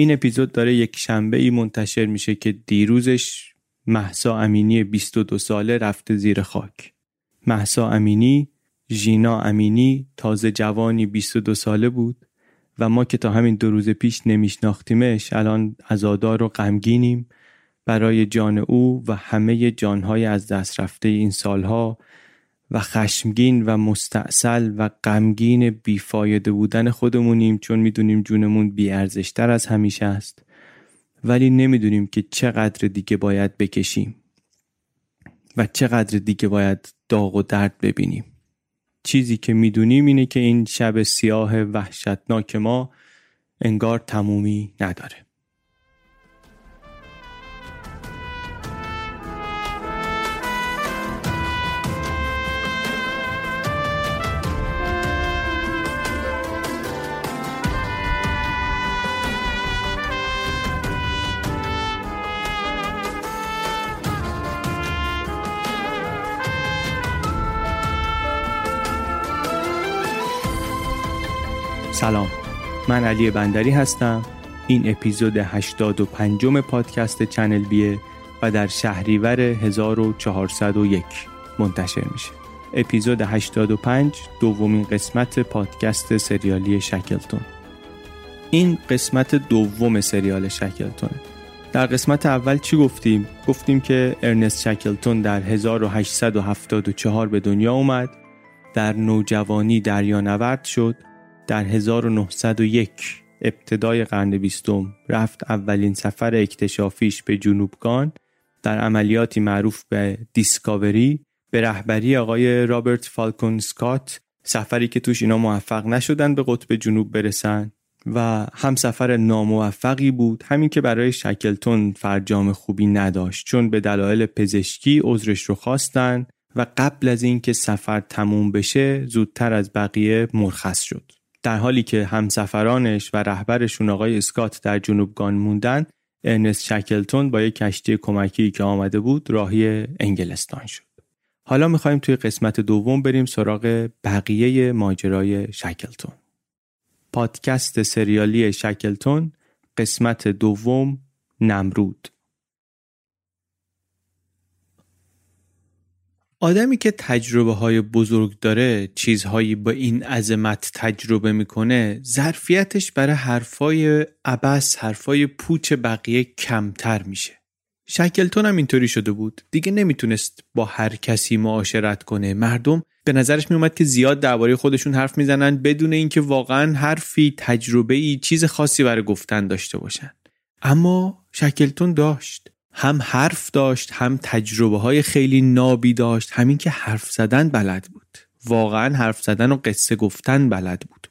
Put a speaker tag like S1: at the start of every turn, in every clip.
S1: این اپیزود داره یک شنبه ای منتشر میشه که دیروزش محسا امینی 22 ساله رفته زیر خاک. محسا امینی ژینا امینی تازه جوانی 22 ساله بود و ما که تا همین دو روز پیش نمیشناختیمش الان عزادار و غمگینیم برای جان او و همه جانهای از دست رفته این سالها و خشمگین و مستاصل و غمگین بیفایده بودن خودمونیم چون می‌دونیم جونمون بیارزشتر از همیشه است. ولی نمی‌دونیم که چقدر دیگه باید بکشیم و چقدر دیگه باید داغ و درد ببینیم. چیزی که می‌دونیم اینه که این شب سیاه وحشتناک ما انگار تمومی نداره. سلام. من علی بندری هستم. این اپیزود 85 پادکست چنل بیه و در شهریور 1401 منتشر میشه. اپیزود 85 دومین قسمت پادکست سریالی شکلتون. این قسمت دوم سریال شکلتونه. در قسمت اول چی گفتیم؟ گفتیم که ارنست شکلتون در 1874 به دنیا اومد در نوجوانی دریانورد شد در 1901 ابتدای قرن بیستم رفت اولین سفر اکتشافیش به جنوبگان در عملیاتی معروف به دیسکاوری به رهبری آقای رابرت فالکون سکات. سفری که توش اینا موفق نشدن به قطب جنوب برسن و هم سفر ناموفقی بود همین که برای شکلتون فرجام خوبی نداشت چون به دلایل پزشکی عذرش رو خواستن و قبل از اینکه سفر تموم بشه زودتر از بقیه مرخص شد. در حالی که همسفرانش و رهبرشون آقای اسکات در جنوبگان موندن ارنست شکلتون با یک کشتی کمکی که آمده بود راهی انگلستان شد. حالا می‌خوایم توی قسمت دوم بریم سراغ بقیه ماجرای شکلتون. پادکست سریالی شکلتون قسمت دوم نمرود. آدمی که تجربه های بزرگ داره چیزهایی با این عظمت تجربه می‌کنه ظرفیتش برای حرفای عبس حرفای پوچ بقیه کمتر میشه. شکلتون هم اینطوری شده بود. دیگه نمی‌تونست با هر کسی معاشرت کنه. مردم به نظرش میومد که زیاد درباره خودشون حرف می‌زنن بدون اینکه واقعا حرفی تجربه ای چیز خاصی برای گفتن داشته باشن. اما شکلتون داشت. هم حرف داشت هم تجربه های خیلی نابی داشت. همین که حرف زدن بلد بود. واقعا حرف زدن و قصه گفتن بلد بود.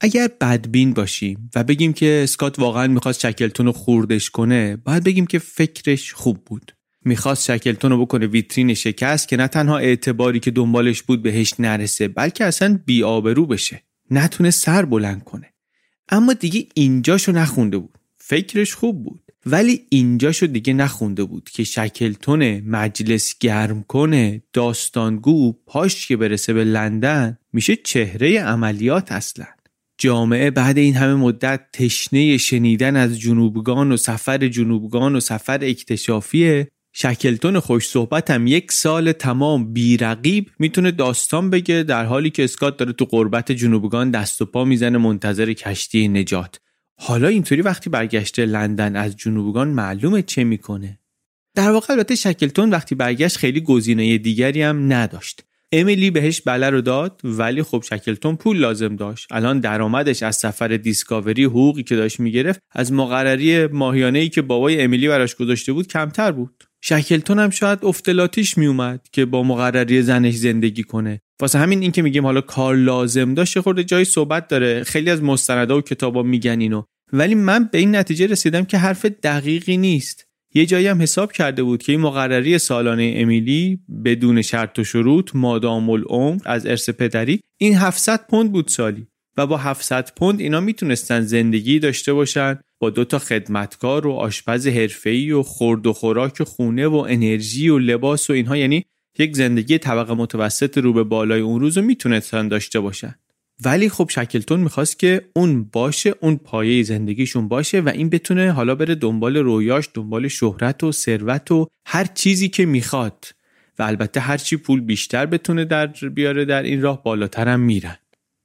S1: اگر بدبین باشیم و بگیم که اسکات واقعا می‌خواست شکلتون رو خوردش کنه باید بگیم که فکرش خوب بود. می‌خواست شکلتون رو بکنه ویترین شکست که نه تنها اعتباری که دنبالش بود بهش نرسه بلکه اصلا بیآبرو بشه. نتونه سر بلند کنه. اما دیگه اینجاشو نخونده بود. فکرش خوب بود. ولی اینجاشو دیگه نخونده بود که شکلتون مجلس گرم کنه داستانگو پاش که برسه به لندن میشه چهره عملیات اصلا. جامعه بعد این همه مدت تشنه شنیدن از جنوبگان و سفر جنوبگان و سفر اکتشافیه شکلتون خوش صحبت هم یک سال تمام بیرقیب می‌تونه داستان بگه در حالی که اسکات داره تو قربت جنوبگان دست و پا می‌زنه منتظر کشتی نجات. حالا اینطوری وقتی برگشته لندن از جنوبگان معلومه چه می‌کنه. در واقع البته شکلتون وقتی برگشت خیلی گزینه دیگری هم نداشت. امیلی بهش بله رو داد ولی خب شکلتون پول لازم داشت. الان درآمدش از سفر دیسکاوری حقوقی که داشت می‌گرفت از مقرری ماهیانه ای که بابای امیلی براش گذاشته بود کمتر بود. شکلتون هم شاید افتلاتیش میومد که با مقرری زنش زندگی کنه. واسه همین این که میگیم حالا کار لازم داشت خورده جای صحبت داره. خیلی از مستندا و کتابا میگن اینو. ولی من به این نتیجه رسیدم که حرف دقیقی نیست. یه جایی هم حساب کرده بود که این مقرری سالانه امیلی بدون شرط و شروط مادام العمر از ارث پدری این 700 پوند بود سالی. و با 700 پوند اینا می‌تونستن زندگی داشته باشن با دو تا خدمتکار و آشپز حرفه‌ای و خورد و خوراک خونه و انرژی و لباس و اینها. یعنی یک زندگی طبقه متوسط رو به بالای اون روز رو می‌تونستن داشته باشن. ولی خب شکلتون می‌خواست که اون باشه اون پایه زندگیشون باشه و این بتونه حالا بره دنبال رویاش دنبال شهرت و ثروت و هر چیزی که می‌خواد. و البته هرچی پول بیشتر بتونه در بیاره در این راه بالاتر هم میرن.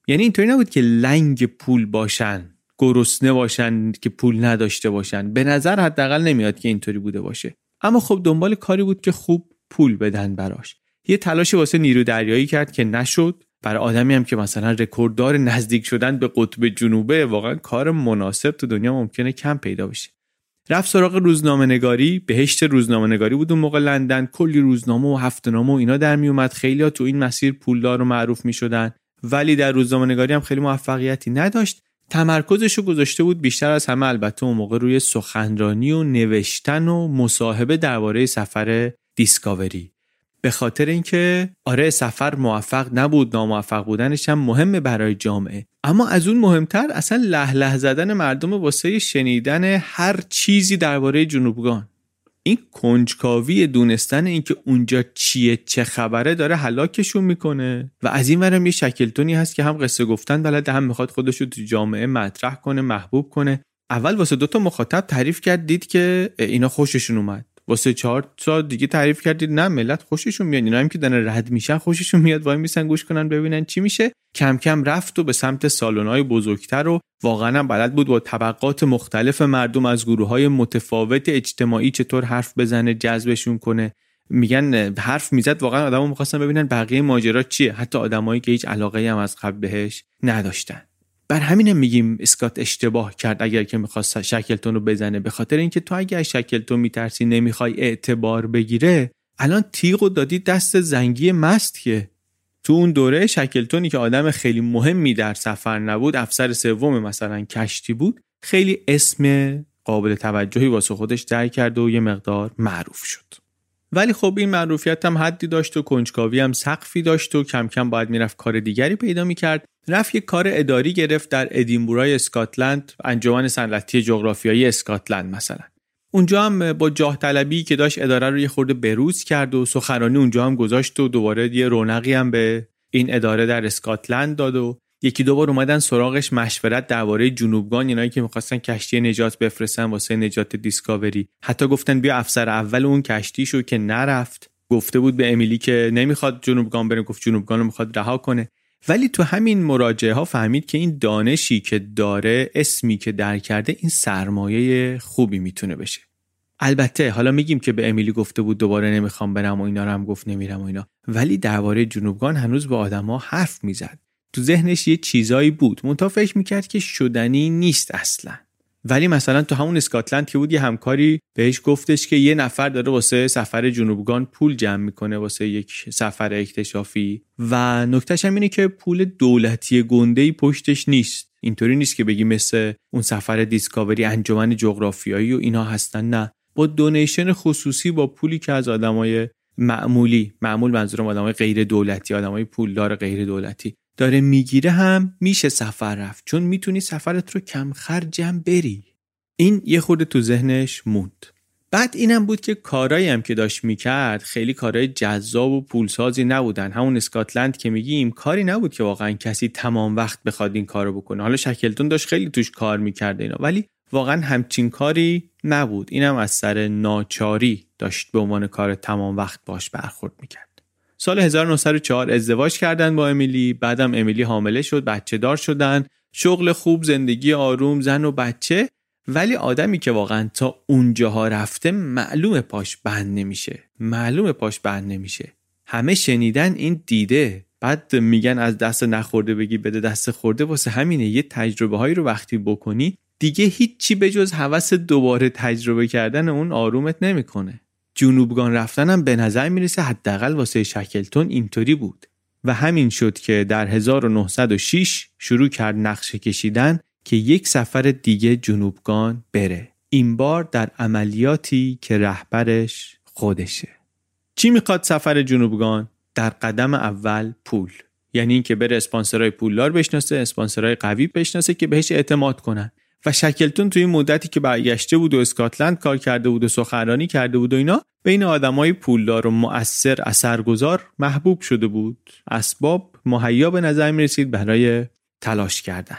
S1: یعنی اینطوری نبود که لنگ پول باشن گرسنه باشن که پول نداشته باشن. به نظر حداقل نمیاد که اینطوری بوده باشه. اما خب دنبال کاری بود که خوب پول بدن براش. یه تلاشی واسه نیرو دریایی کرد که نشد. برای آدمی هم که مثلا رکورددار نزدیک شدن به قطب جنوبه واقعا کار مناسب تو دنیا ممکنه کم پیدا بشه. رفت سراغ روزنامه نگاری بهشت روزنامه نگاری بود اون موقع لندن. کلی روزنامه و هفتهنامه و اینا در می اومد خیلی تو این مسیر پولدار و معروف می شدن ولی در روزنامه نگاری هم خیلی موفقیتی نداشت. تمرکزش رو گذاشته بود بیشتر از همه البته اون موقع روی سخنرانی و نوشتن و مصاحبه درباره سفر دیسکاوری. به خاطر اینکه آره سفر موفق نبود ناموفق بودنش هم مهمه برای جامعه. اما از اون مهمتر اصلا له له زدن مردم واسه شنیدن هر چیزی درباره جنوبگان. این کنجکاوی دونستن اینکه اونجا چیه چه خبره داره هلاکشون می‌کنه. و از این ورم یه شکلتونی هست که هم قصه گفتن بلده هم می‌خواد خودش رو تو جامعه مطرح کنه محبوب کنه. اول واسه دوتا مخاطب تعریف کرد دید که اینا خوششون اومد. واسه چهار تا دیگه تعریف کردید نه ملت خوششون میاد. اینا هم که دارن رد میشن خوششون میاد. وای میسن گوش کنن ببینن چی میشه. کم کم رفت و به سمت سالن‌های بزرگتر و واقعا هم بلد بود با طبقات مختلف مردم از گروه های متفاوت اجتماعی چطور حرف بزنه جذبشون کنه. میگن حرف می‌زد واقعا آدمو می‌خواستن ببینن بقیه ماجرا چیه. حتی آدمایی که هیچ علاقه هم از قبل بهش نداشتن. بر همینم میگیم اسکات اشتباه کرد اگر که می‌خواست شکلتون رو بزنه. به خاطر اینکه تو اگر شکلتون میترسی نمی‌خوای اعتبار بگیره الان تیغ و دادی دست زنگی مست که تو اون دوره شکلتونی که آدم خیلی مهمی در سفر نبود افسر سوم مثلا کشتی بود خیلی اسم قابل توجهی واسه خودش در کرد و یه مقدار معروف شد. ولی خب این معروفیت هم حدی داشت و کنجکاوی هم سقفی داشت و کم کم باید می‌رفت کار دیگری پیدا می‌کرد. رفت یک کار اداری گرفت در ادینبورای اسکاتلند انجمن صنعتی جغرافیایی اسکاتلند مثلا. اونجا هم با جاه طلبی که داشت اداره رو یه خورده بروز کرد و سخنرانی اونجا هم گذاشت و دوباره یه رونقی هم به این اداره در اسکاتلند داد و یکی دو بار اومدن سراغش مشورت درباره جنوبگان اینایی که می‌خواستن کشتی نجات بفرستن واسه نجات دیسکاوری. حتی گفتن بیا افسر اول اون کشتی شو که نرفت. گفته بود به امیلی که نمی‌خواد جنوبگان بره گفت جنوبگان رو می‌خواد رها کنه. ولی تو همین مراجعه ها فهمید که این دانشی که داره اسمی که در کرده این سرمایه خوبی می‌تونه بشه. البته حالا میگیم که به امیلی گفته بود دوباره نمی‌خوام برم و اینا رو هم گفت نمیرم و اینا. ولی درباره جنوبگان هنوز با آدما حرف می‌زد. تو ذهنش یه چیزایی بود. منتها فکر می‌کرد که شدنی نیست اصلا. ولی مثلا تو همون اسکاتلند که بود یه همکاری بهش گفتش که یه نفر داره واسه سفر جنوبگان پول جمع می‌کنه واسه یک سفر اکتشافی. و نکتهش هم اینه که پول دولتی گنده پشتش نیست. اینطوری نیست که بگی مثل اون سفر دیسکاوری انجمن جغرافیایی و اینا هستن نه. با دونیشن خصوصی با پولی که از آدمای معمولی معمول منظورم آدمای غیر دولتی آدمای پولدار غیر دولتی داره می‌گیره هم میشه سفر رفت چون می‌تونی سفرت رو کم خرجم بری. این یه خورده تو ذهنش موند. بعد اینم بود که کارایی هم که داشت می‌کرد خیلی کارهای جذاب و پولسازی نبودن. همون اسکاتلند که میگیم کاری نبود که واقعا کسی تمام وقت بخواد این کارو بکنه. حالا شکلتون داشت خیلی توش کار می‌کرده اینا ولی واقعا همچین کاری نبود. اینم از سر ناچاری داشت به عنوان کار تمام وقت باش برخورد می‌کرد. سال 1904 ازدواج کردن با امیلی. بعدم امیلی حامله شد بچه دار شدن شغل خوب زندگی آروم زن و بچه. ولی آدمی که واقعا تا اونجاها رفته معلوم پاش بند نمیشه. معلوم پاش بند نمیشه. همه شنیدن این دیده. بعد میگن از دست نخورده بگی بده دست خورده. واسه همینه یه تجربه هایی رو وقتی بکنی دیگه هیچی به جز هوس دوباره تجربه کردن اون آرومت نمی‌کنه. جنوبگان رفتنم به نظر می‌رسه حداقل واسه شکلتون اینطوری بود و همین شد که در 1906 شروع کرد نقشه کشیدن که یک سفر دیگه جنوبگان بره. این بار در عملیاتی که رهبرش خودشه. چی می‌خواد سفر جنوبگان؟ در قدم اول پول. یعنی اینکه بره اسپانسرای پولدار بشناسه اسپانسرای قوی بشناسه که بهش اعتماد کنن. و شکلتون توی مدتی که برگشته بود و اسکاتلند کار کرده بود و سخنرانی کرده بود و اینا بین آدمای پولدار و مؤثر اثرگذار محبوب شده بود. اسباب مهیا به نظر می رسید برای تلاش کردن.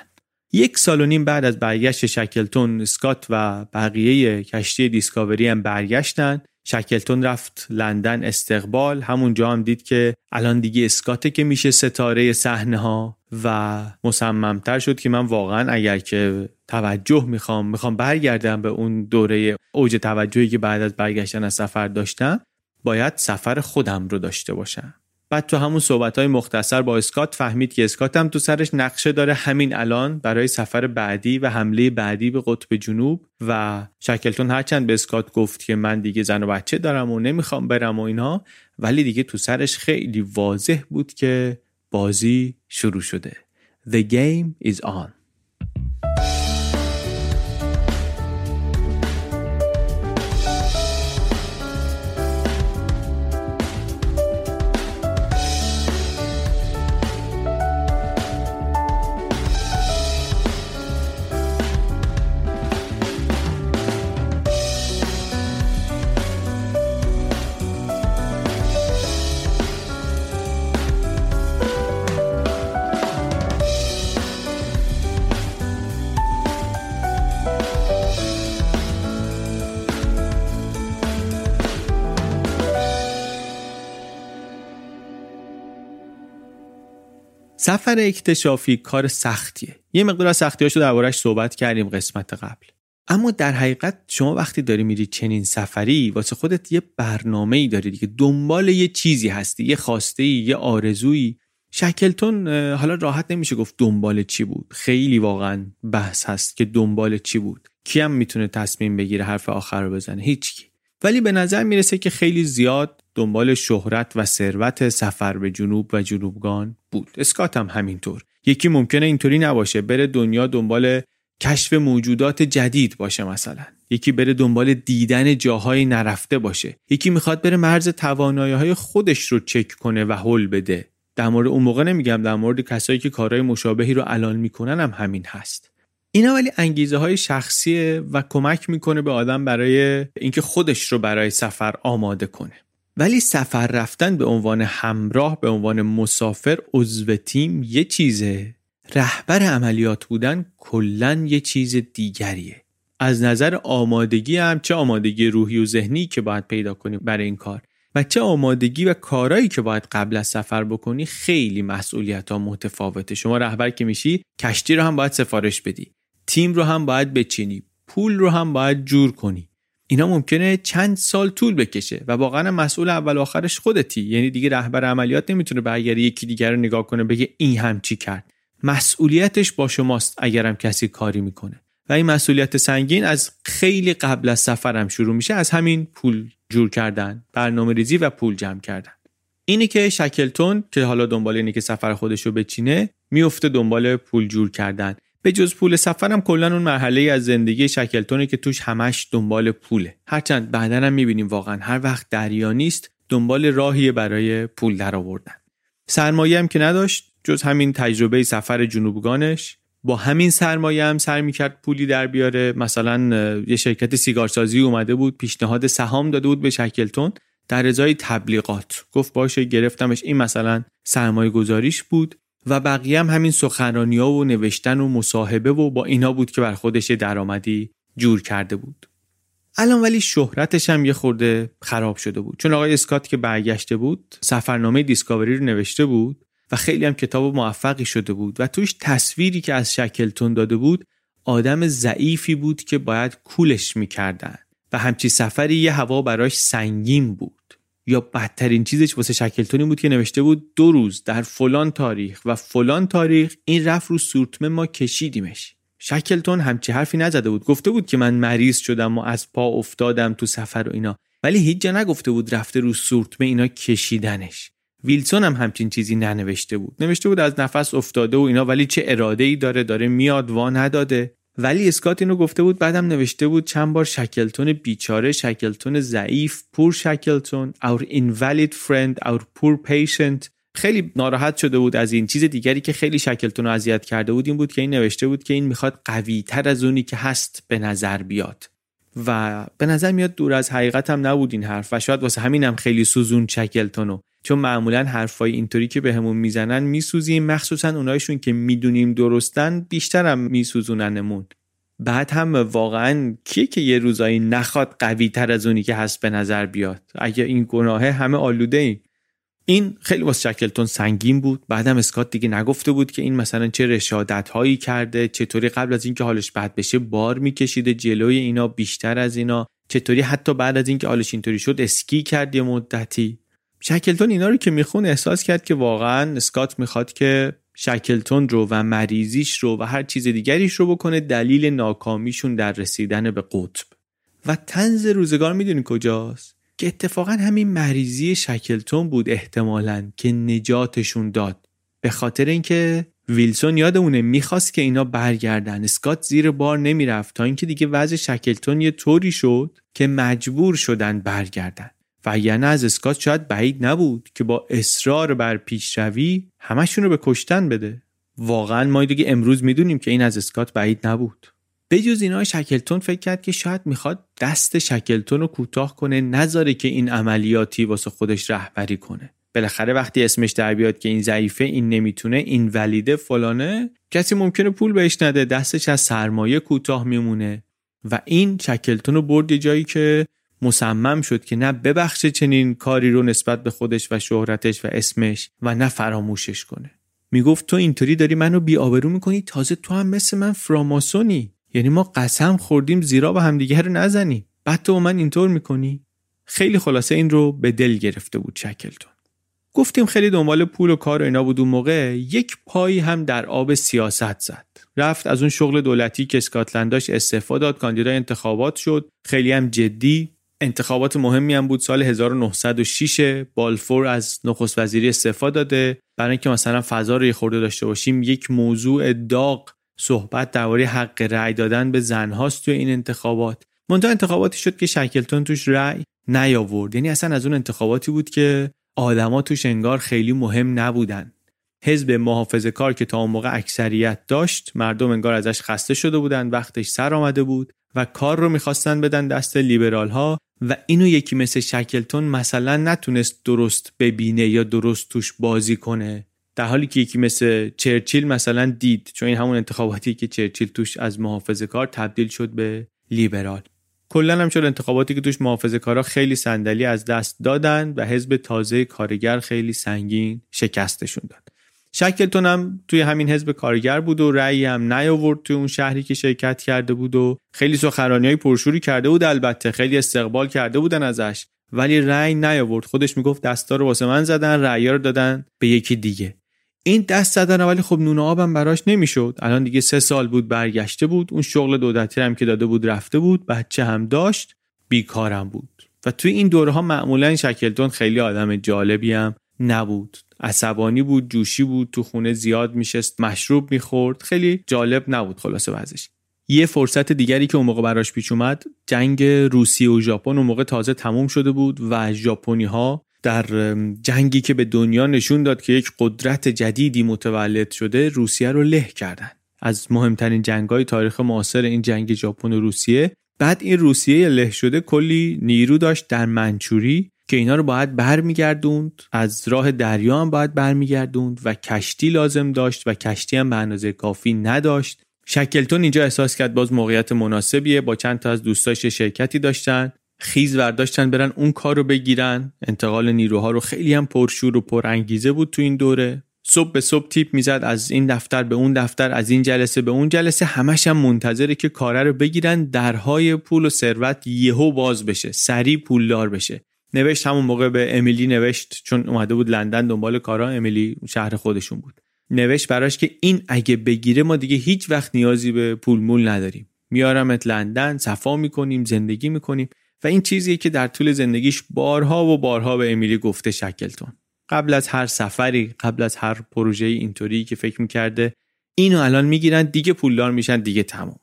S1: یک سال و نیم بعد از برگشت شکلتون اسکات و بقیه کشتی دیسکاوری هم برگشتن. شکلتون رفت لندن استقبال. همونجا هم دید که الان دیگه اسکاته که میشه ستاره صحنه ها و مصممتر شد که من واقعا اگر که توجه می‌خوام می‌خوام برگردم به اون دوره اوج توجهی که بعد از برگشتن از سفر داشتم باید سفر خودم رو داشته باشم. بعد تو همون صحبت های مختصر با اسکات فهمید که اسکات هم تو سرش نقشه داره همین الان برای سفر بعدی و حمله بعدی به قطب جنوب و شکلتون هرچند به اسکات گفت که من دیگه زن و بچه دارم و نمی‌خوام برم و اینها ولی دیگه تو سرش خیلی واضح بود که بازی شروع شده. The game is on. سفر اکتشافی کار سختیه. یه مقدار از سختیاشو دربارش صحبت کردیم قسمت قبل. اما در حقیقت شما وقتی داری میری چنین سفری واسه خودت یه برنامه ای داری دیگه. دنبال یه چیزی هستی یه خواسته یه آرزویی. شکلتون حالا راحت نمیشه گفت دنبال چی بود. خیلی واقعا بحث هست که دنبال چی بود. کیم می‌تونه تصمیم بگیره حرف آخر رو بزنه؟ هیچکی. ولی به نظر می‌رسه که خیلی زیاد دنبال شهرت و ثروت سفر به جنوب و جنوبگان بود. اسکات هم همینطور. یکی ممکنه اینطوری نباشه بره دنیا دنبال کشف موجودات جدید باشه مثلا. یکی بره دنبال دیدن جاهای نرفته باشه. یکی می‌خواد بره مرز توانایی های خودش رو چک کنه و حل بده. در مورد اون موقع نمیگم در مورد کسایی که کارهای مشابهی رو الان می‌کنن هم همین هست. اینا ولی انگیزه های شخصیه و کمک می‌کنه به آدم برای اینکه خودش رو برای سفر آماده کنه. ولی سفر رفتن به عنوان همراه به عنوان مسافر عضو تیم یه چیزه. رهبر عملیات بودن کلا یه چیز دیگریه. از نظر آمادگی هم چه آمادگی روحی و ذهنی که باید پیدا کنی برای این کار و چه آمادگی و کارایی که باید قبل از سفر بکنی خیلی مسئولیت ها متفاوته. شما رهبر که میشی کشتی رو هم باید سفارش بدی. تیم رو هم باید بچینی. پول رو هم باید جور کنی. اینا ممکنه چند سال طول بکشه و واقعا مسئول اول آخرش خودتی. یعنی دیگه رهبر عملیات نمی‌تونه برگردی یکی دیگر رو نگاه کنه بگه این هم چی کرد. مسئولیتش با شماست اگرم کسی کاری می‌کنه. و این مسئولیت سنگین از خیلی قبل از سفرم شروع میشه. از همین پول جور کردن برنامه ریزی و پول جمع کردن. اینی که شکلتون که حالا دنبال اینه که سفر خودش رو بچینه میفته دنبال پول جور کردن. به جز پول سفرم کلا اون مرحله از زندگی شکلتونه که توش همش دنبال پوله. هرچند بعدا هم می‌بینیم واقعا هر وقت دریا نیست دنبال راهی برای پول درآوردن. سرمایه هم که نداشت جز همین تجربه سفر جنوبگانش. با همین سرمایه هم سر می‌کرد پولی در بیاره. مثلا یه شرکت سیگارسازی اومده بود پیشنهاد سهام داده بود به شکلتون در ازای تبلیغات. گفت باشه گرفتمش. این مثلا سرمایه گذاریش بود. و بقیه هم همین سخنرانی ها و نوشتن و مصاحبه و با اینا بود که بر خودش درآمدی جور کرده بود. الان ولی شهرتش هم یه خورده خراب شده بود. چون آقای اسکات که برگشته بود سفرنامه دیسکاوری رو نوشته بود و خیلی هم کتاب موفقی شده بود و توش تصویری که از شکلتون داده بود آدم ضعیفی بود که باید کولش می‌کردن و همچی سفری یه هوا براش سنگین بود. یا بدترین چیزش واسه شکلتونی بود که نوشته بود دو روز در فلان تاریخ و فلان تاریخ این رفت رو سورتمه ما کشیدیمش. شکلتون همچی حرفی نزده بود. گفته بود که من مریض شدم و از پا افتادم تو سفر و اینا. ولی هیچ جا نگفته بود رفته رو سورتمه اینا کشیدنش. ویلسون هم همچین چیزی ننوشته بود. نوشته بود از نفس افتاده و اینا ولی چه اراده ای داره؟ داره میاد وا نداده. ولی اسکات اینو گفته بود بعدم نوشته بود چند بار شکلتون بیچاره شکلتون ضعیف پور شکلتون our invalid friend our poor patient. خیلی ناراحت شده بود از این چیز دیگری که خیلی شکلتون رو اذیت کرده بود. این بود که این نوشته بود که این می‌خواد قوی تر از اونی که هست به نظر بیاد. و به نظر میاد دور از حقیقت هم نبود این حرف و شاید واسه همین هم خیلی سوزون شکلتونو چون معمولا حرفای اینطوری که بهمون به می‌زنن میسوزیم. مخصوصا اونایشون که می‌دونیم درستن بیشتر هم میسوزوننمون. بعد هم واقعا کیه که یه روزایی نخواد قوی تر از اونی که هست به نظر بیاد؟ اگه این گناهه همه آلوده این این خیلی واسه شکلتون سنگین بود. بعدم اسکات دیگه نگفته بود که این مثلا چه رشادت هایی کرده چطوری قبل از اینکه حالش بد بشه بار میکشیده جلوی اینا بیشتر از اینا. چطوری حتی بعد از اینکه حالش اینطوری شد اسکی کرد یه مدتی. شکلتون اینا رو که میخون احساس کرد که واقعا اسکات می‌خواد که شکلتون رو و مریضیش رو و هر چیز دیگریش رو بکنه دلیل ناکامیشون در رسیدن به قطب. و تنز روزگار می‌دونی کجاست؟ که اتفاقا همین مریضی شکلتون بود احتمالا که نجاتشون داد. به خاطر اینکه ویلسون یادمونه می‌خواست که اینا برگردن. اسکات زیر بار نمی‌رفت تا اینکه دیگه وضع شکلتون یه طوری شد که مجبور شدن برگردن. و یعنی از اسکات شاید بعید نبود که با اصرار بر پیشروی همشون رو به کشتن بده. واقعا ما دیگه امروز می‌دونیم که این از اسکات بعید نبود. به جز اینا شکلتون فکر کرد که شاید می‌خواد دست شکلتون رو کوتاه کنه نذاره که این عملیاتی واسه خودش رهبری کنه. بالاخره وقتی اسمش در بیاد که این ضعیفه این نمی‌تونه این ولیده فلانه کسی ممکنه پول بهش نده دستش از سرمایه کوتاه میمونه. و این شکلتون رو برد جایی که مصمم شد که نه ببخشه چنین کاری رو نسبت به خودش و شهرتش و اسمش و نه فراموشش کنه. می‌گفت تو اینطوری داری منو بیآبرو می‌کنی؟ تازه تو هم مثل من فراماسونی. یعنی ما قسم خوردیم زیرا به همدیگه رو نزنی. بعد تو من اینطور می‌کنی؟ خیلی خلاصه این رو به دل گرفته بود شکلتون. گفتیم خیلی دنبال پول و کار و اینا بود اون موقع. یک پایی هم در آب سیاست زد. رفت از اون شغل دولتی که اسکاتلند داشت استعفا داد کاندیدای انتخابات شد. خیلی هم جدی. انتخابات مهمی هم بود سال 1906 بالفور از نخست وزیری استعفا داده. برای اینکه مثلا فضا رو خورده داشته باشیم یک موضوع داغ صحبت درباره حق رأی دادن به زنهاست توی این انتخابات. منتها انتخاباتی شد که شکلتون توش رأی نیاورد. یعنی اصلا از اون انتخاباتی بود که آدما توش انگار خیلی مهم نبودن. حزب محافظ کار که تا اون موقع اکثریت داشت مردم انگار ازش خسته شده بودن وقتش سر آمده بود و کار رو می‌خواستن بدن دست لیبرال ها و اینو یکی مثل شکلتون مثلا نتونست درست ببینه یا درست توش بازی کنه. در حالی که یکی مثل چرچیل مثلا دید چون این همون انتخاباتی که چرچیل توش از محافظه کار تبدیل شد به لیبرال. کلا هم شد انتخاباتی که توش محافظه کارا خیلی صندلی از دست دادن و حزب تازه کارگر خیلی سنگین شکستشون داد. شکلتون هم توی همین حزب کارگر بود و رأی هم نیاورد توی اون شهری که شرکت کرده بود و خیلی سخنرانی های پرشوری کرده بود البته خیلی استقبال کرده بودن ازش ولی رأی نیاورد. خودش می‌گفت دستا رو واسه من زدن رأی رو دادن به یکی دیگه. این دست زدن ولی خب نون آبم براش نمی‌شد. الان دیگه سه سال بود برگشته بود. اون شغل دولتی هم که داده بود رفته بود. بچه هم داشت. بیکارم بود. و توی این دوره ها معمولا شکلتون خیلی آدم جالبی هم نبود. عصبانی بود جوشی بود تو خونه زیاد میشست مشروب می‌خورد. خیلی جالب نبود خلاصه وضعش یه فرصت دیگری که اون موقع براش پیش اومد جنگ روسیه و ژاپن اون موقع تازه تموم شده بود و ژاپنی ها در جنگی که به دنیا نشون داد که یک قدرت جدیدی متولد شده روسیه رو له کردن. از مهمترین جنگ تاریخ معاصر این جنگ ژاپن و روسیه بعد این روسیه له شده کلی نیرو داشت در منچوری که اینا رو باید برمیگردوند از راه دریا هم باید برمیگردوند و کشتی لازم داشت و کشتی هم به اندازه کافی نداشت. شکلتون اینجا احساس کرد باز موقعیت مناسبیه با چند تا از دوستاش شرکتی داشتن. خیز ورداشتن برن اون کار رو بگیرن. انتقال نیروها رو خیلی هم پرشور و پرانگیزه بود تو این دوره. صبح به صبح تیپ می‌زد از این دفتر به اون دفتر از این جلسه به اون جلسه. همش هم منتظره که کاره رو بگیرن درهای پول و ثروت یهو باز بشه سریع پولدار بشه. نوشت همون موقع به امیلی نوشت چون اومده بود لندن دنبال کارا امیلی شهر خودشون بود. نوشت براش که این اگه بگیره ما دیگه هیچ وقت نیازی به پول مول نداریم. میارمت لندن صفا می‌کنیم زندگی می‌کنیم. و این چیزیه که در طول زندگیش بارها و بارها به امیلی گفته شکلتون. قبل از هر سفری قبل از هر پروژه اینطوری که فکر می‌کرده اینو الان می‌گیرن دیگه پولدار میشن دیگه تمام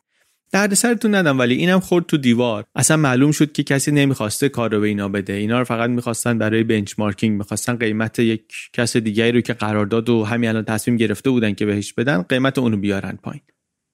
S1: درد سرتون ندم ولی اینم خورد تو دیوار. اصلا معلوم شد که کسی نمی‌خواسته کار رو به اینا بده. اینا رو فقط می‌خواستن برای بنچمارکینگ می‌خواستن قیمت یک کس دیگری رو که قرارداد و همین الان تصمیم گرفته بودن که بهش بدن قیمت اونو بیارن پایین.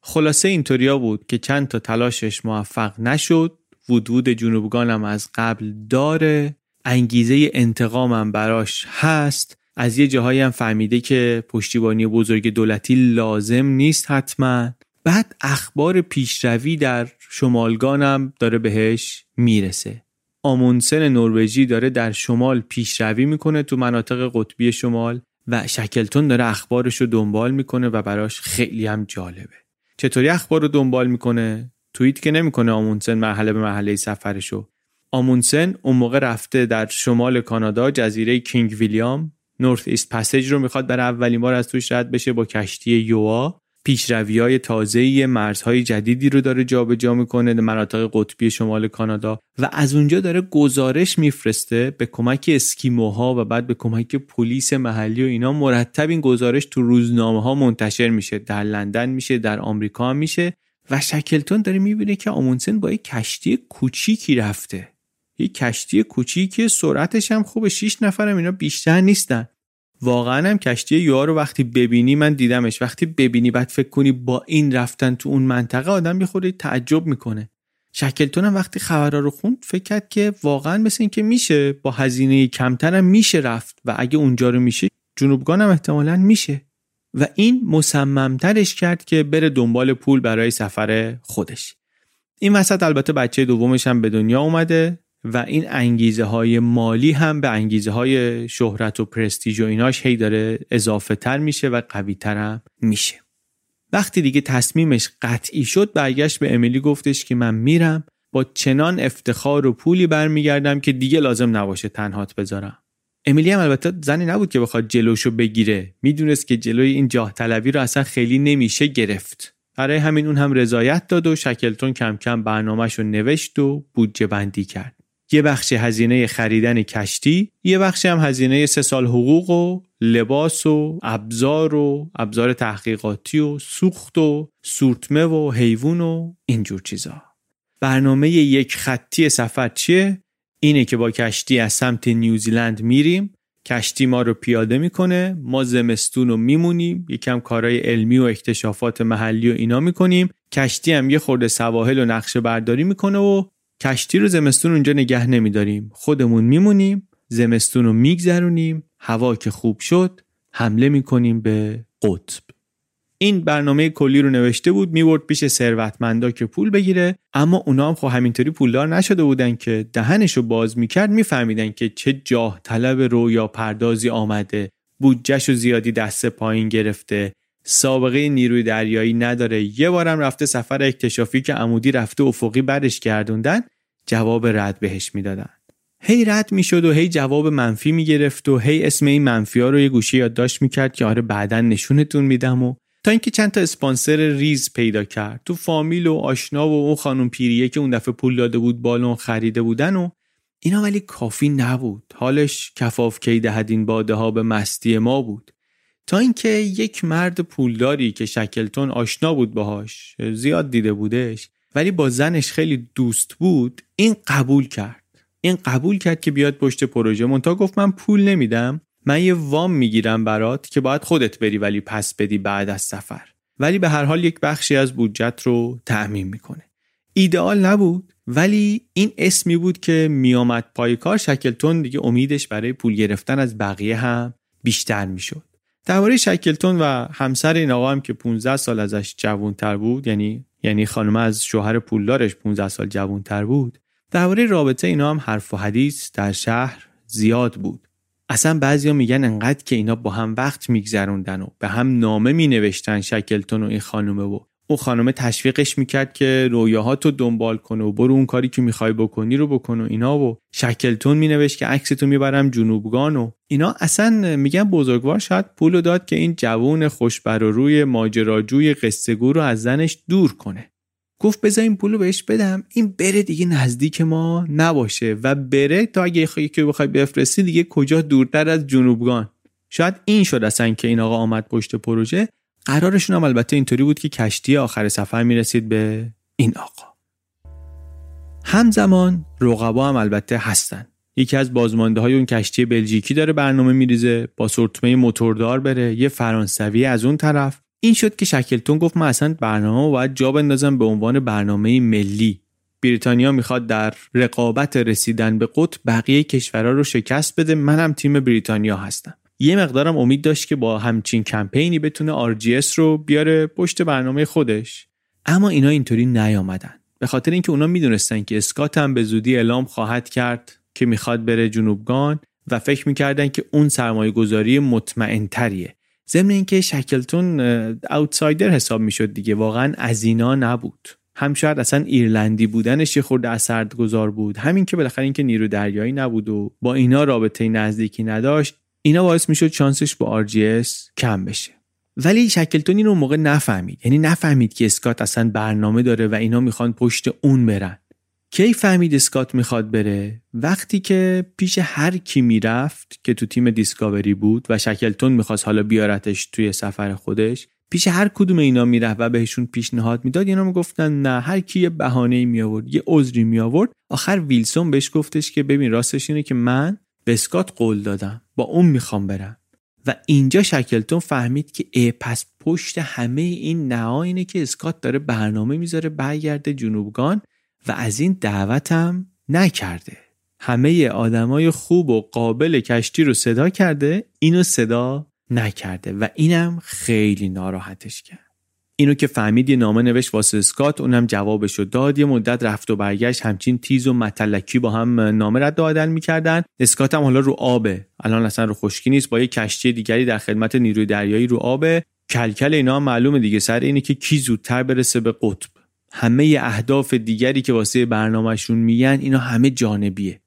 S1: خلاصه اینطوریا بود که چند تا تلاشش موفق نشد. وودوود جنوبگانم از قبل داره. انگیزه انتقامم براش هست. از یه جاهایی هم فهمیده که پشتیبانی بزرگ دولتی لازم نیست حتما. بعد اخبار پیشروی در شمالگانم داره بهش می‌رسه. آمونسن نروژی داره در شمال پیشروی می‌کنه تو مناطق قطبی شمال و شکلتون داره اخبارش رو دنبال می‌کنه و براش خیلی هم جالبه. چطوری اخبار رو دنبال می‌کنه؟ توییت که نمی‌کنه آمونسن مرحله به مرحله سفرشو. آمونسن اون موقع رفته در شمال کانادا جزیره کینگ ویلیام. نورث ایست پسیج رو می‌خواد برای اولین بار از توش رد بشه با کشتی یوا. پیشروی های تازه مرزهای جدیدی رو داره جابجا جا می‌کنه در مناطق قطبی شمال کانادا و از اونجا داره گزارش میفرسته به کمک اسکیموها و بعد به کمک پلیس محلی و اینا. مرتب این گزارش تو روزنامه ها منتشر میشه. در لندن میشه در آمریکا میشه. و شکلتون داره می‌بینه که آمونسن با یک کشتی کوچیکی رفته. یک کشتی کوچیکی سرعتش هم خوبه 6 نفرم اینا بیشتر نیستن. واقعا هم کشتی یوها رو وقتی ببینی من دیدمش وقتی ببینی بعد فکر کنی با این رفتن تو اون منطقه آدم یه خورده تعجب می‌کنه. شکلتون هم وقتی خبرها رو خوند فکر کرد که واقعا مثل این که میشه با هزینه کمتر هم میشه رفت و اگه اونجا رو میشه جنوبگان هم احتمالا میشه. و این مصممترش کرد که بره دنبال پول برای سفر خودش. این وسط البته بچه دومش هم به دنیا اومده و این انگیزه های مالی هم به انگیزه های شهرت و پرستیج و ایناش هی داره اضافه تر میشه و قوی تر هم میشه. وقتی دیگه تصمیمش قطعی شد برگشت به امیلی گفتش که من میرم با چنان افتخار و پولی برمیگردم که دیگه لازم نباشه تنهات بذارم. امیلی هم البته زنی نبود که بخواد جلوشو بگیره. می‌دونست که جلوی این جاه طلبی رو اصلا خیلی نمیشه گرفت. برای همین اون هم رضایت داد و شکلتون کم کم برنامهش رو نوشت و بودجه بندی کرد. یه بخش هزینه خریدن کشتی یه بخشی هم هزینه سه سال حقوق و لباس و ابزار و ابزار تحقیقاتی و سوخت و سورتمه و حیوان و اینجور چیزا. برنامه یک خطی سفر چیه؟ اینه که با کشتی از سمت نیوزیلند میریم. کشتی ما رو پیاده می‌کنه. ما زمستون رو میمونیم. یکم کارهای علمی و اکتشافات محلی و اینا می‌کنیم. کشتی هم یه خورده سواحل و نقشه برداری می‌کنه و کشتی رو زمستون اونجا نگه نمیداریم. خودمون میمونیم. زمستون رو میگذرونیم. هوا که خوب شد حمله می‌کنیم به قطب. این برنامه کلی رو نوشته بود میورد پیش ثروتمندا که پول بگیره اما اونا هم خب همینطوری پولدار نشده بودن که دهنشو باز می‌کرد میفهمیدن که چه جاه طلب رویا پردازی آمده بودجهش زیادی دست پایین گرفته سابقه نیروی دریایی نداره. یه بارم رفته سفر اکتشافی که عمودی رفته افقی برش گردوندن جواب رد بهش می‌دادن. هی رد می‌شد و هی جواب منفی می‌گرفت و هی اسم این منفی ها رو یه گوشی یادداشت می‌کرد که آره بعدا نشونتون میدم و تا اینکه چند تا اسپانسر ریز پیدا کرد. تو فامیل و آشنا و اون خانم پیریه که اون دفعه پول داده بود بالون خریده بودن و اینا ولی کافی نبود. حالش کفاف کی دهد این باده ها به مستی ما بود. تا اینکه یک مرد پولداری که شکلتون آشنا بود باهاش زیاد دیده بودش ولی با زنش خیلی دوست بود این قبول کرد. این قبول کرد که بیاد پشت پروژه. مونتا گفت من پول نمیدم. من یه وام می‌گیرم برات که باید خودت بری ولی پس بدی بعد از سفر. ولی به هر حال یک بخشی از بودجت رو تعمین می‌کنه. ایدئال نبود ولی این اسمی بود که میامد پای کار شکلتون دیگه امیدش برای پول گرفتن از بقیه هم بیشتر می‌شد. درباره شکلتون و همسر این آقا هم که 15 سال ازش جوانتر بود یعنی یعنی خانم از شوهر پولدارش 15 سال جوانتر بود درباره رابطه اینا هم حرف و حدیث در شهر زیاد بود. اصلا بعضیا میگن انقدر که اینا با هم وقت میگذروندن و به هم نامه مینوشتن شکلتون و این خانومه و اون خانومه تشویقش می‌کرد که رویاهاتو دنبال کنه و برو اون کاری که می‌خوای بکنی رو بکن و اینا و شکلتون مینوشت که عکستو می‌برم جنوبگان و اینا. اصلا میگن بزرگوار شاید پولو داد که این جوون خوشبر و روی ماجراجوی قصه رو از زنش دور کنه. گفت بذار این پولو بهش بدم. این بره دیگه نزدیک ما نباشه و بره تا اگه که بخوای بفرستی دیگه کجا دورتر از جنوبگان. شاید این شد اصلا که این آقا آمد پشت پروژه. قرارشون هم البته اینطوری بود که کشتی آخر سفر می‌رسید به این آقا. همزمان رقبا هم البته هستن. یکی از بازمانده های اون کشتی بلژیکی داره برنامه میریزه با سرتمه موتوردار بره یه فرانسوی از اون طرف. این شد که شکلتون گفت من اصلا برنامه باید جا بندازم به عنوان برنامه ملی. بریتانیا می‌خواد در رقابت رسیدن به قطب بقیه کشورها رو شکست بده. منم تیم بریتانیا هستم. یه مقدارم امید داشت که با همچین کمپینی بتونه RGS رو بیاره پشت برنامه خودش. اما اینا اینطوری نیامدن. به خاطر اینکه اونا می‌دونستن که اسکات هم به زودی اعلام خواهد کرد که می‌خواد بره جنوبگان و فکر می‌کردن که اون سرمایه گذاری مطمئن تریه ضمن اینکه شکلتون اوتسایدر حساب می‌شد دیگه. واقعا از اینا نبود. هم شاید اصلا ایرلندی بودنش یه خورده اثرگذار بود. همین که بالاخره اینکه نیرو دریایی نبود و با اینا رابطه نزدیکی نداشت اینا باعث می‌شد چانسش با RGS کم بشه. ولی شکلتون این رو موقع نفهمید. یعنی نفهمید که اسکات اصلا برنامه داره و اینا می‌خوان پشت اون برن. کی فهمید اسکات می‌خواد بره؟ وقتی که پیش هر کی می‌رفت که تو تیم دیسکاوری بود و شکلتون می‌خواست حالا بیارتش توی سفر خودش پیش هر کدوم اینا می‌رفت و بهشون پیشنهاد می‌داد اینا می‌گفتن نه هر کی یه بهانه می آورد یه عذری می آورد آخر ویلسون بهش گفتش که ببین راستش اینه که من به اسکات قول دادم با اون می‌خوام برم. و اینجا شکلتون فهمید که ای پس پشت همه این نها اینه که اسکات داره برنامه می‌ذاره برگرده جنوبگان. و از این دعوتم نکرده. همه آدمای خوب و قابل کشتی رو صدا کرده اینو صدا نکرده و اینم خیلی ناراحتش کرد. اینو که فهمید یه نامه نوشت واسه اسکات اونم جوابشو داد. یه مدت رفت و برگشت همچین تیز و متلکی با هم نامه رد و عدل می‌کردن. اسکات هم حالا رو آبه الان اصلا رو خشکی نیست با یه کشتی دیگری در خدمت نیروی دریایی رو آبه کلکل اینا هم معلومه دیگه سر اینه که کی زودتر برسه به قطب. همه اهداف دیگری که واسه برنامهشون میگن اینا همه جانبیه.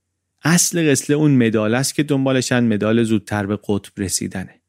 S1: اصل قسله اون مدال است که دنبالشن مدال زودتر به قطب رسیدنه.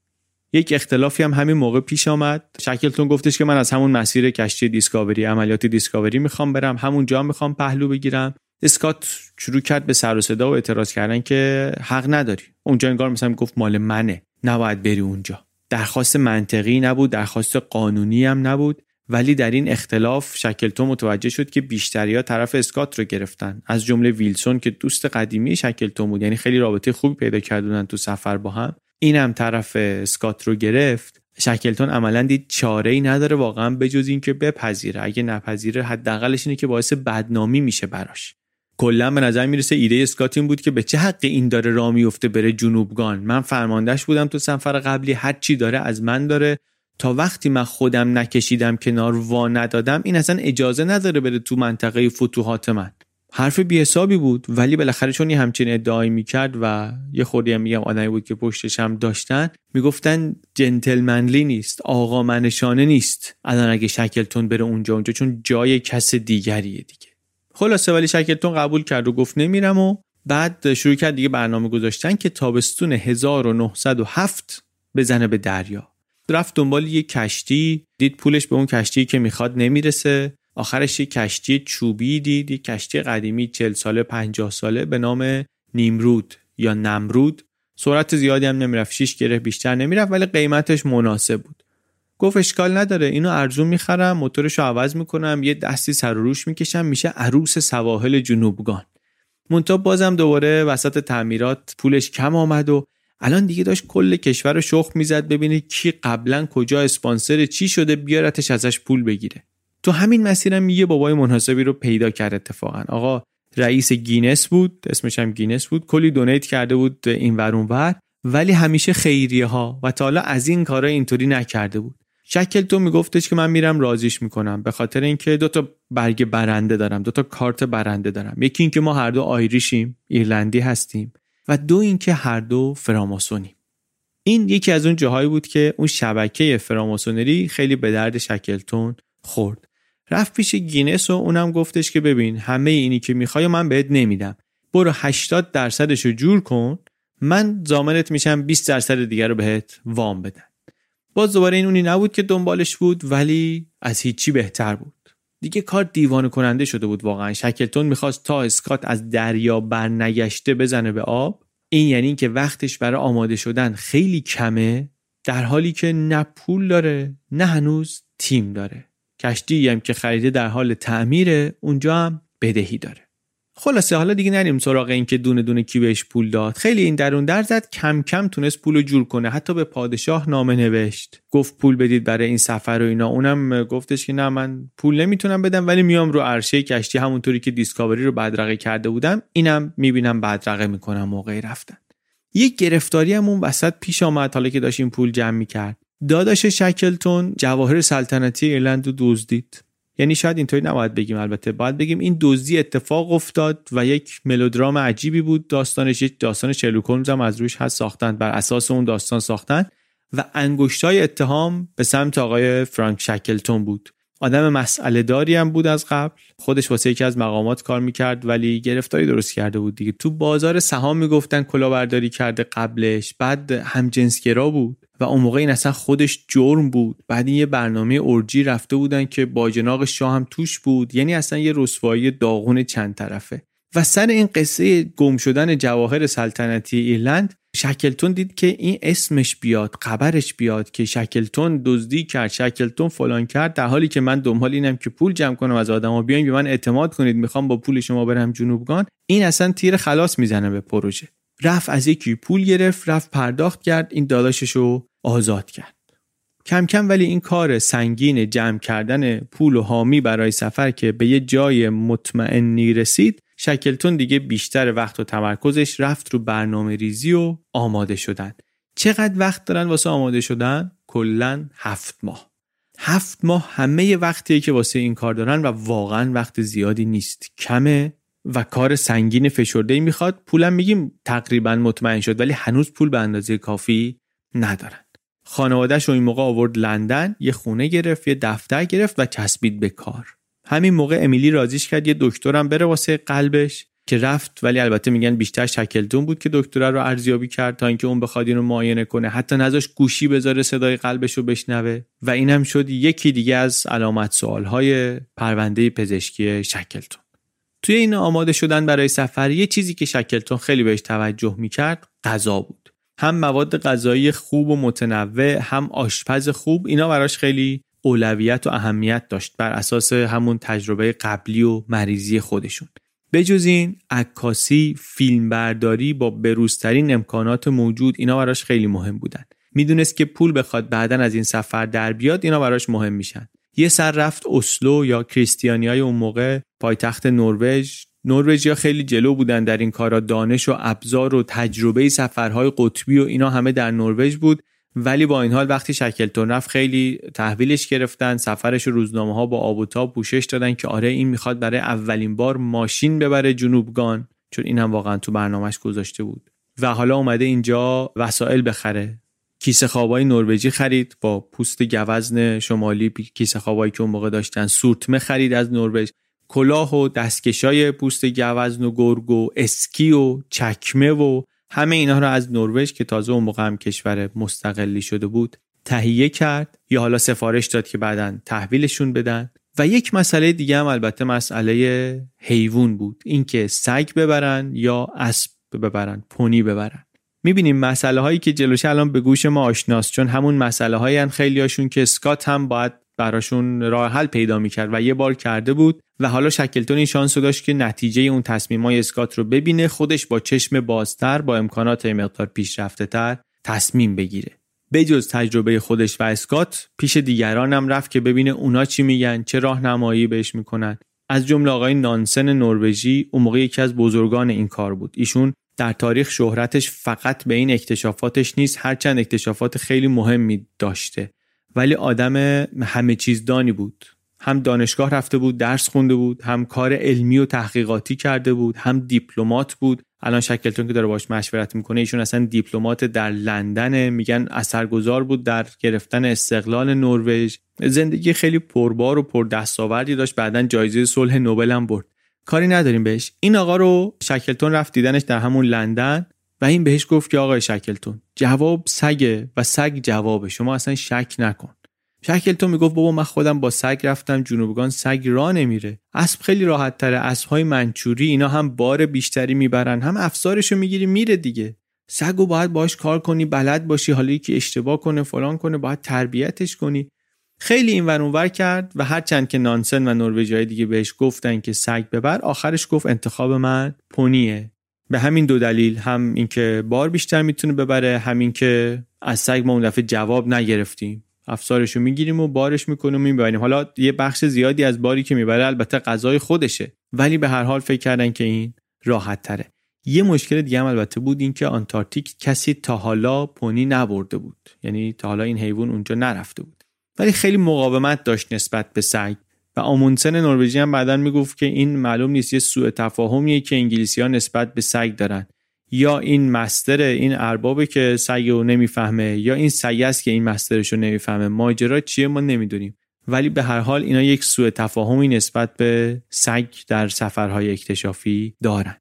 S1: یک اختلافی هم همین موقع پیش آمد. شکلتون گفتش که من از همون مسیر کشتی دیسکاوری عملیات دیسکاوری می‌خوام برم. همون جا می‌خوام پهلو بگیرم. اسکات شروع کرد به سر و صدا و اعتراض کردن که حق نداری. اونجا انگار مثلا گفت مال منه. نباید بری اونجا. درخواست منطقی نبود درخواست قانونی هم نبود. ولی در این اختلاف شکلتون متوجه شد که بیشتریا طرف اسکات رو گرفتن. از جمله ویلسون که دوست قدیمی شکلتون بود یعنی خیلی رابطه خوبی پیدا کردن تو سفر با هم اینم طرف اسکات رو گرفت. شکلتون عملا دید چاره ای نداره واقعا بجز اینکه بپذیره. اگه نپذیره حداقلش اینه که باعث بدنامی میشه براش. کلا به نظر می‌رسه ایده اسکات این بود که به چه حق این داره راه میفته بره جنوبگان. من فرماندهش بودم تو سفر قبلی هر چی داره از من داره. تا وقتی من خودم نکشیدم کنار وا ندادم این اصلا اجازه نداره بره تو منطقه فتوحات من. حرف بی حسابی بود ولی بالاخره چون همچین ادعایی می‌کرد و یه خوردی هم میگم آدمی بود که پشتش هم داشتن می‌گفتن جنتلمنلی نیست آقا منشانه نیست. الان اگه شکلتون بره اونجا اونجا چون جای کس دیگریه دیگه. خلاصه ولی شکلتون قبول کرد و گفت نمیرم و بعد شروع کرد دیگه برنامه گذاشتن که تابستون 1907 بزنه به دریا. رفت دنبال یه کشتی دید پولش به اون کشتی که می‌خواد نمی‌رسه. آخرش یه کشتی چوبی دید یه کشتی قدیمی 40 ساله 50 ساله به نام نیمرود یا نمرود. سرعت زیادی هم نمی‌رفت 6 گره بیشتر نمی‌رفت ولی قیمتش مناسب بود. گفت اشکال نداره اینو ارزون می‌خرم موتورش رو عوض می‌کنم یه دستی سر و روش می‌کشم میشه عروس سواحل جنوبگان. مونتا بازم دوباره وسط تعمیرات پولش کم آمد و الان دیگه داشت کل کشور رو شخم می‌زد ببینه کی قبلا کجا اسپانسر چی شده بیارتش ازش پول بگیره. تو همین مسیرم یه بابای مناسبی رو پیدا کرد اتفاقا. آقا رئیس گینس بود اسمش هم گینس بود کلی donate کرده بود این ور اون ور ولی همیشه خیریه ها و تا حالا از این کارا اینطوری نکرده بود. شکلتون میگفتش که من میرم راضیش می‌کنم به خاطر اینکه دو تا برگ برنده دارم دو تا کارت برنده دارم. یکی اینکه ما هر دو Irish یم ایرلندی هستیم. و دو اینکه هر دو فراماسونیم این یکی از اون جاهایی بود که اون شبکه فراماسونری خیلی به درد شکلتون خورد. رفت پیش گینس و اونم گفتش که ببین همه اینی که می‌خوای من بهت نمیدم. برو 80 درصدش رو جور کن من ضامنت میشم 20 درصد دیگر رو بهت وام بدن. باز دوباره این اونی نبود که دنبالش بود ولی از هیچی بهتر بود. دیگه کار دیوانه کننده شده بود واقعا. شکلتون می‌خواست تا اسکات از دریا برنگشته بزنه به آب. این یعنی که وقتش برای آماده شدن خیلی کمه در حالی که نه پول داره نه هنوز تیم داره. کشتی هم که خریده در حال تعمیره اونجا هم بدهی داره. خلاصه حالا دیگه نریم سراغ این که دونه دونه کی بهش پول داد. خیلی این درون در زد کم کم تونست پول جور کنه. حتی به پادشاه نامه نوشت. گفت پول بدید برای این سفر و اینا. اونم گفتش که نه من پول نمی‌تونم بدم ولی میام رو عرشه کشتی همونطوری که دیسکاوری رو بدرقه کرده بودم. اینم می‌بینم بدرقه می‌کنم موقعی رفتن. یک گرفتاری هم اون وسط پیش آمد حالا که داشت این پول جمع می‌کرد. داداش شکلتون جواهر سلطنتی ایرلند رو دزدید. یعنی شاید اینطوری نباید بگیم البته. باید بگیم این دزدی اتفاق افتاد و یک ملودرام عجیبی بود. داستانش یک داستان شرلوک هم از روش هست ساختن بر اساس اون داستان ساختن و انگشتای اتهام به سمت آقای فرانک شکلتون بود. آدم مسئله داری هم بود از قبل. خودش واسه یکی از مقامات کار می‌کرد ولی گرفتاری درست کرده بود دیگه. تو بازار سهام می‌گفتن کلاهبرداری کرده قبلش. بعد همجنسگرا بود. و اون موقع این اصلا خودش جرم بود. بعد این یه برنامه اورجی رفته بودن که باجناق شاه هم توش بود. یعنی اصلا یه رسوایی داغون چند طرفه. و سر این قصه گم شدن جواهر سلطنتی ایرلند شکلتون دید که این اسمش بیاد خبرش بیاد که شکلتون دزدی کرد شکلتون فلان کرد در حالی که من دنبال اینم که پول جمع کنم از آدما بیاین به من اعتماد کنید می‌خوام با پول شما برم جنوبگان. این اصلا تیر خلاص می‌زنه به پروژه. رفت از یکی پول گرفت رفت پرداخت کرد این داداشش رو آزاد کرد. کم کم ولی این کار سنگین جمع کردن پول و حامی برای سفر که به یه جای مطمئنی رسید شکلتون دیگه بیشتر وقت و تمرکزش رفت رو برنامه ریزی و آماده شدن. چقدر وقت دارن واسه آماده شدن؟ کلا هفت ماه. هفت ماه همه وقتیه که واسه این کار دارن و واقعا وقت زیادی نیست. کمه؟ و کار سنگین فشرده می‌خواد پولم میگیم تقریبا مطمئن شد ولی هنوز پول به اندازه کافی ندارن. خانوادهش رو این موقع آورد لندن یه خونه گرفت یه دفتر گرفت و چسبید به کار. همین موقع امیلی رازیش کرد یه دکترم بره واسه قلبش که رفت ولی البته میگن بیشتر شکلتون بود که دکتره رو ارزیابی کرد تا اینکه اون بخواد اینو معاینه کنه. حتی نذاش گوشی بذاره صدای قلبش رو بشنوه. و اینم شد یکی دیگه از علامت سوالهای پرونده پزشکی شکلتون. توی این آماده شدن برای سفر یه چیزی که شکلتون خیلی بهش توجه می‌کرد غذا بود. هم مواد غذایی خوب و متنوع هم آشپز خوب اینا براش خیلی اولویت و اهمیت داشت بر اساس همون تجربه قبلی و مریضی خودشون. بجز این عکاسی فیلمبرداری با بروزترین امکانات موجود اینا براش خیلی مهم بودن. می‌دونست که پول بخواد بعدا از این سفر در بیاد اینا براش مهم میشن. یه سر رفت اسلو یا کریستیانیای اون موقع پایتخت نروژ. نروژیا خیلی جلو بودن در این کارا دانش و ابزار و تجربه سفرهای قطبی و اینا همه در نروژ بود. ولی با این حال وقتی شکلتون رفت خیلی تحویلش گرفتن سفرش روزنامه ها با آب و تاب پوشش دادن که آره این می‌خواد برای اولین بار ماشین ببره جنوبگان چون این هم واقعا تو برنامهش گذاشته بود. و حالا اومده اینجا وسایل بخره. کیسه خوابای نروژی خرید با پوست گوزن شمالی کیسه خوابایی که اون موقع داشتن. سورتمه خرید از نروژ. کلاه و دستکشای پوست گوزن و گرگ و اسکی و چکمه و همه اینها رو از نروژ که تازه اون موقع هم کشور مستقلی شده بود تهیه کرد. یا حالا سفارش داد که بعدا تحویلشون بدن. و یک مسئله دیگه هم البته مسئله حیوان بود. اینکه سگ ببرن یا اسب ببرن پونی ببرن. می‌بینیم مسئله هایی که جلوش الان به گوش ما آشناست چون همون مسئله هایی خیلی هاشون که اسکات هم باید براشون راه حل پیدا می‌کرد و یه بار کرده بود و حالا شکلتون این شانس رو داشت که نتیجه اون تصمیم های اسکات رو ببینه خودش با چشم بازتر با امکانات مقدار پیشرفته تر تصمیم بگیره. بجز تجربه خودش و اسکات پیش دیگران هم رفت که ببینه اونا چی میگن چه راهنمایی بهش می‌کنن. از جمله آقای نانسن نروژی اون موقع یکی از بزرگان این کار بود. ایشون در تاریخ شهرتش فقط به این اکتشافاتش نیست هرچند اکتشافات خیلی مهمی داشته. ولی آدم همه چیز دانی بود. هم دانشگاه رفته بود درس خونده بود هم کار علمی و تحقیقاتی کرده بود هم دیپلمات بود. الان شکلتون که داره باش مشورت می‌کنه ایشون اصلا دیپلمات در لندن میگن اثرگذار بود در گرفتن استقلال نروژ. زندگی خیلی پربار و پر دستاوردی داشت. بعدا جایزه صلح نوبل هم برد. کاری نداریم بهش. این آقا رو شکلتون رفت دیدنش در همون لندن و این بهش گفت که آقای شکلتون جواب سگه و سگ جوابه. شما اصلا شک نکن. شکلتون می‌گفت بابا من خودم با سگ رفتم جنوبگان سگ را نمیره. اسب خیلی راحت تره اسب های منچوری اینا هم بار بیشتری می‌برن. هم افسارشو می‌گیری میره دیگه. سگو باید باش کار کنی بلد باشی حالا که اشتباه کنه فلان کنه باید تربیتش کنی. خیلی این ور کرد و هرچند که نانسن و نروژی دیگه بهش گفتن که سگ ببر آخرش گفت انتخاب من پونیه. به همین دو دلیل هم اینکه بار بیشتر می‌تونه ببره هم این که از سگ ما اون دفعه جواب نگرفتیم. افسارش رو می‌گیریم و بارش می‌کنیم و می‌بریم. حالا یه بخش زیادی از باری که می‌بره البته غذای خودشه. ولی به هر حال فکر کردن که این راحت تره. یه مشکل دیگه هم البته بود این که آنتارکتیک کسی تا حالا پونی نبرده بود. یعنی تا حالا این حیوان اونجا نرفته بود. ولی خیلی مقاومت داشت نسبت به سگ و آمونسن نروژی هم بعدا می‌گفت که این معلوم نیست یه سوء تفاهمیه که انگلیسی ها نسبت به سگ دارن. یا این مستر این اربابه که سگ رو نمی‌فهمه یا این سگ است که این مسترش رو نمی‌فهمه. ماجرا چیه ما نمی‌دونیم. ولی به هر حال اینا یک سوء تفاهمی نسبت به سگ در سفرهای اکتشافی دارن.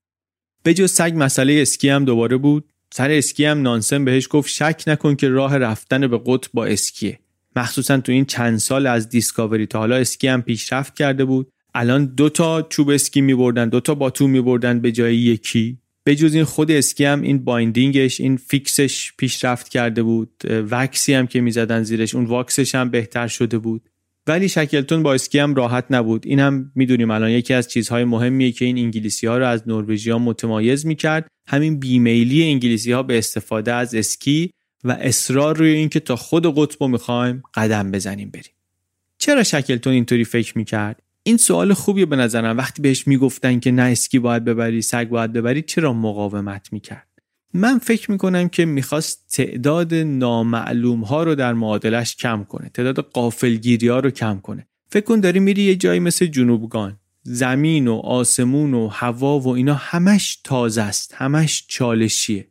S1: به جز سگ مسئله اسکی هم دوباره بود. سر اسکی هم نانسن بهش گفت شک نکن که راه رفتن به قطب با اسکیه. مخصوصا تو این چند سال از دیسکاوری تا حالا اسکی هم پیشرفت کرده بود. الان دو تا چوب اسکی می بردن دو تا باتوم می بردن به جای یکی. به جز این خود اسکی هم این binding ش این fix ش پیشرفت کرده بود. wax ی هم که می‌زدن زیرش اون واکسش هم بهتر شده بود. ولی شکلتون با اسکی هم راحت نبود. این هم می‌دونیم الان یکی از چیزهای مهمیه که این انگلیسی ها رو از نروژی ها متمایز می‌کرد. همین بیمیلی انگلیسی ها به استفاده از اسکی و اصرار روی اینکه تا خود قطب رو می‌خوایم قدم بزنیم بریم. چرا شکلتون اینطوری فکر می‌کرد؟ این سوال خوبیه به نظرم. وقتی بهش می‌گفتن که نه اسکی باید ببری سگ باید ببری چرا مقاومت می‌کرد؟ من فکر می‌کنم که می‌خواست تعداد نامعلوم ها رو در معادلش کم کنه تعداد قافلگیری ها رو کم کنه. فکر کن داری میری یه جایی مثل جنوبگان. زمین و آسمون و هوا و اینا همش تازه است همش چالشیه.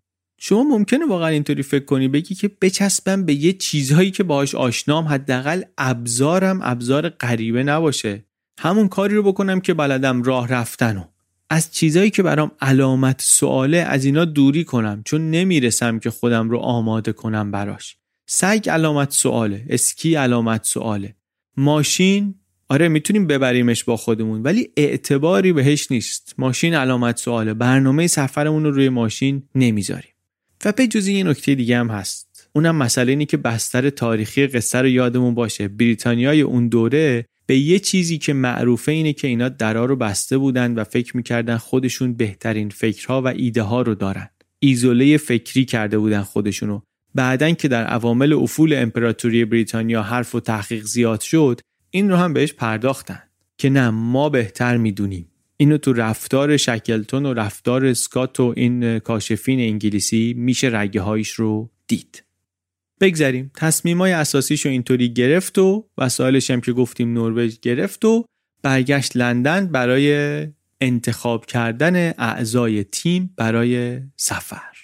S1: شما ممکنه واقعا اینطوری فکر کنی بگی که بچسبم به یه چیزهایی که باهاش آشنام حداقل ابزارم ابزار غریبه نباشه. همون کاری رو بکنم که بلدم راه رفتن و از چیزهایی که برام علامت سواله از اینا دوری کنم چون نمی‌رسم که خودم رو آماده کنم براش. سگ علامت سواله اسکی علامت سواله. ماشین آره می‌تونیم ببریمش با خودمون ولی اعتباری بهش نیست. ماشین علامت سواله برنامه سفرمون رو روی ماشین نمی‌ذاریم. و به جزی یه نکته دیگه هم هست. اونم مسئله اینه که بستر تاریخی قصه رو یادمون باشه. بریتانیای اون دوره به یه چیزی که معروفه اینه که اینا درا رو بسته بودن و فکر می‌کردن خودشون بهترین فکرها و ایده ها رو دارن. ایزوله فکری کرده بودن خودشونو. بعدن که در عوامل افول امپراتوری بریتانیا حرف و تحقیق زیاد شد این رو هم بهش پرداختن. که نه ما بهتر می‌دونیم. اینو تو رفتار شکلتون و رفتار اسکات و این کاشفین انگلیسی میشه رگه هایش رو دید. بگذریم. تصمیم های اساسیش رو اینطوری گرفت و وسایلش هم که گفتیم نروژ گرفت و برگشت لندن برای انتخاب کردن اعضای تیم برای سفر.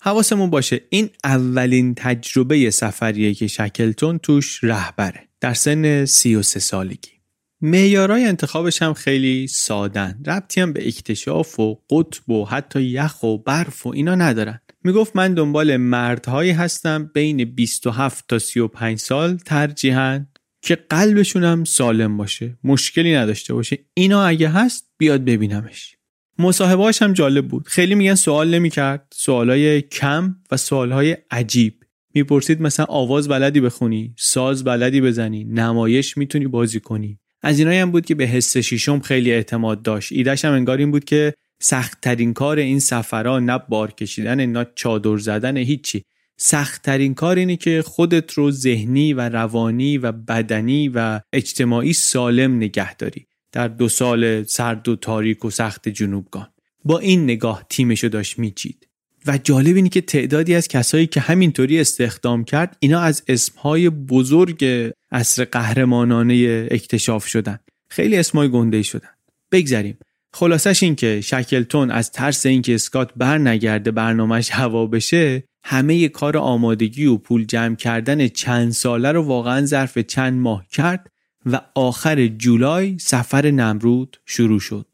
S1: حواسمون باشه این اولین تجربه سفریه که شکلتون توش رهبره. در سن 33 سالگی. معیارای انتخابش هم خیلی سادن. ربطی هم به اکتشاف و قطب و حتی یخ و برف و اینا ندارن. می‌گفت من دنبال مردهایی هستم بین 27 تا 35 سال ترجیحاً که قلبشون هم سالم باشه مشکلی نداشته باشه. اینا اگه هست بیاد ببینمش. مصاحبهاش هم جالب بود. خیلی میگن سوال نمی‌کرد. سوالای کم و سوالهای عجیب. می‌پرسید مثلا آواز بلدی بخونی ساز بلدی بزنی نمایش می‌تونی بازی کنی. از اینایی هم بود که به حس شیشم خیلی اعتماد داشت. ایدهش هم انگار این بود که سختترین کار این سفرها نه بار کشیدن نه چادر زدن هیچی. سختترین کار اینه که خودت رو ذهنی و روانی و بدنی و اجتماعی سالم نگه داری. در دو سال سرد و تاریک و سخت جنوبگان با این نگاه تیمشو داشت میچید. و جالب اینه که تعدادی از کسایی که همینطوری استخدام کرد اینا از اسمهای بزرگ عصر قهرمانانه اکتشاف شدن. خیلی اسمای گنده شدن. بگذریم. خلاصش این که شکلتون از ترس اینکه اسکات بر نگرده برنامهش هوا بشه همه کار آمادگی و پول جمع کردن چند ساله رو واقعا ظرف چند ماه کرد و آخر جولای سفر نمرود شروع شد.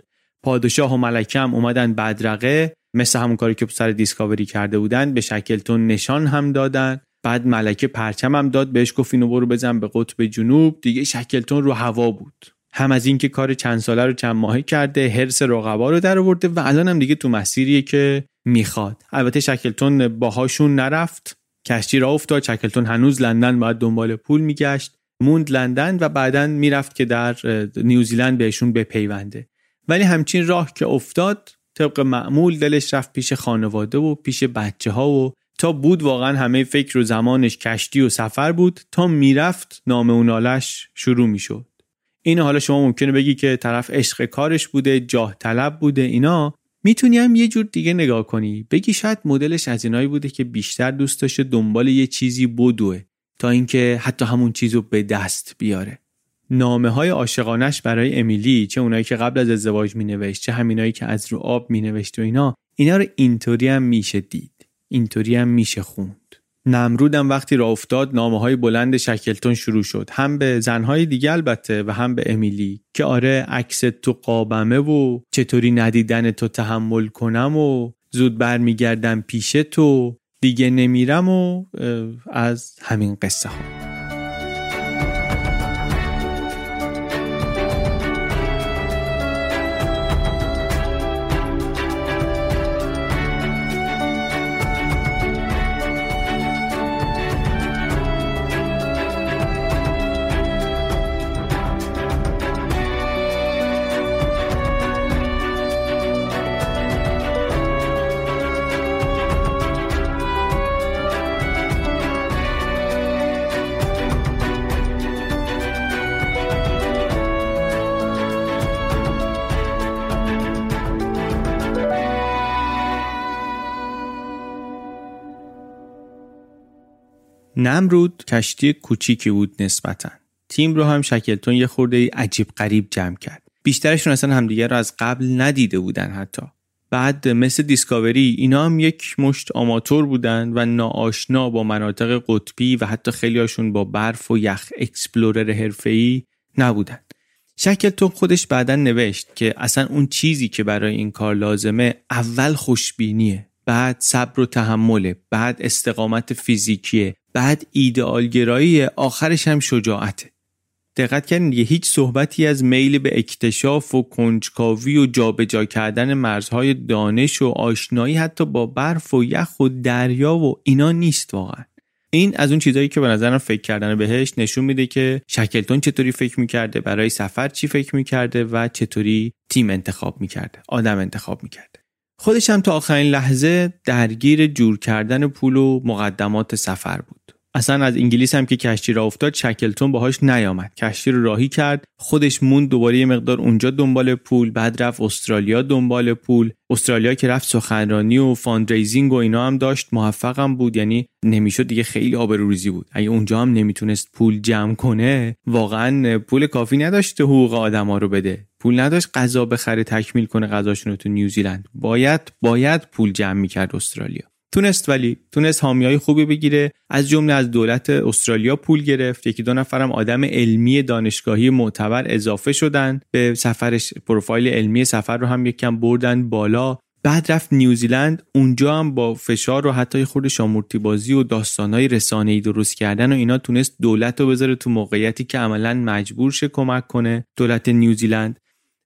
S1: پادشاه و ملکم اومدن بدرقه مثل همون کاری که سر دیسکاوری کرده بودن به شکلتون نشان هم دادن. بعد ملکه پرچم هم داد بهش گفت اینو برو بزن به قطب جنوب. دیگه شکلتون رو هوا بود. هم از اینکه کار چند ساله رو چند ماهه کرده هرس رقبا رو در آورده و الان هم دیگه تو مسیریه که می‌خواد. البته شکلتون باهاشون نرفت. کشتی را افتاد شکلتون هنوز لندن باید دنبال پول میگشت. موند لندن و بعدا می‌رفت که در نیوزیلند بهشون بپیونده. ولی همچین راه که افتاد طبق معمول دلش رفت پیش خانواده و پیش بچه ها و تا بود واقعا همه فکر و زمانش کشتی و سفر بود تا می‌رفت نام اونالش شروع می‌شد. این حالا شما ممکنه بگی که طرف عشق کارش بوده جاه طلب بوده اینا. می‌تونی هم یه جور دیگه نگاه کنی. بگی شاید مدلش از اینایی بوده که بیشتر دوست داشته دنبال یه چیزی بدوه تا اینکه حتی همون چیز رو به دست بیاره. نامه های عاشقانش برای امیلی چه اونایی که قبل از ازدواج می نوشت چه همینایی که از رو آب می نوشت و اینا اینا رو اینطوری هم میشه دید. اینطوری هم میشه خوند. نمرودم وقتی را افتاد نامه های بلند شکلتون شروع شد. هم به زنهای دیگه البته و هم به امیلی. که آره عکس تو قابمه و چطوری ندیدن تو تحمل کنم و زود برمیگردم پیش تو دیگه نمیرم و از همین قصه ها نمرود کشتی کوچیکی بود نسبتا. تیم رو هم شکلتون یه خورده عجیب غریب جمع کرد. بیشترشون اصلا همدیگه رو از قبل ندیده بودن حتی. بعد مثل دیسکاوری اینا هم یک مشت آماتور بودن و ناآشنا با مناطق قطبی و حتی خیلیاشون با برف و یخ explorer حرفه‌ای نبودن. شکلتون خودش بعدا نوشت که اصلا اون چیزی که برای این کار لازمه اول خوشبینیه بعد صبر و تحمله بعد استقامت فیزیکیه بعد ایدئالگرایی آخرش هم شجاعته دقت کردین دیگه هیچ صحبتی از میل به اکتشاف و کنجکاوی و جابجا کردن مرزهای دانش و آشنایی حتی با برف و یخ و دریا و اینا نیست واقعا. این از اون چیزایی که به نظرم فکر کردن بهش نشون میده که شکلتون چطوری فکر می‌کرده برای سفر چی فکر می‌کرده و چطوری تیم انتخاب می‌کرده آدم انتخاب می‌کرده. خودش هم تا آخرین لحظه درگیر جور کردن پول و مقدمات سفر بود. اصلا از انگلیس هم که کشتی راه افتاد شکلتون باهاش نیامد. کشتی رو راهی کرد خودش موند دوباره یه مقدار اونجا دنبال پول بعد رفت استرالیا دنبال پول. استرالیا که رفت سخنرانی و fundraising و اینا هم داشت موفقم بود یعنی نمی‌شد دیگه خیلی آبروریزی بود. اگه اونجا هم نمی‌تونست پول جمع کنه واقعا پول کافی نداشته حقوق آدما رو بده. پول نداشت غذا بخره تکمیل کنه غذاشون رو تو نیوزیلند. باید باید پول جمع می‌کرد استرالیا. تونست ولی تونست حامیای خوبی بگیره. از جمله از دولت استرالیا پول گرفت. یکی دو نفرم آدم علمی دانشگاهی معتبر اضافه شدن. به سفرش پروفایل علمی سفر رو هم یکم بردن بالا. بعد رفت نیوزیلند. اونجا هم با فشار و حتی خود شامورتی بازی و داستانهای ای درست کردن و اینا تونست دولت رو بذاره تو موقعیتی که عملا مجبور شه کمک کنه. دولت نیوزیلند.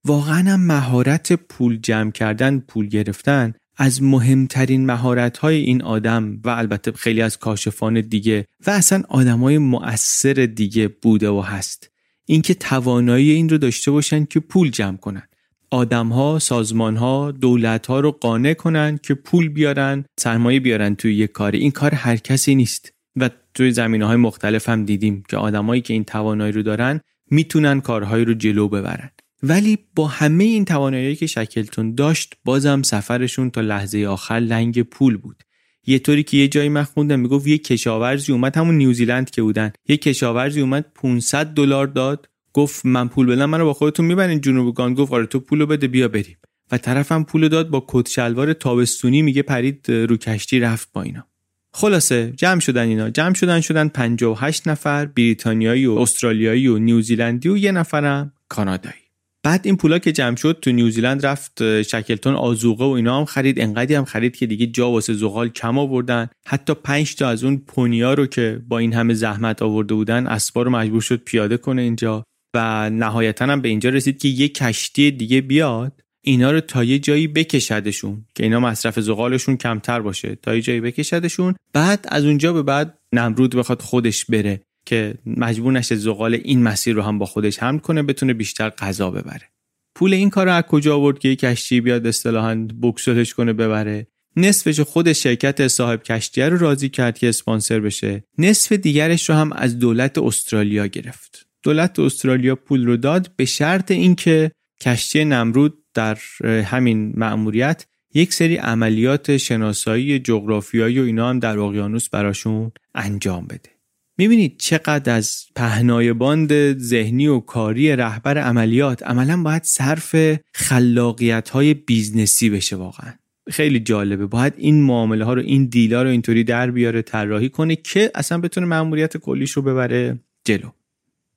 S1: واقعا هم مهارت پول جمع کردن پول گرفتن. از مهمترین مهارت های این آدم و البته خیلی از کاشفان دیگه و اصلا های مؤثر دیگه بوده و هست اینکه توانایی این رو داشته باشن که پول جمع کنن آدم ها، سازمان ها، دولت ها رو قانع کنن که پول بیارن، سرمایه بیارن توی یک کاری. این کار هر کسی نیست و توی زمینه های مختلف هم دیدیم که آدمایی که این توانایی رو دارن می‌تونن کارهایی رو جلو ببرن. ولی با همه این توانایی که شکلتون داشت بازم سفرشون تا لحظه آخر لنگ پول بود. یه طوری که یه جایی من خوندم می‌گفت یه کشاورزی اومد همون نیوزیلند که بودن. یه کشاورزی اومد 500 دلار داد. گفت من پول بدم منو با خودتون می‌برین جنوب گان. گفت آره تو پولو بده بیا بریم. و طرفم پولو داد با کت شلوار تابستونی میگه پرید رو کشتی رفت با اینا. خلاصه جمع شدن اینا. جمع شدن شدن 58 نفر بریتانیایی و استرالیایی و نیوزیلندی و یه نفرم کانادایی. بعد این پولا که جمع شد تو نیوزیلند رفت شکلتون آزوقه و اینا هم خرید. انقدی هم خرید که دیگه جا واسه زغال کم آوردن. حتی پنج تا از اون پونیا رو که با این همه زحمت آورده بودن اسبا رو مجبور شد پیاده کنه اینجا. و نهایتا هم به اینجا رسید که یه کشتی دیگه بیاد اینا رو تا یه جایی بکشدشون که اینا مصرف زغالشون کمتر باشه. تا یه جایی بکشدشون بعد از اونجا به بعد نمرود بخواد خودش بره. که مجبور نشه زغال این مسیر رو هم با خودش حمل کنه بتونه بیشتر غذا ببره. پول این کار از کجا آورد که یه کشتی بیاد اصطلاحا بکسلش کنه ببره؟ نصفش خود شرکت صاحب کشتیه رو راضی کرد که اسپانسر بشه. نصف دیگرش رو هم از دولت استرالیا گرفت. دولت استرالیا پول رو داد به شرط اینکه کشتی نمرود در همین مأموریت یک سری عملیات شناسایی جغرافیایی و اینا هم در اقیانوس براشون انجام بده. می‌بینید چقدر از پهنای باند ذهنی و کاری رهبر عملیات عملا باید صرف خلاقیت های business ی بشه واقعا. خیلی جالبه. باید این معامله ها رو این deal ا رو اینطوری در بیاره طراحی کنه که اصلا بتونه مأموریت کلیش رو ببره جلو.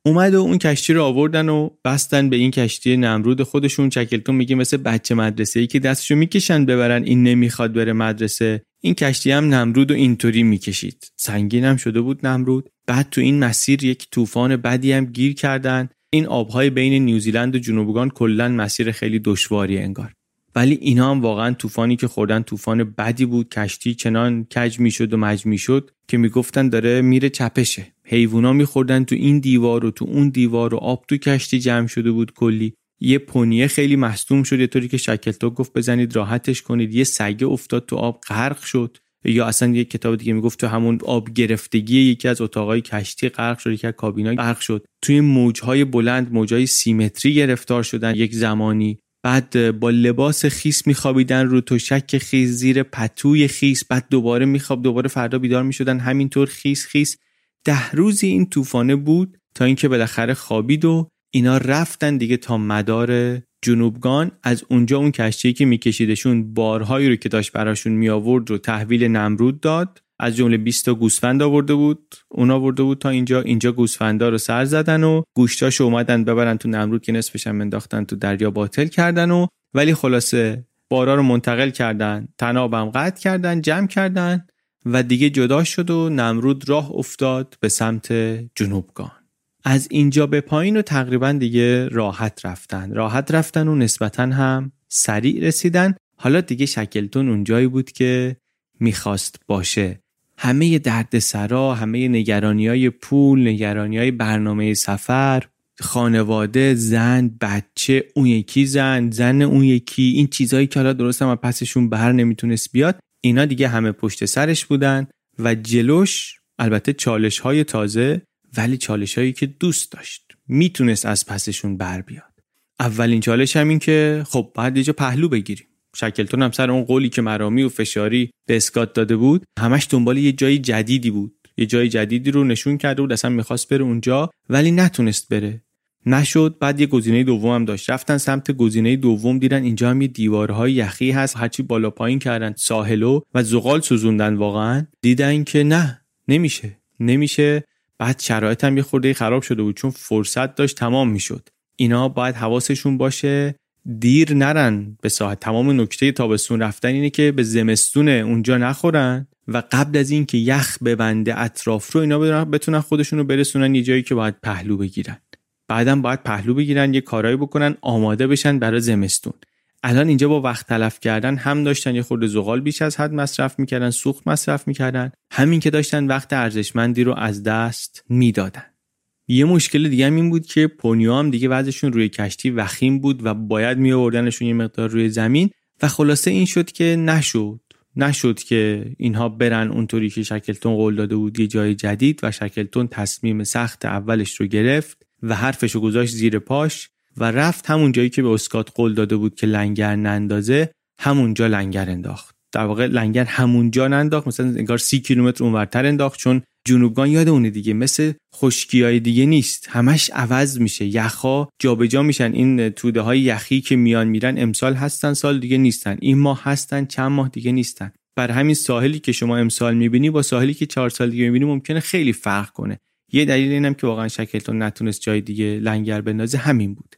S1: اومد و اون کشتی رو آوردن و بستن به این کشتی نمرود خودشون. چکلتون میگه مثل بچه مدرسه ای که دستشو می‌کشن ببرن این نمی‌خواد بره مدرسه. این کشتی هم نمرود و اینطوری می‌کشید. سنگین هم شده بود نمرود. بعد تو این مسیر یک طوفان بدی هم گیر کردن. این آبهای بین نیوزیلند و جنوبگان کلا مسیر خیلی دشواری انگار. ولی اینا هم واقعا طوفانی که خوردن طوفان بدی بود. کشتی چنان کج می‌شد و مج می‌شد که می‌گفتن داره میره چپشه. حیوونا میخوردن تو این دیوار و تو اون دیوار و آب تو کشتی جمع شده بود کلی. یه پونیه خیلی مصدوم شد یه طوری که شکلتو گفت بزنید راحتش کنید. یه سگه افتاد تو آب غرق شد. یا اصلا یه کتاب دیگه می‌گفت تو همون آب گرفتگی یکی از اتاقای کشتی غرق شد یکی از کابینا غرق شد. توی موجهای بلند موجهای سیمتری گرفتار شدن یک زمانی. بعد با لباس خیس میخوابیدن رو تو شک خیس زیر پتوی خیس بعد دوباره میخواب دوباره فردا بیدار می‌شدن. همینطور خیس خیس. ده روزی این طوفانه بود تا اینکه بالاخره خوابید و اینا رفتن دیگه تا مدار جنوبگان. از اونجا اون کشتی که میکشیدشون بارهایی رو که داشت براشون می آورد رو تحویل نمرود داد. از جمله 20 تا گوسفند آورده بود. اون آورده بود تا اینجا. اینجا گوسفندا رو سر زدن و گوشتاش اومدن ببرن تو نمرود که نصفش هم انداختن تو دریا باطل کردن و ولی خلاصه بارا رو منتقل کردن. تنابم قطع کردن جمع کردن. و دیگه جدا شد و نمرود راه افتاد به سمت جنوبگان از اینجا به پایین و تقریبا دیگه راحت رفتن. راحت رفتن و نسبتا هم سریع رسیدن. حالا دیگه شکلتون اونجایی بود که می‌خواست باشه. همه درد سرا همه نگرانی های پول نگرانی های برنامه سفر خانواده زن بچه اون یکی زن زن اون یکی این چیزهایی که حالا درست هم پسشون بر نمی‌تونست بیاد اینا دیگه همه پشت سرش بودن و جلوش البته چالش های تازه ولی چالش هایی که دوست داشت. می‌تونست از پسشون بر بیاد. اولین چالش هم این که خب باید یه پهلو بگیریم. شکلتون هم سر اون قولی که مرامی و فشاری به اسکات داده بود همش دنبال یه جای جدیدی بود. یه جای جدیدی رو نشون کرده بود اصلا می‌خواست بره اونجا ولی نتونست بره. نشد. بعد یه گزینه دوم هم داشت. رفتن سمت گزینه دوم دیدن اینجا هم یه دیوارهای یخی هست. هرچی بالا پایین کردن ساحلو و زغال سوزوندن واقعا. دیدن که نه نمیشه. نمیشه. بعد شرایط هم یه خورده خراب شده بود چون فرصت داشت تمام می‌شد. اینا باید حواسشون باشه. دیر نرن به ساحل. تمام نکته تابستون رفتن اینه که به زمستون اونجا نخورن و قبل از اینکه یخ ببنده اطراف رو اینا بتونن خودشون رو برسونن یه جایی که باید پهلو بگیرن. بعدم باید پهلو بگیرن یه کارایی بکنن آماده بشن برای زمستون. الان اینجا با وقت تلف کردن هم داشتن یه خورده زغال بیش از حد مصرف می‌کردن سوخت مصرف می‌کردن. همین که داشتن وقت ارزشمندی رو از دست می‌دادن. یه مشکل دیگه هم این بود که پونیو هم دیگه وضعشون روی کشتی وخیم بود و باید می آوردنشون یه مقدار روی زمین و خلاصه این شد که نشد. نشد که اینها برن اونطوری که شکلتون قول داده بود یه جای جدید و شکلتون تصمیم سخت اولش رو گرفت. و حرفش رو گذاشت زیر پاش و رفت همون جایی که به اسکات قول داده بود که لنگر نندازه همونجا لنگر انداخت. در واقع لنگر همونجا ننداخت مثلا انگار سی کیلومتر اونورتر انداخت چون جنوبگان یاد اونه دیگه مثل خشکی دیگه نیست. همش عوض میشه یخها جابجا میشن. این توده های یخی که میان میرن امسال هستن سال دیگه نیستن. این ماه هستن چند ماه دیگه نیستن. بر همین ساحلی که شما امسال می‌بینی با ساحلی که چهار سال دیگه می‌بینی ممکنه خیلی فرق کنه. یه دلیل اینم که واقعا شکلتون نتونست جای دیگه لنگر بندازه همین بود.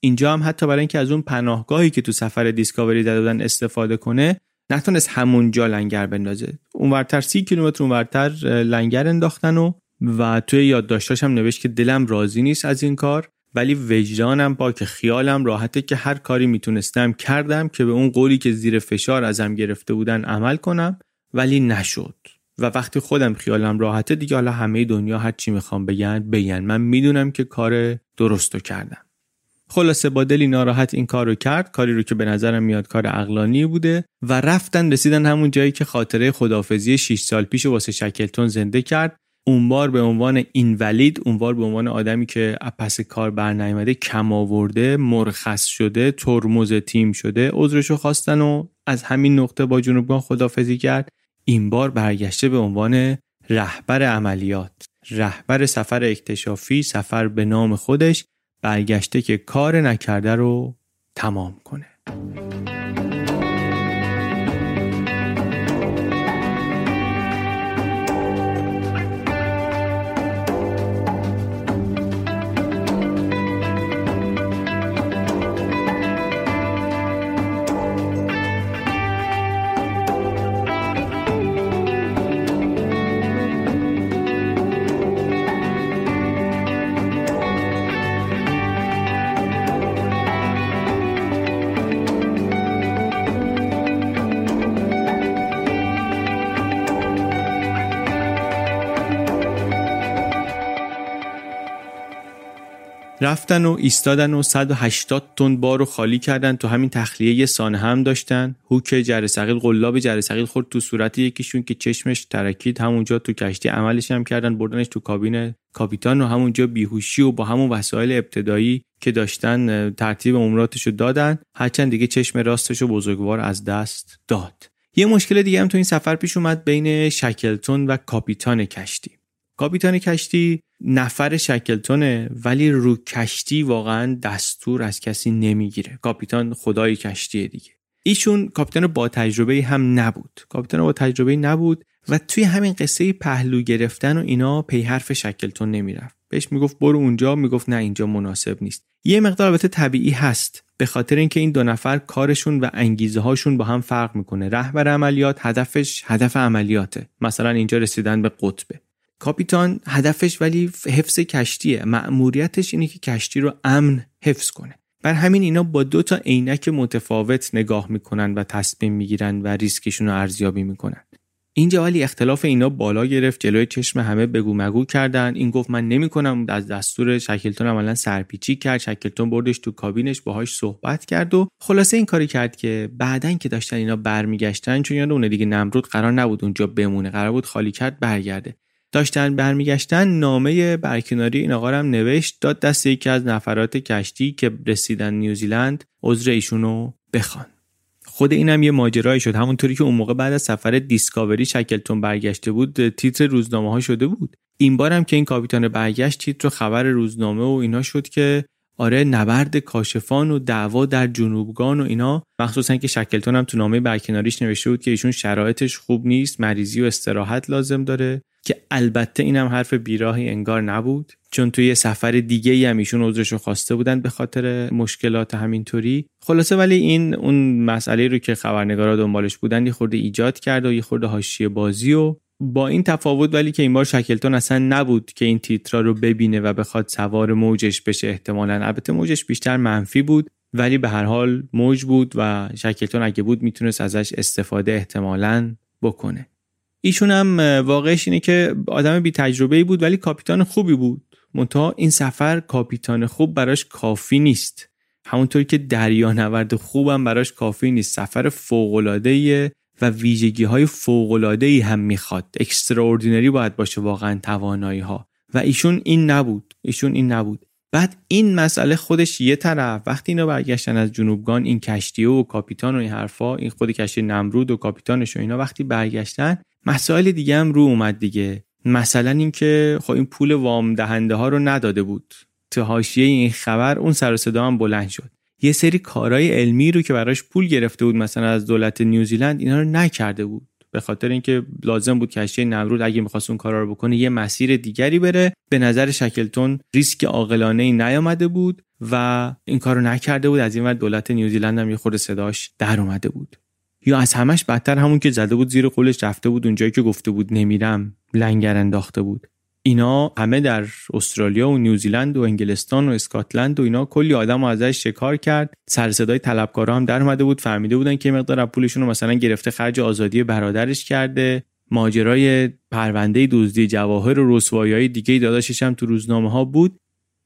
S1: اینجا هم حتی برای اینکه از اون پناهگاهی که تو سفر دیسکاوری دادن استفاده کنه نتونست همونجا لنگر بندازه. اونورتر سی کیلومتر اونورتر لنگر انداختن و و توی یادداشتاش هم نوشت که دلم راضی نیست از این کار ولی وجدانم با که خیالم راحته که هر کاری می‌تونستم کردم که به اون قولی که زیر فشار ازم گرفته بودن عمل کنم ولی نشد. و وقتی خودم خیالم راحته دیگه حالا همه دنیا هر چی می‌خوام بگن بگن. من می‌دونم که کار درستو کردم. خلاصه با دلی ناراحت این کار رو کرد کاری رو که به نظرم میاد کار اقلانی بوده و رفتن رسیدن همون جایی که خاطره خدافزی 6 سال پیش واسه شکلتون زنده کرد. اون بار به عنوان اینولید اون بار به عنوان آدمی که پس کار بر نیامده کم آورده مرخص شده ترمز تیم شده عذرشو خواستن و از همین نقطه با جنوبگان خدافزی کرد. این بار برگشته به عنوان رهبر عملیات رهبر سفر اکتشافی سفر به نام خودش برگشته که کار نکرده رو تمام کنه. رفتن و ایستادن و 180 تن بار رو خالی کردن. تو همین تخلیه یه سانه هم داشتن. هوک جرثقیل قلاب جرثقیل خورد تو صورت یکیشون که چشمش ترکید. همونجا تو کشتی عملش هم کردن بردنش تو کابین کاپیتان و همونجا بیهوشی و با همون وسایل ابتدایی که داشتن ترتیب عمراتش رو دادن. هرچند دیگه چشم راستش رو بزرگوار از دست داد. یه مشکل دیگه هم تو این سفر پیش اومد بین شکلتون و کاپیتان کشتی. کاپیتان کشتی نفر شکلتونه ولی رو کشتی واقعا دستور از کسی نمی‌گیره. کاپیتان خدای کشتی دیگه. ایشون کاپیتان با تجربه هم نبود. کاپیتان با تجربه نبود و توی همین قصه پهلو گرفتن و اینا پی حرف شکلتون نمی‌رفت. بهش می‌گفت برو اونجا می‌گفت نه اینجا مناسب نیست. یه مقدار البته طبیعی هست. به خاطر اینکه این دو نفر کارشون و انگیزه هاشون با هم فرق می‌کنه. رهبر عملیات هدفش هدف عملیاته. مثلا اینجا رسیدن به قطبه کاپیتان هدفش ولی حفظ کشتیه. مأموریتش اینه که کشتی رو امن حفظ کنه. بر همین اینا با دو تا عینک متفاوت نگاه می‌کنن و تصمیم می‌گیرن و ریسکشون رو ارزیابی می‌کنن. اینجا ولی اختلاف اینا بالا گرفت جلوی چشم همه بگو مگو کردن. این گفت من نمی‌کنم. از دستور شکلتون عملا سرپیچی کرد. شکلتون بردش تو کابینش باهاش صحبت کرد و خلاصه این کاری کرد که بعدا که داشتن اینا برمیگشتن چون یاد اون دیگه نمرود قرار نبود اونجا بمونه قرار بود خالی کرد برگرده. داشتن برمیگشتن نامه برکناری این آقا هم نوشت داد دست یکی از نفرات کشتی که رسیدن نیوزیلند عذر ایشونو بخوان. خود اینم یه ماجرایی شد. همونطوری که اون موقع بعد از سفر دیسکاوری شکلتون برگشته بود تیتر روزنامه ها شده بود. این بارم که این کاپیتان برگشت تیتر خبر روزنامه و اینا شد که آره نبرد کاشفان و دعوا در جنوبگان و اینا. مخصوصا که شکلتون هم تو نامه برکناریش نوشته بود که ایشون شرایطش خوب نیست مریضی و استراحت لازم داره. که البته اینم حرف بیراهی انگار نبود چون توی سفر دیگه ای هم ایشون عذرش رو خواسته بودن به خاطر مشکلات همینطوری. خلاصه ولی این اون مسئله رو که خبرنگارا دنبالش بودن یه خورده ایجاد کرد و یه خورده حاشیه بازی و با این تفاوت ولی که این بار شکلتون اصلا نبود که این تیترا رو ببینه و بخواد سوار موجش بشه احتمالا. البته موجش بیشتر منفی بود ولی به هر حال موج بود و شکلتون اگه بود می‌تونست ازش استفاده احتمالا بکنه. ایشون هم واقعش اینه که آدم بی تجربه بود ولی کاپیتان خوبی بود. منتها این سفر کاپیتان خوب براش کافی نیست. همونطوری که دریانورد خوبم براش کافی نیست. صبر فوق‌العاده و ویژگی های فوق‌العاده هم می‌خواد. extraordinary باید باشه واقعا توانایی ها و ایشون این نبود. ایشون این نبود. بعد این مسئله خودش یه طرف. وقتی اینا برگشتن از جنوبگان این کشتی و کاپیتان و این حرفا این خود کشتی نمرود و کاپیتانش و اینا وقتی برگشتن مسائل دیگه هم رو اومد دیگه. مثلا اینکه خب این پول وام دهنده ها رو نداده بود. تو حاشیه این خبر اون سر صدا هم بلند شد. یه سری کارهای علمی رو که براش پول گرفته بود مثلا از دولت نیوزیلند اینا رو نکرده بود. به خاطر اینکه لازم بود کشتی نمرود اگه می‌خواست اون کارا رو بکنه یه مسیر دیگری بره. به نظر شکلتون ریسک عاقلانه ای نیامده بود و این کارو نکرده بود. از این ور دولت نیوزیلند هم یه خورده صداش در اومده بود. یا از همش بدتر همون که زده بود زیر قولش رفته بود اونجایی که گفته بود نمیرم لنگر انداخته بود. اینا همه در استرالیا و نیوزیلند و انگلستان و اسکاتلند و اینا کلی آدم ازش شکار کرد. سر صدای طلبکارا هم در اومده بود فهمیده بودن که مقدار پولشون رو مثلا گرفته خرج آزادی برادرش کرده. ماجرای پرونده دزدی جواهر و رسوایی دیگه داداشش هم تو روزنامه ها بود.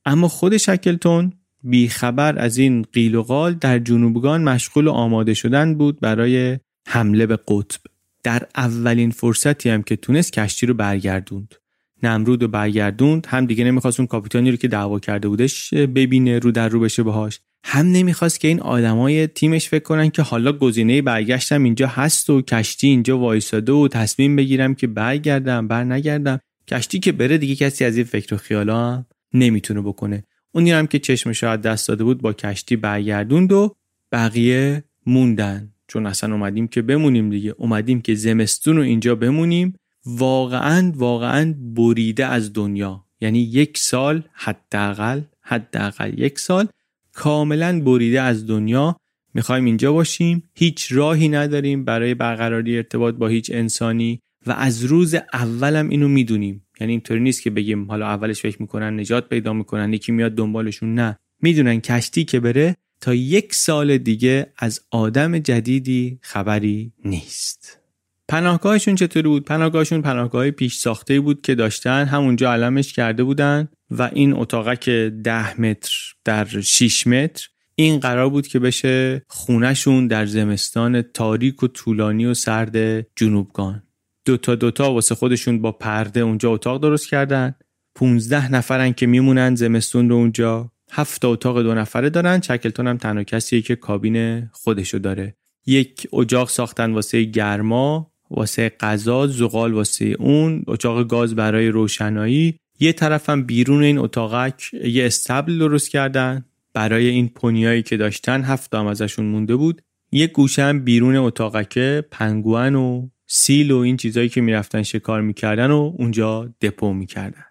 S1: اما خود شکلتون بیخبر از این قیل و قال در جنوبگان مشغول آماده شدن بود برای حمله به قطب. در اولین فرصتی هم که تونست کشتی رو برگردوند. نمرود و برگردوند هم دیگه نمی‌خواست اون کاپیتانی رو که دعوا کرده بودش ببینه رو در رو بشه باهاش. هم نمی‌خواست که این آدمای تیمش فکر کنن که حالا گزینه برگشتم اینجا هست و کشتی اینجا وایساده و تصمیم بگیرم که برگردم بر نگردم کشتی که بره دیگه کسی از این فکر و خیالا هم نمی‌تونه بکنه. اونی هم که چشم شاید دست داده بود با کشتی برگردوند و بقیه موندن. چون اصلا اومدیم که بمونیم دیگه. اومدیم که زمستون رو اینجا بمونیم. واقعا واقعا بریده از دنیا. یعنی یک سال حداقل حداقل یک سال کاملا بریده از دنیا. می‌خوایم اینجا باشیم. هیچ راهی نداریم. برای برقراری ارتباط با هیچ انسانی. و از روز اولم اینو می‌دونیم. یعنی اینطوری نیست که بگیم حالا اولش فکر می‌کنن نجات پیدا می‌کنن یکی میاد دنبالشون. نه. می‌دونن کشتی که بره تا یک سال دیگه از آدم جدیدی خبری نیست. پناهگاهشون چطوری بود؟ پناهگاهشون پناهگاه پیش ساخته بود که داشتن همونجا علمش کرده بودن و این اتاقک ده متر در 6 متر این قرار بود که بشه خونهشون در زمستان تاریک و طولانی و سرد جنوبگان. دوتا دوتا واسه خودشون با پرده اونجا اتاق درست کردن. 15 نفرن که میمونن زمستون رو اونجا. هفت اتاق دو نفره دارن. چکلتون هم تنها کسیه که کابین خودشو داره. یک اجاق ساختن واسه گرما واسه غذا زغال واسه اون اچاق گاز برای روشنایی. یه طرفم بیرون این اتاقک یه استبل درست کردن. برای این پونیایی که داشتن هفت ازشون مونده بود. یه گوشه هم بیرون اتاقک پنگوان و سیل و این چیزایی که می‌رفتن شکار می‌کردن و اونجا دپو می‌کردن.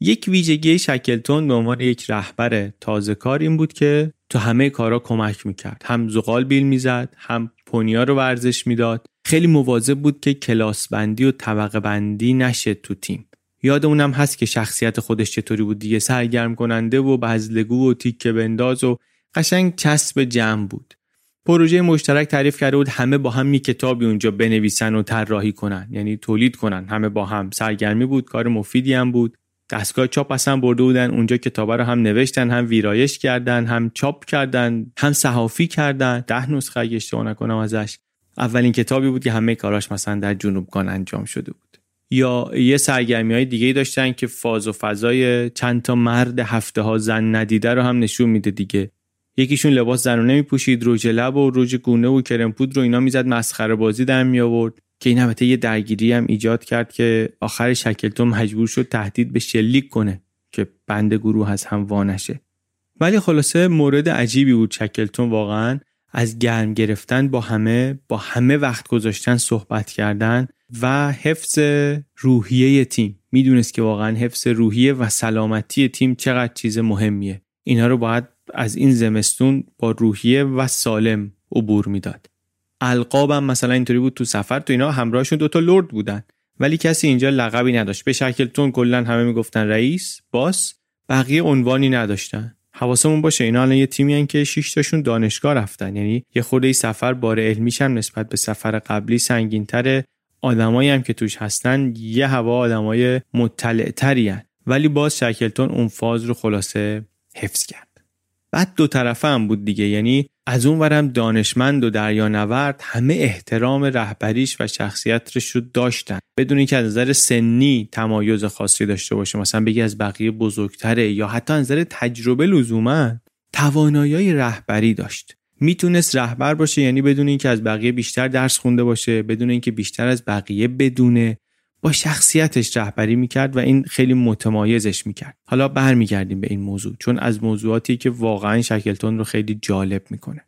S1: یک ویژگی شکلتون به عنوان یک رهبر تازه کار این بود که تو همه کارا کمک می‌کرد. هم زغال بیل می‌زد هم پونیا رو ورزش می‌داد. خیلی مواظب بود که کلاس بندی و طبقه بندی نشه تو تیم. یادمونم هست که شخصیت خودش چطوری بود دیگه. سرگرم کننده و بزلگو و تیکه بنداز و قشنگ چسب جمع بود. پروژه مشترک تعریف کرده بود همه با هم یک کتابی اونجا بنویسن و طراحی کنن یعنی تولید کنن. همه با هم. سرگرمی بود کار مفیدی هم بود. دستگاه چاپ اصلا برده بودن اونجا کتابه رو هم نوشتن هم ویرایش کردن هم چاپ کردن هم صحافی کردن. ده نسخه اگه اشتباه نکنم ازش. اولین کتابی بود که همه کاراش مثلا در جنوبگان انجام شده بود. یا یه سرگرمی های دیگه داشتن که فاز و فضای چند تا مرد هفته ها زن ندیده رو هم نشون میده دیگه. یکیشون لباس زنونه میپوشید روژ لب و روژ گونه و کرم پودر رو اینا می‌زد مسخره بازی در می آورد که این البته یه درگیری هم ایجاد کرد که آخر شکلتون مجبور شد تهدید به شلیک کنه که بند گروه از هم وانشه ولی خلاصه مورد عجیبی بود شکلتون واقعا. از گرم گرفتن با همه با همه وقت گذاشتن صحبت کردن و حفظ روحیه تیم. می‌دونست که واقعا حفظ روحیه و سلامتی تیم چقدر چیز مهمیه. اینا رو باید از این زمستون با روحیه و سالم عبور می‌داد. القابم مثلا اینطوری بود تو سفر تو اینا همراهشون دوتا لرد بودن. ولی کسی اینجا لقبی نداشت. به شکلتون کلا همه می‌گفتن رئیس باس بقیه عنوانی نداشتن. حواسمون باشه اینا الان یه تیمی که 6 تاشون دانشگاه رفتن. یعنی یه خورده سفر بار علمیش هم نسبت به سفر قبلی سنگینتره. آدمایی هم که توش هستن یه هوا آدمای مطلع تری ولی باز شکلتون اون فاز رو خلاصه حفظ کرد. بعد دو طرفه هم بود دیگه. یعنی از اون ورم دانشمند و دریانورد همه احترام رهبریش و شخصیتش رو داشتن. بدون اینکه از نظر سنی تمایز خاصی داشته باشه مثلا بگی از بقیه بزرگتره یا حتی از نظر تجربه لزوما توانایی رهبری داشت. می‌تونست رهبر باشه یعنی بدون اینکه از بقیه بیشتر درس خونده باشه بدون اینکه بیشتر از بقیه بدونه. با شخصیتش رهبری می‌کرد و این خیلی متمایزش می‌کرد. حالا برمیگردیم به این موضوع چون از موضوعاتی که واقعا شکلتون رو خیلی جالب می‌کنه.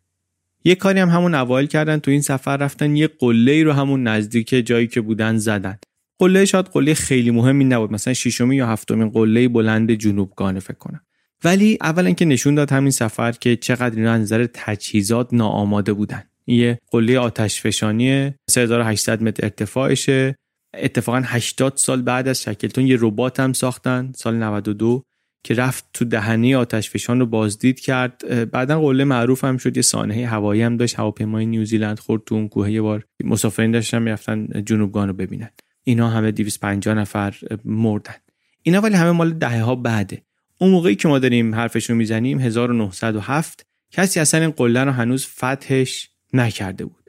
S1: یه کاری هم همون اوایل کردن تو این سفر رفتن یه قله رو همون نزدیک جایی که بودن زدن. قله شاید قله خیلی مهمی نبود مثلا ششمی یا هفتمین قله بلند جنوبگانه فکر کنم. ولی اولا که نشون داد همین سفر که چقدر اینا نظر تجهیزات ناآماده بودن. یه قله آتش فشانی 3800 متر ارتفاعشه. اتفاقا 80 سال بعد از شکلتون یه ربات هم ساختن سال 92 که رفت تو دهنی آتش فشان رو بازدید کرد. بعدا قله معروف هم شد یه سانحه هوایی هم داشت هواپیمای نیوزیلند خورد تو اون کوه یه بار مسافرین داشتن می‌رفتن جنوبگان رو ببینن. اینا همه 250 نفر مردن. اینا ولی همه مال دهه ها بعده. اون موقعی که ما داریم حرفشون می‌زنیم 1907 کسی اصلا این قله رو هنوز فتحش نکرده بود.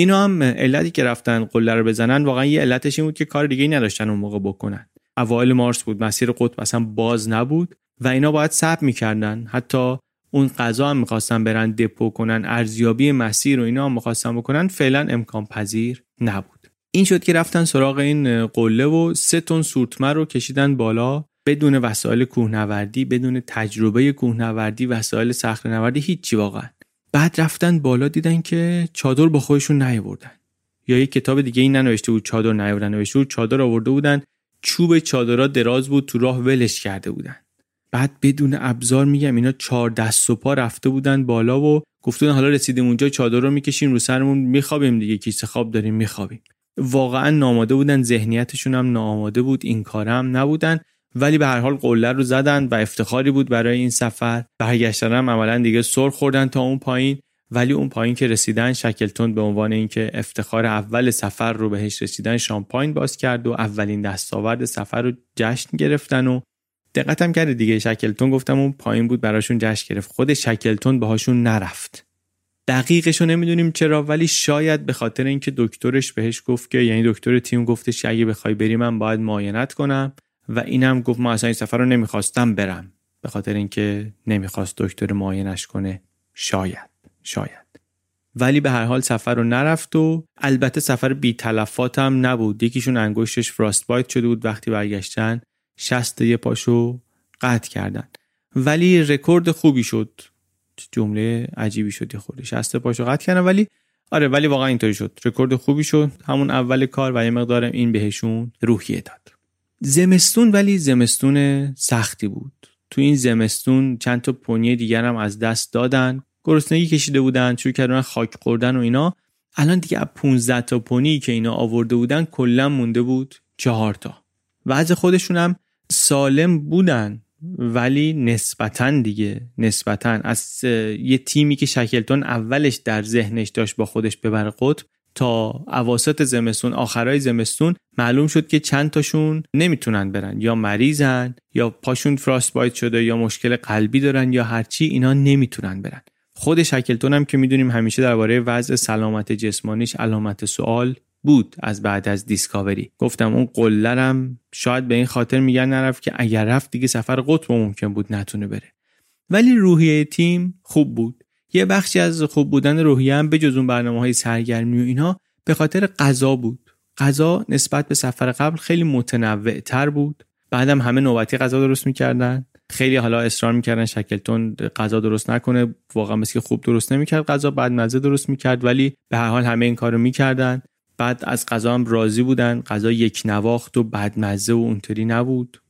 S1: اینا هم علتی که رفتن قله رو بزنن واقعا یه علتش این بود که کار دیگه نداشتن اون موقع بکنن. اوایل مارس بود مسیر قطب اصلا باز نبود و اینا باید صبر می‌کردن. حتی اون غذا هم می‌خواستن برن دپو کنن ارزیابی مسیر و اینا هم می‌خواستن بکنن فعلا امکان پذیر نبود. این شد که رفتن سراغ این قله و سه تن سورتمه رو کشیدن بالا بدون وسایل کوهنوردی بدون تجربه کوهنوردی وسایل صخره‌نوردی هیچی واقعا. بعد رفتن بالا دیدن که چادر با خودشون نیاوردن. یا یک کتاب دیگه این ننوشته بود چادر نیاوردن نوشته بود چادر آورده بودن چوب چادرها دراز بود تو راه ولش کرده بودن. بعد بدون ابزار میگم اینا چهار دست و پا رفته بودن بالا و گفتن حالا رسیدیم اونجا چادر رو می‌کشیم رو سرمون میخوابیم دیگه کیسه خواب داریم میخوابیم. واقعا ناماده بودن ذهنیتشون هم ناماده بود این کارم نبودن. ولی به هر حال قله رو زدن و افتخاری بود برای این سفر. برگشتن هم عملا دیگه سر خوردن تا اون پایین ولی اون پایین که رسیدن شکلتون به عنوان اینکه افتخار اول سفر رو بهش رسیدن شامپاین باز کرد و اولین دستاورد سفر رو جشن گرفتن و دقتم کرده دیگه شکلتون گفتم اون پایین بود براشون جشن گرفت. خود شکلتون باهاشون نرفت. دقیقش رو نمی‌دونیم چرا ولی شاید به خاطر اینکه دکترش بهش گفت که یعنی دکتر تیم گفتش اگه بخوای بری من باید معاینت کنم. و اینم گفت ما اصلا این سفر رو نمی‌خواستم برم. به خاطر اینکه نمی‌خواست دکتر معاینش کنه. شاید. شاید. ولی به هر حال سفر رو نرفت و البته سفر بی تلفات هم نبود. یکیشون انگشتش frostbite شده بود. وقتی برگشتن شست یه پاشو قطع کردن. ولی رکورد خوبی شد. جمله عجیبی شد خورده. شست پاشو قطع کردن. ولی آره ولی واقعا اینطوری شد. رکورد خوبی شد. همون اول کار و یه مقدار این بهشون روحیه داد. زمستون ولی زمستون سختی بود. تو این زمستون چند تا پونی دیگر هم از دست دادن گرسنگی کشیده بودن شروع کردن خاک خوردن و اینا. الان دیگه 15 تا پونی که اینا آورده بودن کلا مونده بود چهار تا. و از خودشون هم سالم بودن ولی نسبتا دیگه نسبتا از یه تیمی که شکلتون اولش در ذهنش داشت با خودش ببر قطب تا اواسط زمستون آخرای زمستون معلوم شد که چند تاشون نمی‌تونن برن. یا مریضن یا پاشون فراست بایت شده یا مشکل قلبی دارن یا هرچی اینا نمی‌تونن برن. خود شکلتون هم که می‌دونیم همیشه درباره وضع سلامت جسمانیش علامت سوال بود از بعد از دیسکاوری. گفتم اون قلرم شاید به این خاطر میگن نرفت که اگر رفت دیگه سفر قطب ممکن بود نتونه بره. ولی روحیه تیم خوب بود. یه بخشی از خوب بودن روحیه هم به جز اون برنامه های سرگرمی و اینها به خاطر غذا بود. غذا نسبت به سفر قبل خیلی متنوع تر بود. بعدم همه نوبتی غذا درست می‌کردن. خیلی حالا اصرار می‌کردن شکلتون غذا درست نکنه واقعا مثل خوب درست نمی‌کرد غذا بعد مزه درست می‌کرد ولی به هر حال همه این کارو می‌کردن. بعد از غذا هم راضی بودن. غذا یک نواخت و مزه و اونطوری نبود.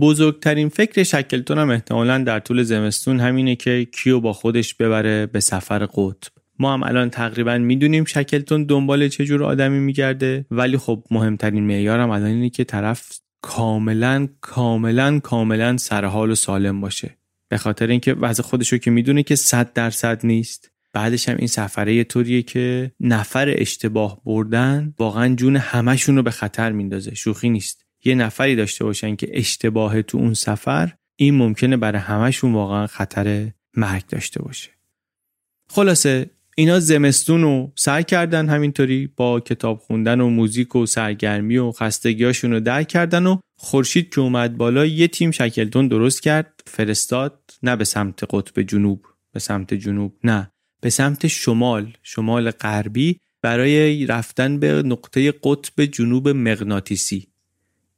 S1: بزرگترین فکر شکلتون هم احتمالا در طول زمستون همینه که کیو با خودش ببره به سفر قطب. ما هم الان تقریبا می‌دونیم شکلتون دنبال چه جور آدمی میگرده ولی خب مهمترین معیار هم الان اینه که طرف کاملا کاملا کاملا سرحال و سالم باشه. به خاطر اینکه وضع خودش رو که می‌دونه که صد درصد نیست. بعدش هم این سفره یه طوریه که نفر اشتباه بردن واقعا جون همشون رو به خطر میندازه. شوخی نیست. یه نفری داشته باشن که اشتباه تو اون سفر این ممکنه برای همشون واقعا خطر مرگ داشته باشه. خلاصه اینا زمستون رو سر کردن همینطوری با کتاب خوندن و موزیک و سرگرمی و خستگیاشون رو در کردن و خورشید که اومد بالا یه تیم شکلتون درست کرد فرستاد نه به سمت قطب جنوب به سمت جنوب نه به سمت شمال شمال غربی برای رفتن به نقطه قطب جنوب مغناطیسی.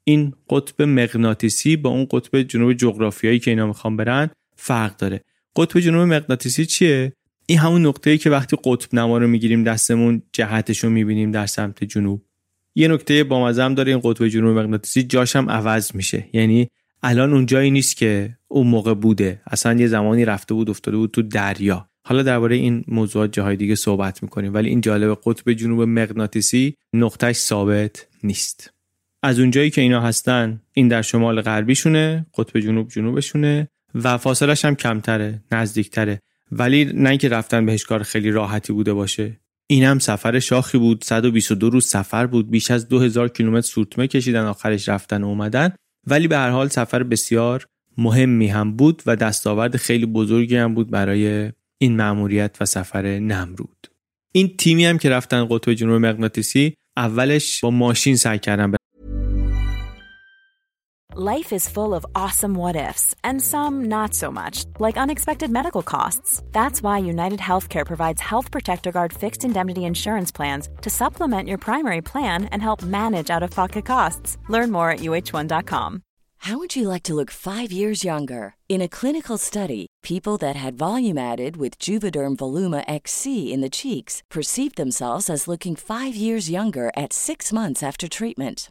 S1: این قطب مغناطیسی با اون قطب جنوب جغرافیایی که اینا می‌خوان برن فرق داره. قطب جنوب مغناطیسی چیه؟ این همون نقطه‌ای که وقتی قطب نما رو می‌گیریم دستمون جهتش رو می‌بینیم در سمت جنوب. یه نکته با هم داره این قطب جنوب مغناطیسی جاش هم عوض میشه. یعنی الان اون جایی نیست که اون موقع بوده. اصلا یه زمانی رفته بود افتاده بود تو دریا. حالا درباره این موضوعات جاهای دیگه صحبت می‌کنیم ولی این جالب قطب جنوب مغناطیسی نقطهش ثابت نیست. از اونجایی که اینا هستن این در شمال غربیشونه قطب جنوب جنوبشونه و فاصلش هم کمتره نزدیکتره. ولی نه اینکه رفتن بهش کار خیلی راحتی بوده باشه. اینم سفر شاخی بود 122 روز سفر بود بیش از 2000 کیلومتر سورتمه کشیدن آخرش رفتن و اومدن. ولی به هر حال سفر بسیار مهمی هم بود و دستاورد خیلی بزرگی هم بود برای این مأموریت و سفر نمرود. این تیمی هم که رفتن قطب جنوب مغناطیسی اولش با ماشین سعی کردن
S2: Life is full of awesome what ifs and some not so much, like unexpected medical costs. That's why United Healthcare provides Health Protector Guard fixed indemnity insurance plans to supplement your primary plan and help manage out of pocket costs. Learn more at uh1.com.
S3: How would you like to look five years younger? In a clinical study, people that had volume added with Juvederm Voluma XC in the cheeks perceived themselves as looking five years younger at six months after treatment.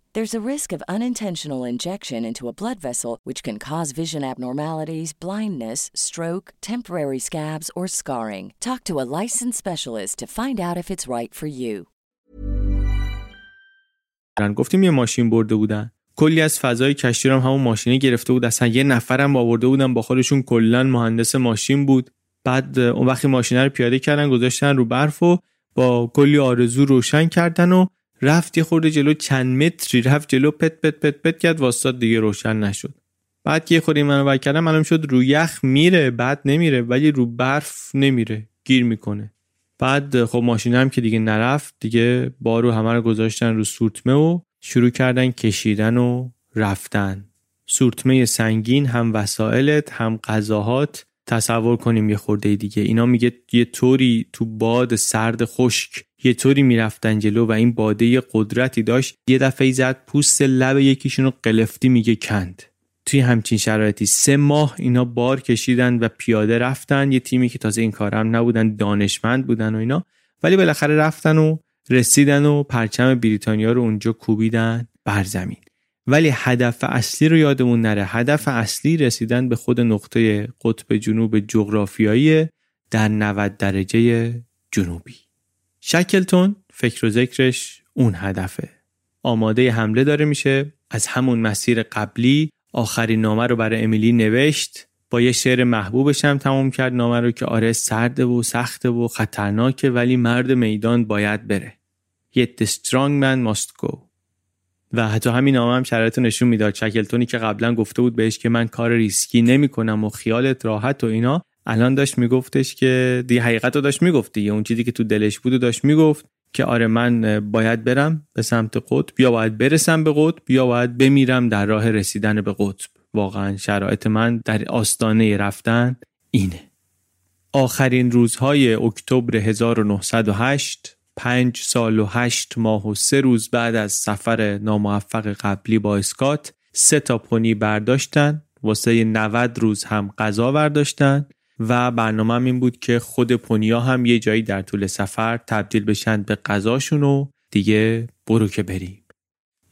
S3: There's a risk of unintentional injection into a blood vessel, which can cause vision abnormalities, blindness, stroke, temporary scabs, or scarring. Talk to a licensed specialist to find out if it's right for you.
S1: گفتیم یه ماشین برده بودن کلی از فضای کشتی هم همون ماشینه گرفته بود اصلا یه نفرم آورده بودن با خودشون کلا مهندس ماشین بود بعد اون وقتی ماشینه رو پیاده کردن گذاشتن رو برف و با کلی آرزو روشن کردن و رفت یه خورده جلو چند متری رفت جلو پت پت پت پت کرد واسطاد دیگه روشن نشد. بعد که خورده منو کردم معلوم شد رو یخ میره بعد نمیره ولی رو برف نمیره گیر می‌کنه. بعد خب ماشین هم که دیگه نرفت دیگه بارو همه رو گذاشتن رو سورتمه و شروع کردن کشیدن و رفتن. سورتمه سنگین هم وسایلت هم غذاهات. تصور کنیم یه خورده دیگه. اینا میگه یه طوری تو باد سرد خشک یه طوری می‌رفتن جلو و این باده قدرتی داشت یه دفعه زد پوست لب یکیشون رو قلفتی میگه کند. توی همچین شرایطی سه ماه اینا بار کشیدن و پیاده رفتن یه تیمی که تازه این کارم نبودن دانشمند بودن و اینا ولی بالاخره رفتن و رسیدن و پرچم بریتانیا رو اونجا کوبیدن بر زمین. ولی هدف اصلی رو یادمون نره. هدف اصلی رسیدن به خود نقطه قطب جنوب جغرافیایی در 90 درجه جنوبی. شکلتون فکر و ذکرش اون هدفه. آماده حمله داره میشه. از همون مسیر قبلی آخرین نامه رو برای امیلی نوشت. با یه شعر محبوبش هم تموم کرد. نامه رو که آره سرده و سخته و خطرناکه ولی مرد میدان باید بره. Yet the strong man must go. و حتی همین نامه هم شرایط نشون می‌داد. شکلتونی که قبلا گفته بود بهش که من کار ریسکی نمی کنم و خیالت راحت و اینا. الان داشت میگفتش که دی حقیقت رو داشت می‌گفت دیگه. اون چیزی که تو دلش بود و داشت می‌گفت که آره من باید برم به سمت قطب یا باید برسم به قطب یا باید بمیرم در راه رسیدن به قطب. واقعا شرایط من در آستانه رفتن اینه. آخرین روزهای اکتبر 1908 پنج سال و هشت ماه و سه روز بعد از سفر ناموفق قبلی با اسکات سه تا پونی برداشتن واسه 90 روز هم غذا برداشتن و برنامه این بود که خود پونیا هم یه جایی در طول سفر تبدیل بشن به غذاشون و دیگه برو که بریم.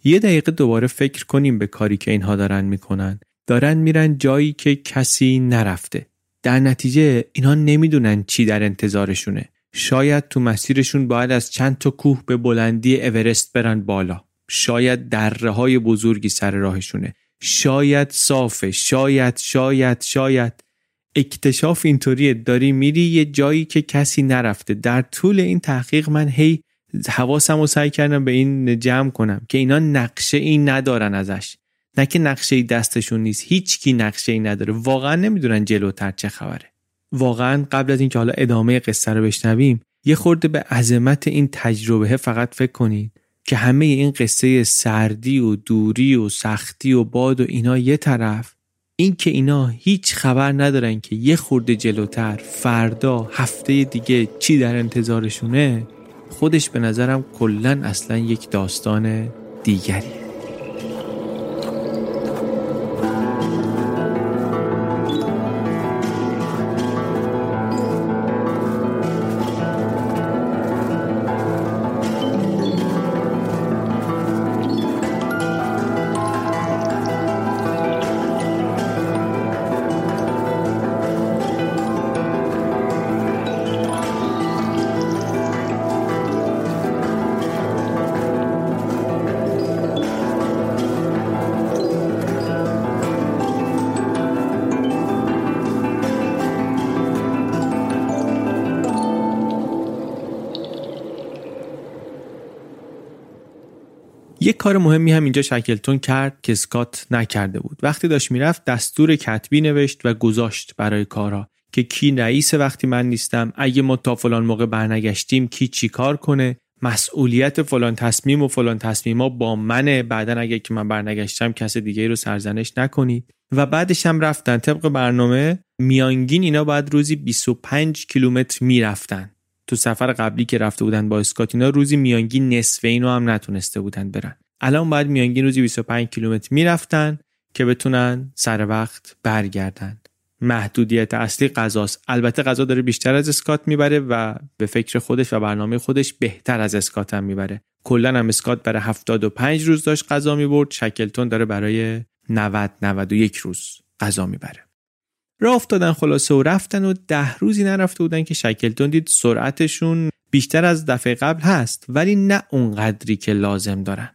S1: یه دقیقه دوباره فکر کنیم به کاری که اینها دارن می‌کنن. دارن میرن جایی که کسی نرفته. در نتیجه اینها نمی‌دونن چی در انتظارشونه. شاید تو مسیرشون باید از چند تا کوه به بلندی اورست برن بالا. شاید دره های بزرگی سر راهشونه. شاید صافه. شاید شاید شاید. اکتشاف اینطوریه داری میری یه جایی که کسی نرفته. در طول این تحقیق من هی حواسم رو سعی کردم به این جمع کنم که اینا نقشه این ندارن ازش. نه که نقشه ای دستشون نیست هیچ کی نقشه ای نداره. واقعا نمی‌دونن جلوتر چه خبره. واقعا قبل از اینکه حالا ادامه قصه رو بشنویم یه خورده به عظمت این تجربه فقط فکر کنید که همه این قصه سردی و دوری و سختی و باد و اینا یه طرف این که اینا هیچ خبر ندارن که یه خورده جلوتر فردا هفته دیگه چی در انتظارشونه خودش به نظرم کلا اصلا یک داستان دیگریه. یک کار مهمی هم اینجا شکلتون کرد که سکات نکرده بود. وقتی داشت می‌رفت دستور کتبی نوشت و گذاشت برای کارها که کی رئیس وقتی من نیستم اگه ما تا فلان موقع برنگشتیم کی چی کار کنه مسئولیت فلان تصمیم و فلان تصمیما با منه. بعدا اگه که من برنگشتم کس دیگه رو سرزنش نکنید و بعدش هم رفتن. طبق برنامه میانگین اینا باید روزی 25 کیلومتر می‌رفتن. تو سفر قبلی که رفته بودن با اسکات اینا روزی میانگین نصف اینو هم نتونسته بودن برن. الان باید میانگین روزی 25 کیلومتر می‌رفتن که بتونن سر وقت برگردن. محدودیت اصلی غذاست. البته غذا داره بیشتر از اسکات می‌بره و به فکر خودش و برنامه خودش بهتر از اسکات هم می‌بره. کلا هم اسکات برای 75 روز داشت غذا می‌برد. شکلتون داره برای 90 91 روز غذا می‌بره. راه افتادن خلاصه و رفتن و ده روزی نرفته بودن که شکلتون دید سرعتشون بیشتر از دفعه قبل هست ولی نه اونقدری که لازم دارن.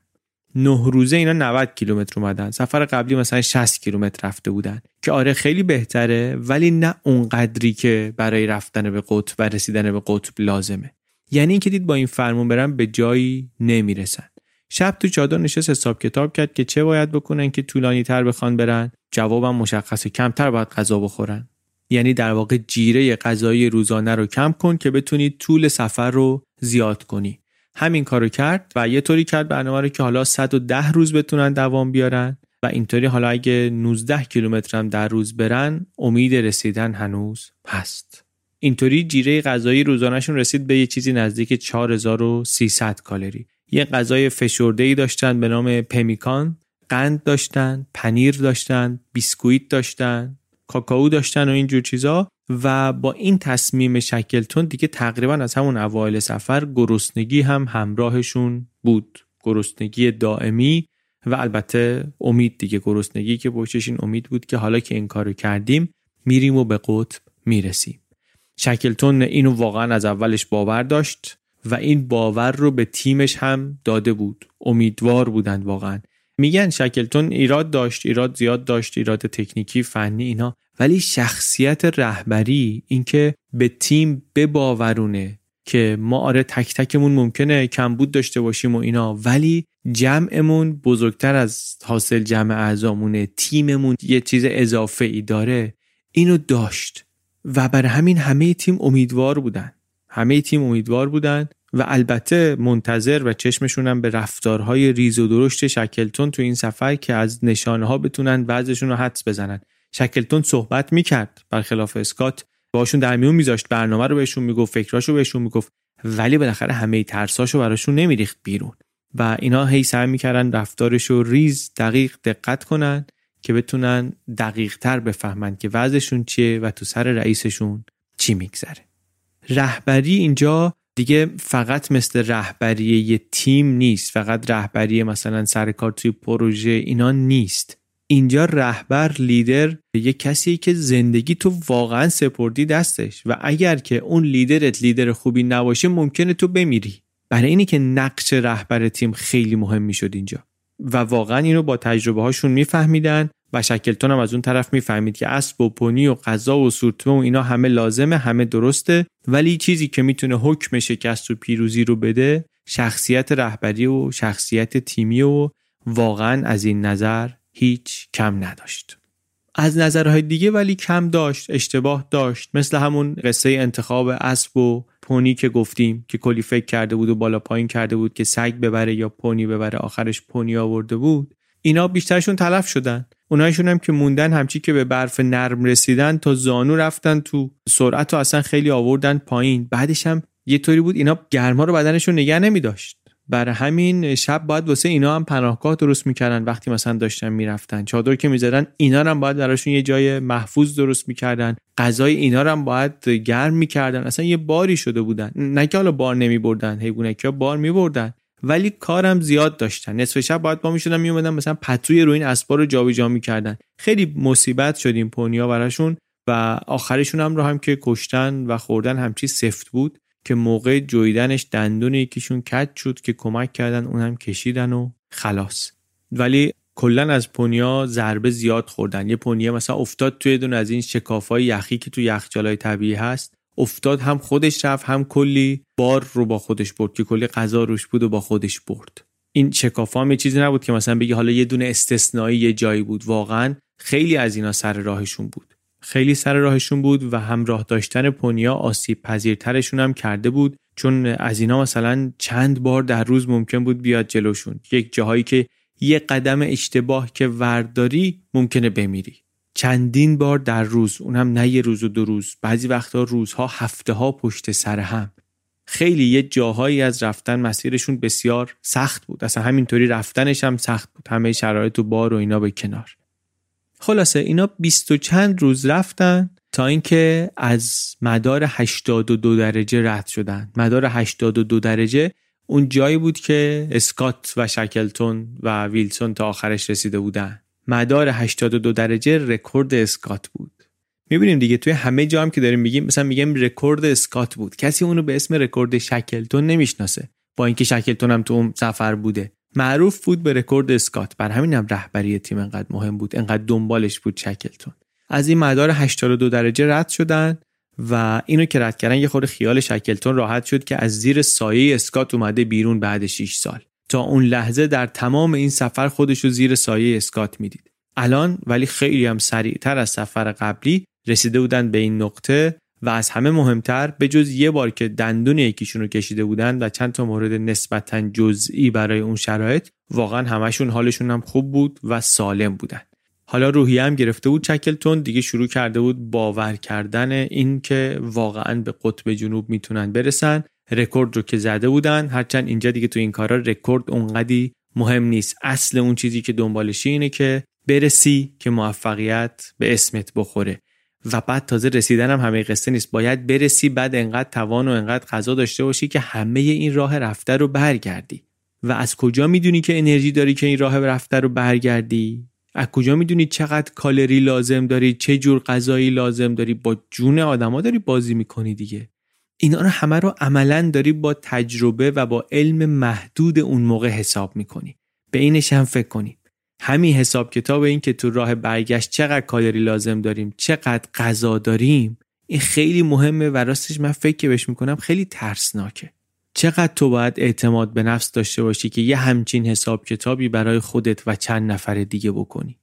S1: نه روزه اینا 90 کیلومتر اومدن. سفر قبلی مثلا 60 کیلومتر رفته بودن. که آره خیلی بهتره ولی نه اونقدری که برای رفتن به قطب و رسیدن به قطب لازمه. یعنی اینکه دید با این فرمون برن به جایی نمی‌رسن. شب تو چادر نشست حساب کتاب کرد که چه باید بکنن که طولانی تر بخوان برن. جوابم مشخصه کمتر باید غذا بخورن. یعنی در واقع جیره غذایی روزانه رو کم کن که بتونی طول سفر رو زیاد کنی. همین کارو کرد و یه طوری کرد برنامه رو که حالا 110 روز بتونن دوام بیارن و اینطوری حالا اگه 19 کیلومتر هم در روز برن امید رسیدن هنوز هست. اینطوری جیره غذایی روزانهشون رسید به یه چیزی نزدیک 4300 کالری. یه غذای فشرده داشتن به نام پمیکان قند داشتن پنیر داشتن بیسکویت داشتن کاکائو داشتن و اینجور چیزا. و با این تصمیم شکلتون دیگه تقریبا از همون اوایل سفر گرسنگی هم همراهشون بود. گرسنگی دائمی و البته امید دیگه گرسنگی که پشتش این امید بود که حالا که این کارو کردیم میریم و به قطب می‌رسیم. شکلتون اینو واقعا از اولش باور داشت و این باور رو به تیمش هم داده بود. امیدوار بودند واقعا. میگن شکلتون ایراد داشت ایراد زیاد داشت ایراد تکنیکی فنی اینا. ولی شخصیت رهبری اینکه به تیم بباورونه که ما آره تک تکمون ممکنه کمبود داشته باشیم و اینا ولی جمعمون بزرگتر از حاصل جمع اعضامونه تیممون یه چیز اضافه ای داره. اینو داشت و بر همین همه تیم امیدوار بودن. همه تیم امیدوار بودن و البته منتظر و چشمشون هم به رفتارهای ریز و درشت شکلتون تو این سفر که از نشانه ها بتونن بعضشون رو حدس بزنن. شکلتون صحبت می‌کرد. برخلاف اسکات باشون در میون میذاشت برنامه رو بهشون می‌گفت فکراشو بهشون می‌گفت ولی بالاخره همه ترساشو براشون نمیریخت بیرون. و اینا هی سعی می‌کردن رفتارش رو ریز دقیق دقت کنن که بتونن دقیق تر بفهمن که وضعشون چیه و تو سر رئیسشون چی میگذره. رهبری اینجا دیگه فقط مثل رهبری یه تیم نیست. فقط رهبری مثلا سرکار توی پروژه اینا نیست. اینجا رهبر لیدر یه کسی که زندگی تو واقعا سپردی دستش و اگر که اون لیدرت لیدر خوبی نباشه ممکنه تو بمیری. برای اینی که نقش رهبر تیم خیلی مهم می‌شد اینجا. و واقعا اینو با تجربه هاشون میفهمیدن. و شکلتون هم از اون طرف می‌فهمید که اسب و پونی و غذا و سورتمه و اینا همه لازمه همه درسته. ولی چیزی که می‌تونه حکم شکست و پیروزی رو بده شخصیت رهبری و شخصیت تیمی و واقعا از این نظر هیچ کم نداشت. از نظرهای دیگه ولی کم داشت اشتباه داشت. مثل همون قصه انتخاب اسب و پونی که گفتیم که کلی فکر کرده بود و بالا پایین کرده بود که سگ ببره یا پونی ببره آخرش پونی آورده بود. اینا بیشترشون تلف شدن. اونایشون هم که موندن همچی که به برف نرم رسیدن تا زانو رفتن تو سرعت رو اصلا خیلی آوردن پایین. بعدش هم یه طوری بود اینا گرما رو بدنشون نگه نمی داشت برای همین شب باید واسه اینا هم پناهگاه درست می‌کردن وقتی مثلا داشتن می‌رفتن. چادر که می‌زدن اینا هم باید براشون یه جای محفوظ درست می‌کردن. غذای اینا هم باید گرم می‌کردن. اصلا یه باری شده بودن. نه که حالا بار نمیبردن حیوانکی ها بار میبردن. ولی کارم زیاد داشتن. نصف شب باید با می‌شدن میومدن مثلا پتوی روی این اسبا رو جابجا می‌کردن. خیلی مصیبت شدیم پونیا براشون و آخرشون هم رو هم که کشتن و خوردن همچی سفت بود. که موقع جویدنش دندون یکیشون کج شد که کمک کردن اونم کشیدن و خلاص. ولی کلا از پونیا ضربه زیاد خوردن. یه پونیه مثلا افتاد توی دون از این شکافای یخی که تو یخچالای طبیعی هست افتاد هم خودش رفت هم کلی بار رو با خودش برد که کلی غذا روش بود و با خودش برد. این شکافا هم یه چیزی نبود که مثلا بگی حالا یه دونه استثنایی یه جایی بود. واقعا خیلی از اینا سر راهشون بود. خیلی سر راهشون بود و همراه داشتن پونیا آسیب پذیرترشون هم کرده بود چون از اینا مثلا چند بار در روز ممکن بود بیاد جلوشون. یک جاهایی که یه قدم اشتباه که ورداری ممکنه بمیری. چندین بار در روز اونم نه یه روز و دو روز بعضی وقتا روزها هفته ها پشت سر هم. خیلی یه جاهایی از رفتن مسیرشون بسیار سخت بود. اصلا همینطوری رفتنش هم سخت بود. همه شرایط و بار و اینا به کنار. خلاصه اینا بیست و چند روز رفتن تا اینکه از مدار 82 درجه رد شدن. مدار 82 درجه اون جایی بود که اسکات و شکلتون و ویلسون تا آخرش رسیده بودن. مدار 82 درجه رکورد اسکات بود. می‌بینیم دیگه توی همه جا هم که داریم میگیم مثلا میگیم رکورد اسکات بود. کسی اونو به اسم رکورد شکلتون نمی‌شناسه. با اینکه شکلتون هم تو اون سفر بوده. معروف بود به رکورد اسکات. بر همین هم رهبری تیم انقدر مهم بود انقدر دنبالش بود شکلتون. از این مدار 82 درجه رد شدن و اینو که رد کردن یه خورده خیال شکلتون راحت شد که از زیر سایه اسکات اومده بیرون بعد 6 سال. تا اون لحظه در تمام این سفر خودش رو زیر سایه اسکات می‌دید. الان ولی خیلی هم سریعتر از سفر قبلی رسیده بودن به این نقطه و از همه مهمتر به جز یه بار که دندون یکیشون رو کشیده بودن و چند تا مورد نسبتا جزئی برای اون شرایط واقعا همشون حالشون هم خوب بود و سالم بودن. حالا روحیه هم گرفته بود چکلتون دیگه شروع کرده بود باور کردن این که واقعا به قطب جنوب می‌تونن برسن. رکورد رو که زده بودن هرچند اینجا دیگه تو این کارا رکورد اونقدی مهم نیست. اصل اون چیزی که دنبالشی اینه که برسی که موفقیت به اسمت بخوره. و بعد تازه رسیدن هم همه قصه نیست. باید برسی بعد انقدر توان و انقدر غذا داشته باشی که همه این راه رفته رو برگردی. و از کجا می‌دونی که انرژی داری که این راه رفته رو برگردی؟ از کجا می‌دونی چقدر کالری لازم داری؟ چه جور غذایی لازم داری؟ با جون آدما داری بازی می‌کنی دیگه. اینا رو همه رو عملا داری با تجربه و با علم محدود اون موقع حساب می‌کنی. به اینش هم فکر کنی. همین حساب کتاب این که تو راه برگشت چقدر کالری لازم داریم چقدر غذا داریم این خیلی مهمه و راستش من فکر که بهش می‌کنم خیلی ترسناکه. چقدر تو باید اعتماد به نفس داشته باشی که یه همچین حساب کتابی برای خودت و چند نفر دیگه بکنی.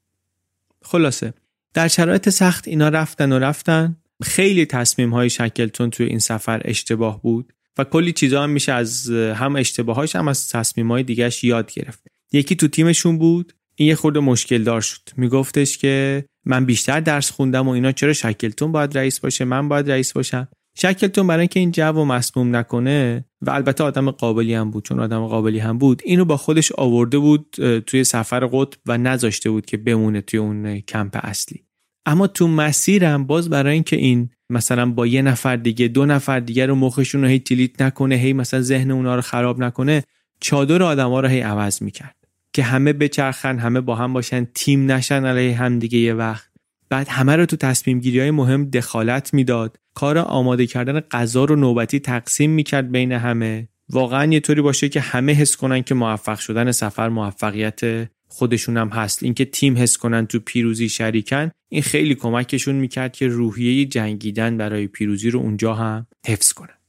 S1: خلاصه در شرایط سخت اینا رفتن و رفتن. خیلی تصمیم های شکلتون توی این سفر اشتباه بود و کلی چیزا هم میشه از هم اشتباهاش هم از تصمیمای دیگهش یاد گرفت. یکی تو تیمشون بود این یه خورده مشکل دار شد. میگفتش که من بیشتر درس خوندم و اینا چرا شکلتون باید رئیس باشه؟ من باید رئیس باشم. شکلتون برای اینکه این جو مسموم نکنه و البته آدم قابلی هم بود چون آدم قابلی هم بود. اینو با خودش آورده بود توی سفر قطب و نذاشته بود که بمونه توی اون کمپ اصلی. اما تو مسیرم باز برای اینکه این مثلا با یه نفر دیگه دو نفر دیگه رو مخشون رو هی تلیت نکنه هی مثلا ذهن اونا رو خراب نکنه چادر آدما رو هی عوض می‌کرد. که همه بچرخن همه با هم باشن تیم نشن علیه هم دیگه یه وقت. بعد همه رو تو تصمیم گیری های مهم دخالت می‌داد. کار آماده کردن غذا رو نوبتی تقسیم می‌کرد بین همه. واقعا یه طوری باشه که همه حس کنن که موفق شدن سفر موفقیت خودشون هم هست. اینکه تیم حس کنن تو پیروزی شریکن این خیلی کمکشون می‌کرد که روحیه جنگیدن برای پیروزی رو اونجا هم حفظ کنن.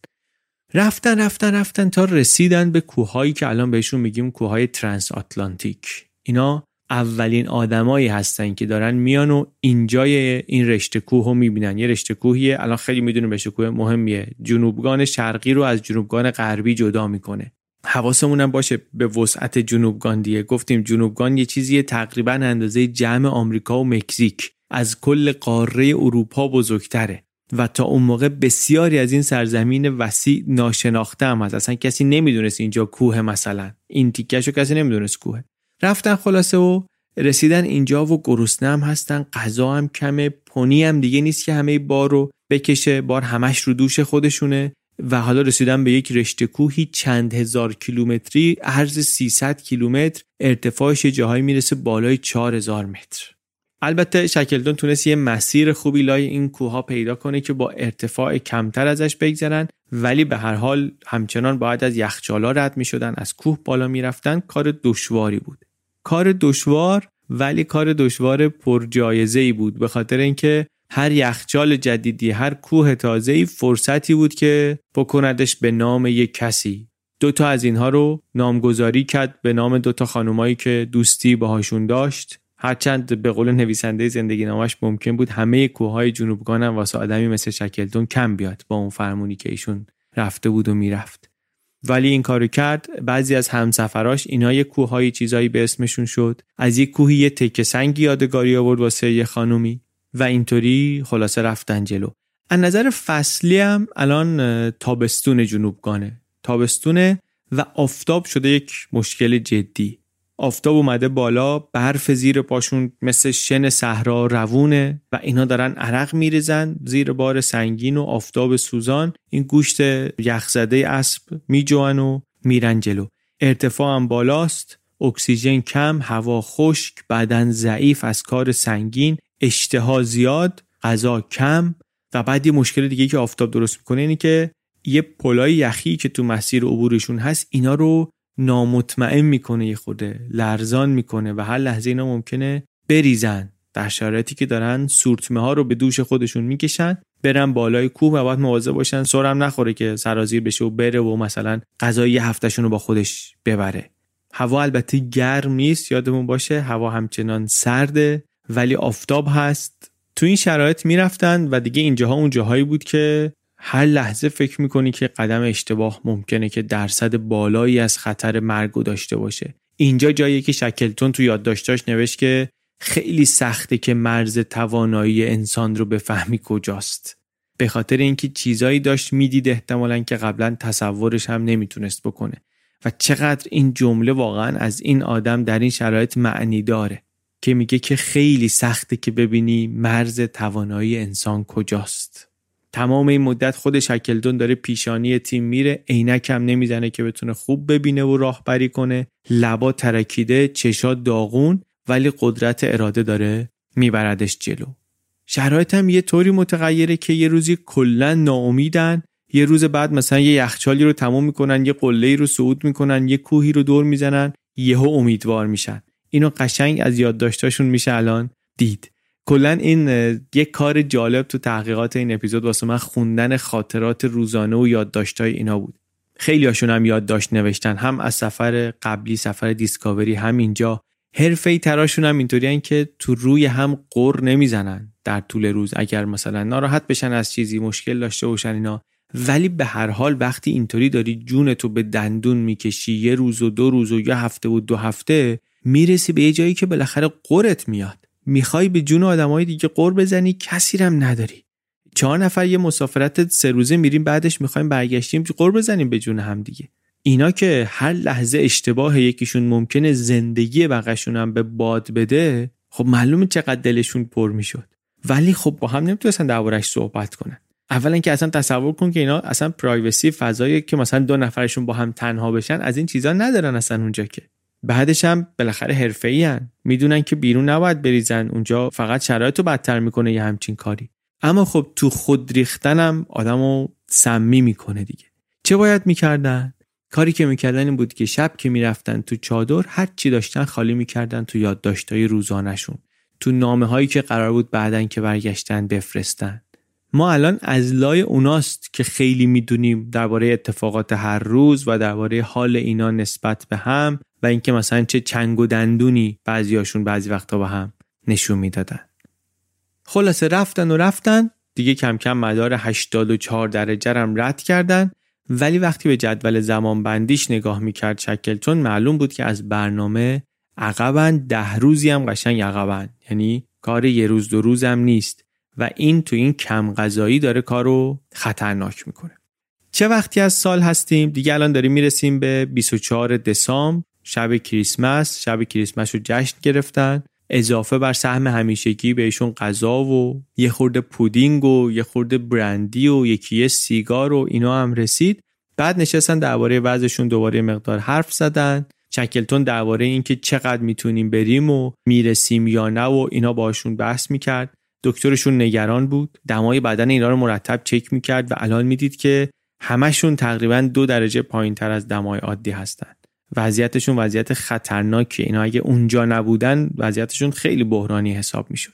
S1: رفتن رفتن رفتن تا رسیدن به کوههایی که الان بهشون میگیم کوههای ترانس آتلانتیک اینا اولین آدمایی هستن که دارن میان و اینجای این رشته کوه رو می‌بینن. یه رشته کوهیه الان خیلی می‌دونیم رشته کوه مهمیه. جنوبگان شرقی رو از جنوبگان غربی جدا می‌کنه. حواسمون باشه به وسعت جنوبگان دیگه. گفتیم جنوبگان یه چیزی تقریبا اندازه جمع آمریکا و مکزیک. از کل قاره اروپا بزرگتره. و تا اون موقع بسیاری از این سرزمین وسیع ناشناخته هم هست. اصلا کسی نمی‌دونست اینجا کوه مثلا. این تیکش رو کسی نمی‌دونست کوه. رفتن خلاصه و رسیدن اینجا و گرسنه هم هستن غذا هم کمه پونی هم دیگه نیست که همه بار رو بکشه بار همش رو دوش خودشونه. و حالا رسیدن به یک رشته کوهی چند هزار کیلومتری عرض 300 کیلومتر ارتفاعش جاهایی می‌رسه بالای 4000 متر. البته شکلتون تونست یه مسیر خوبی لای این کوه پیدا کنه که با ارتفاع کمتر ازش بگذرن ولی به هر حال همچنان باید از یخچالا رد می شدن از کوه بالا می رفتن کار دشواری بود. کار دشوار ولی کار دشوار پرجایزه ای بود به خاطر اینکه هر یخچال جدیدی هر کوه تازه‌ای فرصتی بود که بکندش به نام یک کسی. دو تا از اینها رو نامگذاری کرد به نام دو تا خانمایی که دوستی باهاشون داشت. هرچند به قول نویسنده زندگی نامش ممکن بود همه کوههای جنوبگان هم واسه آدمی مثل شکلتون کم بیاد با اون فرمونی که ایشون رفته بود و می‌رفت. ولی این کارو کرد بعضی از همسفراش اینا یه کوههای چیزایی به اسمشون شد. از یک کوهی یه تکه سنگی یادگاری آورد واسه یه خانومی و اینطوری خلاصه رفتن جلو. از نظر فصلی هم الان تابستون جنوبگانه تابستونه و آفتاب شده یک مشکل جدی. آفتاب اومده بالا برف زیر پاشون مثل شن صحرا روونه و اینا دارن عرق میریزن زیر بار سنگین و آفتاب سوزان. این گوشت یخزده اسب میجوان و میرن جلو. ارتفاع هم بالاست اکسیژن کم هوا خشک بدن ضعیف از کار سنگین اشتها زیاد غذا کم و بعد یه مشکل دیگه که آفتاب درست می‌کنه اینه که یه پلای یخی که تو مسیر عبورشون هست اینا رو نامطمئن می‌کنه یه خوده لرزان می‌کنه و هر لحظه اینا ممکنه بریزن. در شرایطی که دارن سورتمه ها رو به دوش خودشون می‌کشن برن بالای کوه و باید مواظب باشن سرم نخوره که سرازیر بشه و بره و مثلا غذای یه هفتهشون رو با خودش ببره. هوا البته گرم نیست یادمون باشه. هوا همچنان سرده ولی آفتاب هست. تو این شرایط می‌رفتن و دیگه اینجاها اون جاهایی بود که هر لحظه فکر می‌کنی که قدم اشتباه ممکنه که درصد بالایی از خطر مرگ داشته باشه. اینجا جایی که شکلتون تو یادداشتاش نوشت که خیلی سخته که مرز توانایی انسان رو بفهمی کجاست. به خاطر اینکه چیزایی داشت می‌دید احتمالا که قبلا تصورش هم نمی‌تونست بکنه. و چقدر این جمله واقعا از این آدم در این شرایط معنی داره که میگه که خیلی سخته که ببینی مرز توانایی انسان کجاست. تمام این مدت خود شکلدون داره پیشانی تیم میره. عینک هم نمی‌زنه که بتونه خوب ببینه و راهبری کنه. لبا ترکیده چشا داغون ولی قدرت اراده داره میبردش جلو. شرایط هم یه طوری متغیره که یه روزی کلا ناامیدن. یه روز بعد مثلا یه یخچالی رو تموم می‌کنن یه قله رو صعود می‌کنن یه کوهی رو دور می‌زنن یهو امیدوار میشن. اینو قشنگ از یادداشتاشون میشه الان دید. کلا این یک کار جالب تو تحقیقات این اپیزود واسه من خوندن خاطرات روزانه و یادداشتای اینا بود. خیلی هاشون هم یادداشت نوشتن هم از سفر قبلی سفر دیسکاوری هم اینجا. حرفه تراشون هم اینطوری که تو روی هم قر نمی‌زنن در طول روز. اگر مثلا ناراحت بشن از چیزی مشکل داشته باشن اینا. ولی به هر حال وقتی اینطوری داری جونتو به دندون می‌کشی یه روز و دو روز و یه هفته و دو هفته می‌رسی به یه جایی که بالاخره قرت میاد. می‌خوای به جون آدمای دیگه قر بزنی کسی رم نداری. چهار نفر یه مسافرت سه روزه میریم بعدش می‌خوایم برگشتیم قر بزنیم به جون هم دیگه. اینا که هر لحظه اشتباه یکیشون ممکنه زندگی بقیشون هم به باد بده خب معلومه چقدر دلشون پر می‌شد. ولی خب با هم نمی‌تونستن دربارش صحبت کنن. اولا که اصلا تصور کن که اینا اصلا پرایوسی فضایی که مثلا دو نفرشون با هم تنها بشن از این چیزا ندارن اصلا اونجا که. بعدش هم بالاخره حرفه‌ای می‌دونن که بیرون نباید بریزن. اونجا فقط شرایط رو بدتر می‌کنه یه همچین کاری. اما خب تو خود ریختنم آدمو سمی می‌کنه دیگه. چه باید می‌کردن؟ کاری که می‌کردن این بود که شب که می‌رفتن تو چادر هر چی داشتن خالی می‌کردن تو یادداشتای روزانهشون. تو نامه هایی که قرار بود بعدن که برگشتن بفرستن. ما الان از لای اوناست که خیلی می‌دونیم درباره اتفاقات هر روز و درباره حال اینا نسبت به هم و اینکه مثلا چه چنگ و دندونی بعضیاشون بعضی وقتا به هم نشون می‌دادن. خلاصه رفتن و رفتن دیگه کم کم مدار 84 درجه هم رد کردن. ولی وقتی به جدول زمان بندیش نگاه می‌کرد شکلتون معلوم بود که از برنامه عقبن ده روزی هم قشنگ عقبن یعنی کار یه روز دو روز هم نیست. و این تو این کم غذایی داره کارو خطرناک می‌کنه. چه وقتی از سال هستیم؟ دیگه الان داریم می‌رسیم به 24 دسامبر. شب کریسمس شب کریسمس رو جشن گرفتن. اضافه بر سهم همیشگی بهشون غذا و یه خورده پودینگ و یه خورده برندی و یکی یه سیگار و اینا هم رسید. بعد نشستن درباره وضعشون دوباره مقدار حرف زدن. چکلتون درباره اینکه چقدر می‌تونیم بریم و می‌رسیم یا نه و اینا باشون بحث می‌کرد. دکترشون نگران بود. دمای بدن اینا رو مرتب چک می‌کرد و الان می‌دید که همشون تقریبا دو درجه پایین تر از دمای عادی هستند وضعیتشون وضعیت خطرناکه اینا اگه اونجا نبودن وضعیتشون خیلی بحرانی حساب می‌شد.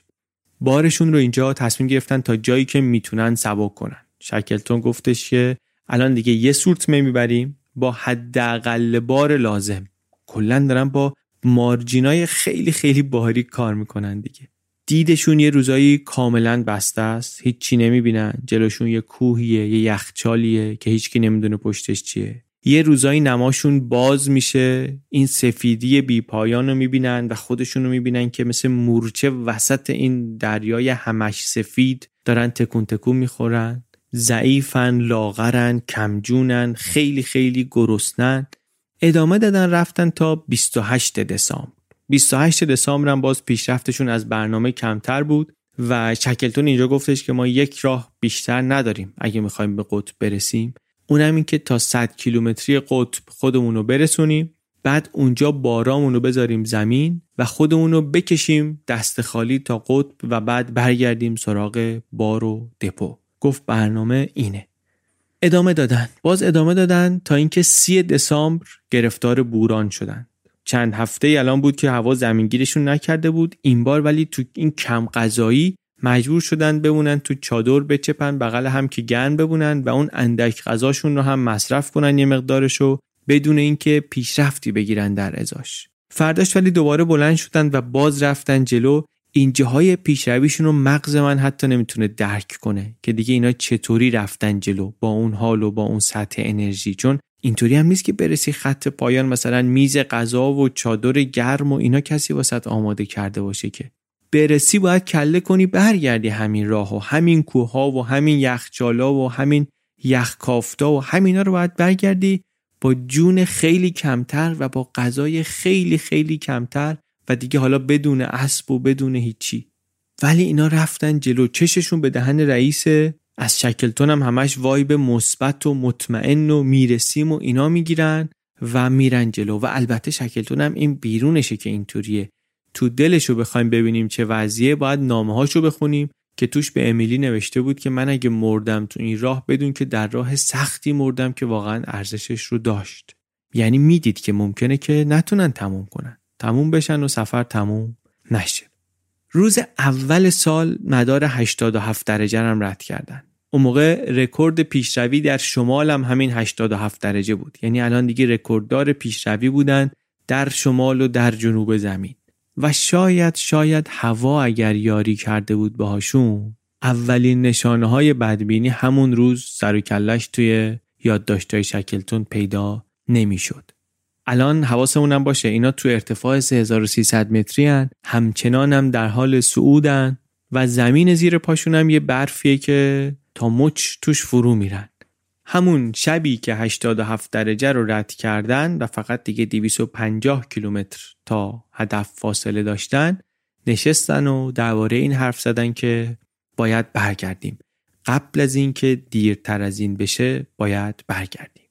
S1: بارشون رو اینجا تصمیم گرفتن تا جایی که می‌تونن سبک کنن. شکلتون گفتش که الان دیگه یه سورت می‌بریم با حداقل بار لازم. کلا دارن با مارجینای خیلی خیلی باریک کار می‌کنن دیگه. دیدشون یه روزایی کاملا بسته است. هیچی نمی‌بینن. جلوشون یه کوهیه یه یخچالیه که هیچکی نمی‌دونه پشتش چیه. یه روزایی نماشون باز میشه این سفیدی بی پایان رو می‌بینن و خودشون رو می‌بینن که مثل مورچه وسط این دریای همش سفید دارن تکون تکون می‌خورن. ضعیفن لاغرن کمجونن خیلی خیلی گرسنن. ادامه دادن رفتن تا 28 دسامبر. 28 دسامبر هم باز پیشرفتشون از برنامه کمتر بود و شکلتون اینجا گفتش که ما یک راه بیشتر نداریم اگه می‌خوایم به قطب برسیم. اونم این که تا 100 کیلومتری قطب خودمون رو برسونیم بعد اونجا بارامون رو بذاریم زمین و خودمون رو بکشیم دست خالی تا قطب و بعد برگردیم سراغ بار و دپو. گفت برنامه اینه. ادامه دادن. باز ادامه دادن تا اینکه سی دسامبر گرفتار بوران شدن. چند هفته الان بود که هوا زمینگیرشون نکرده بود. این بار ولی تو این کم غذایی مجبور شدن بمونن تو چادر بچپن بغل هم که گرم بمونن و اون اندک غذاشون رو هم مصرف کنن یه مقدارشو بدون اینکه پیشرفتی بگیرن در ازاش. فرداش ولی دوباره بلند شدن و باز رفتن جلو این جاهای پیشرویشون رو مغز من حتی نمی‌تونه درک کنه که دیگه اینا چطوری رفتن جلو با اون حال و با اون سطح انرژی. چون اینطوری هم نیست که برسی خط پایان مثلا میز غذا و چادر گرم و اینا کسی واسط آماده کرده باشه که برسی باید کله کنی برگردی همین راه و همین کوه ها و همین یخچالا و همین یخکافتا و همینا رو باید برگردی با جون خیلی کمتر و با غذای خیلی خیلی کمتر و دیگه حالا بدون اسب و بدون هیچی. ولی اینا رفتن جلو چششون به دهن رئیس از شکلتون هم همش وایب مثبت و مطمئن و می‌رسیم و اینا می‌گیرن و میرن جلو. و البته شکلتون هم این بیرونشه که اینطوریه. تو دلشو بخوایم ببینیم چه وضعیه باید نامه هاشو بخونیم که توش به امیلی نوشته بود که من اگه مردم تو این راه بدون که در راه سختی مردم که واقعا ارزشش رو داشت. یعنی می‌دید که ممکنه که نتونن تموم کنن. تموم بشن و سفر تموم نشه. روز اول سال مدار 87 درجه هم رد کردن. اون موقع رکورد پیشروی در شمال هم همین 87 درجه بود. یعنی الان دیگه رکورددار پیشروی بودن در شمال و در جنوب زمین. و شاید شاید هوا اگر یاری کرده بود باهاشون اولین نشانه های بدبینی همون روز سر و کلش توی یادداشت‌های شکلتون پیدا نمی‌شد. الان حواسمونم باشه اینا تو ارتفاع 3300 متری هن. همچنان هم در حال صعودن و زمین زیر پاشون هم یه برفیه که تا مچ توش فرو میرن همون شبی که 87 درجه رو رد کردن و فقط دیگه 250 کیلومتر تا هدف فاصله داشتن نشستن و درباره این حرف زدن که باید برگردیم. قبل از اینکه دیرتر از این بشه باید برگردیم.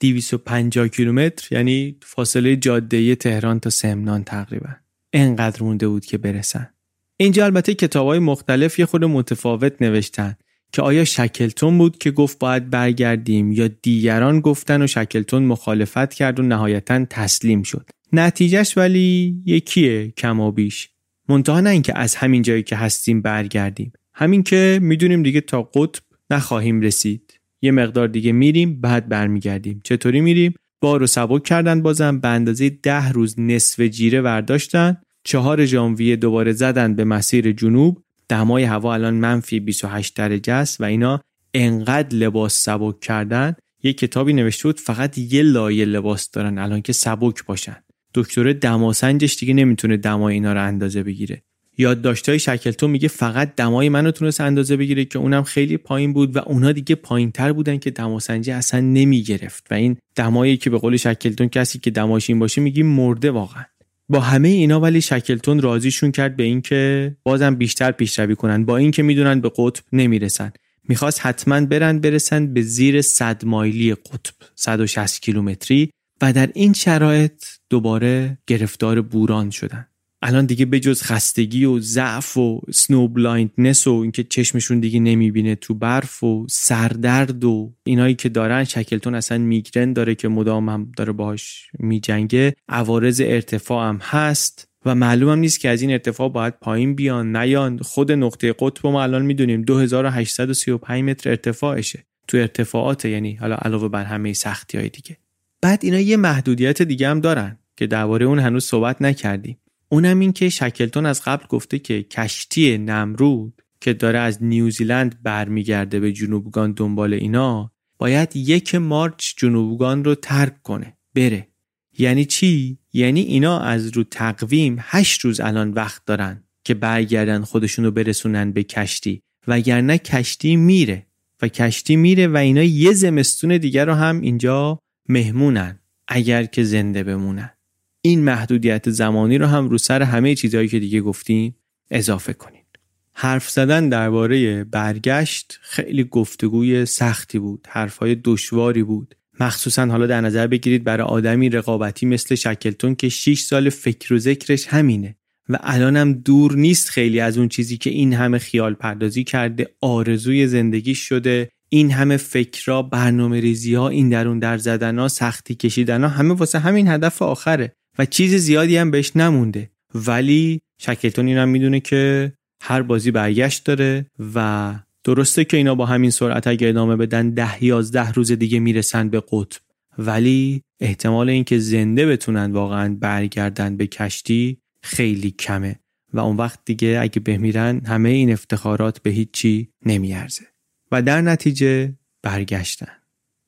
S1: 250 کیلومتر یعنی فاصله جاده تهران تا سمنان تقریبا. انقدر مونده بود که برسن. اینجا البته کتاب های مختلف یه خود متفاوت نوشتن. که آیا شکلتون بود که گفت باید برگردیم یا دیگران گفتن و شکلتون مخالفت کرد و نهایتا تسلیم شد؟ نتیجهش ولی یکیه و بیش. منتها نه اینکه از همین جایی که هستیم برگردیم. همین که می‌دونیم دیگه تا قطب نخواهیم رسید. یه مقدار دیگه میریم بعد برمیگردیم. چطوری میریم؟ بار و سبک کردن بازم به اندازه ده روز نصف جیره ورداشتن. چهار ژانویه دوباره زدن به مسیر جنوب. دمای هوا الان منفی 28 درجه است و اینا انقدر لباس سبک کردن یه کتابی نوشته بود فقط یه لایه لباس دارن الان که سبک باشن. دکتر دماسنجش دیگه نمی‌تونه دمای اینا رو اندازه بگیره. یادداشتای شکلتون میگه فقط دمای منو تونست اندازه بگیره که اونم خیلی پایین بود و اونا دیگه پایین تر بودن که دماسنجی اصلا نمی‌گرفت. و این دمایی که به قول شکلتون کسی که دماش این باشه میگی مرده واقعا. با همه اینا ولی شکلتون راضیشون کرد به اینکه بازم بیشتر پیشروی کنن. با اینکه می‌دونن به قطب نمی‌رسن. می‌خواست حتما برن برسن به زیر 100 مایلی قطب 160 کیلومتری و در این شرایط دوباره گرفتار بوران شدن. الان دیگه به جز خستگی و ضعف و snow blindness و اینکه چشمشون دیگه نمی‌بینه تو برف و سردرد و اینایی که دارن شکلتون اصلا میگرن داره که مدام هم داره باهاش میجنگه. عوارض ارتفاع هم هست و معلوم هم نیست که از این ارتفاع باید پایین بیان نیان. خود نقطه قطب ما الان می‌دونیم 2835 متر ارتفاعشه. تو ارتفاعات یعنی حالا علاوه بر همه سختی های دیگه. بعد اینا یه محدودیت دیگه هم دارن که درباره اون هنوز صحبت نکردیم. اونم این که شکلتون از قبل گفته که کشتی نمرود که داره از نیوزیلند برمیگرده به جنوبگان دنبال اینا باید یک مارچ جنوبگان رو ترک کنه بره. یعنی چی؟ یعنی اینا از رو تقویم هشت روز الان وقت دارن که برگردن خودشون رو برسونن به کشتی وگرنه کشتی میره. و کشتی میره و اینا یه زمستون دیگر رو هم اینجا مهمونن اگر که زنده بمونن. این محدودیت زمانی رو هم رو سر همه چیزهایی که دیگه گفتیم اضافه کنید. حرف زدن درباره برگشت خیلی گفتگوی سختی بود. حرفهای دشواری بود. مخصوصا حالا در نظر بگیرید برای آدمی رقابتی مثل شکلتون که 6 سال فکر و ذکرش همینه و الانم دور نیست خیلی از اون چیزی که این همه خیال پردازی کرده آرزوی زندگی شده این همه فکرها برنامه ریزی ها این درون در زدن ها سختی کشیدن ها همه واسه همین هدف آخره و چیز زیادی هم بهش نمونده. ولی شکلتون این هم می‌دونه که هر بازی برگشت داره و درسته که اینا با همین سرعت اگه ادامه بدن ده یازده روز دیگه می‌رسن به قطب. ولی احتمال اینکه زنده بتونن واقعا برگردن به کشتی خیلی کمه و اون وقت دیگه اگه بمیرن همه این افتخارات به هیچی نمیارزه. و در نتیجه برگشتن.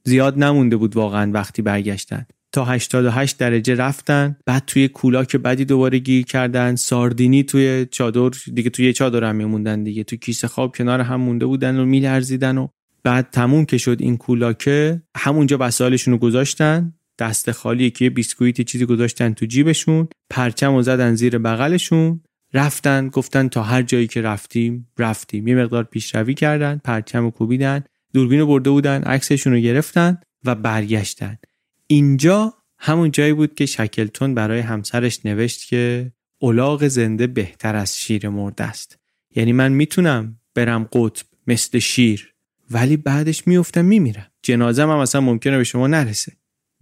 S1: زیاد نمونده بود واقعا وقتی برگشتن. تا 88 درجه رفتن. بعد توی کولاک بعدی دوباره گیر کردن. ساردینی توی چادر دیگه توی چادر هم میموندن دیگه. تو کیسه خواب کنار هم مونده بودن و میلرزیدن و بعد تموم که شد این کولاکه همونجا وسایلشون رو گذاشتن. دست خالی که بیسکویت چیزی گذاشتن تو جیبشون. پرچم و زدن زیر بغلشون. رفتن گفتن تا هر جایی که رفتیم رفتیم. یه مقدار پیشروی کردن پرچم و کوبیدن. دوربین رو برده بودن عکسشون رو گرفتن و برگشتن. اینجا همون جایی بود که شکلتون برای همسرش نوشت که اولاغ زنده بهتر از شیر مرده است. یعنی من می‌تونم برم قطب مثل شیر ولی بعدش میفتم میمیرم. جنازه هم اصلا ممکنه به شما نرسه.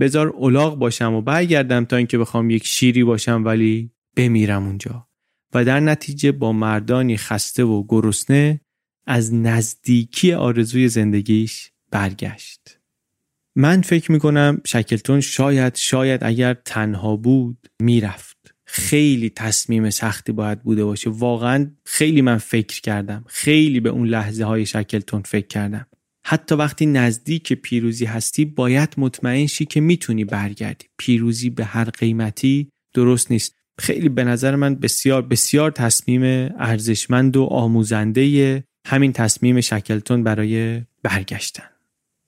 S1: بذار اولاغ باشم و برگردم تا اینکه بخوام یک شیری باشم ولی بمیرم اونجا. و در نتیجه با مردانی خسته و گرسنه از نزدیکی آرزوی زندگیش برگشت. من فکر می‌کنم شکلتون شاید شاید اگر تنها بود می‌رفت. خیلی تصمیم سختی باید بوده باشه. واقعا خیلی من فکر کردم. خیلی به اون لحظه های شکلتون فکر کردم. حتی وقتی نزدیک پیروزی هستی باید مطمئن شی که می‌تونی برگردی. پیروزی به هر قیمتی درست نیست. خیلی به نظر من بسیار بسیار تصمیم ارزشمند و آموزنده همین تصمیم شکلتون برای برگشتن.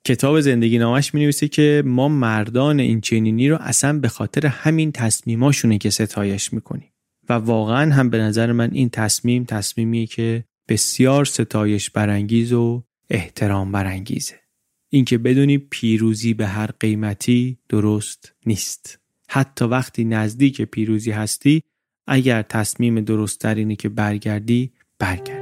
S1: کتاب زندگی نامش می نویسه که ما مردان این چنینی رو اصلا به خاطر همین تصمیماشونه که ستایش می‌کنیم. و واقعا هم به نظر من این تصمیم تصمیمیه که بسیار ستایش برانگیز و احترام برانگیزه. اینکه بدونی پیروزی به هر قیمتی درست نیست. حتی وقتی نزدیک پیروزی هستی اگر تصمیم درست اینه که برگردی برگرد.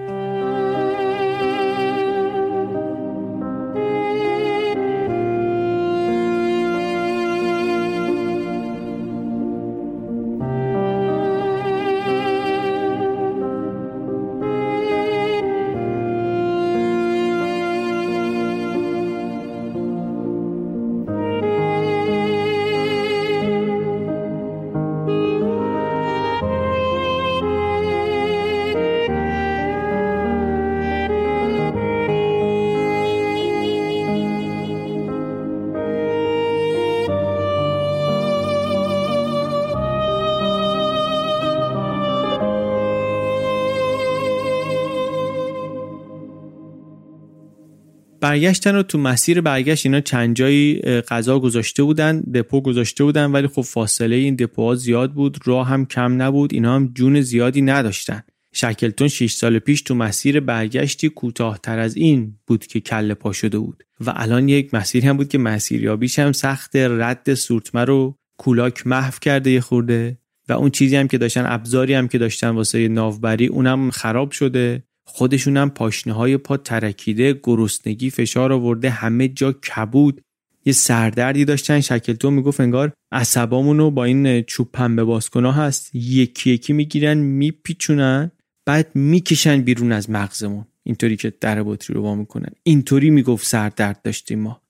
S1: برگشتن رو تو مسیر برگشت اینا چند جایی غذا گذاشته بودن دپو گذاشته بودن ولی خب فاصله این دپوها زیاد بود راه هم کم نبود اینا هم جون زیادی نداشتن. شکلتون 6 سال پیش تو مسیر برگشتی کوتاهتر از این بود که کله پا شده بود. و الان یک مسیری هم بود که مسیریابیش هم سخت رد سورتمه رو کولاک محو کرده یه خورده. و اون چیزی هم که داشتن ابزاری هم که داشتن واسه ناوبری اونم خراب شده. خودشون هم پاشنه های پا ترکیده گرسنگی فشار آورده همه جا کبود. یه سردردی داشتن شکل می‌گفت انگار عصبامون رو با این چوب پنبه بازکنا هست یکی یکی می‌گیرن میپیچونن بعد می‌کشن بیرون از مغزمون. اینطوری که در بطری رو وا می‌کنن. اینطوری می‌گفت سردرد داشتیم ما.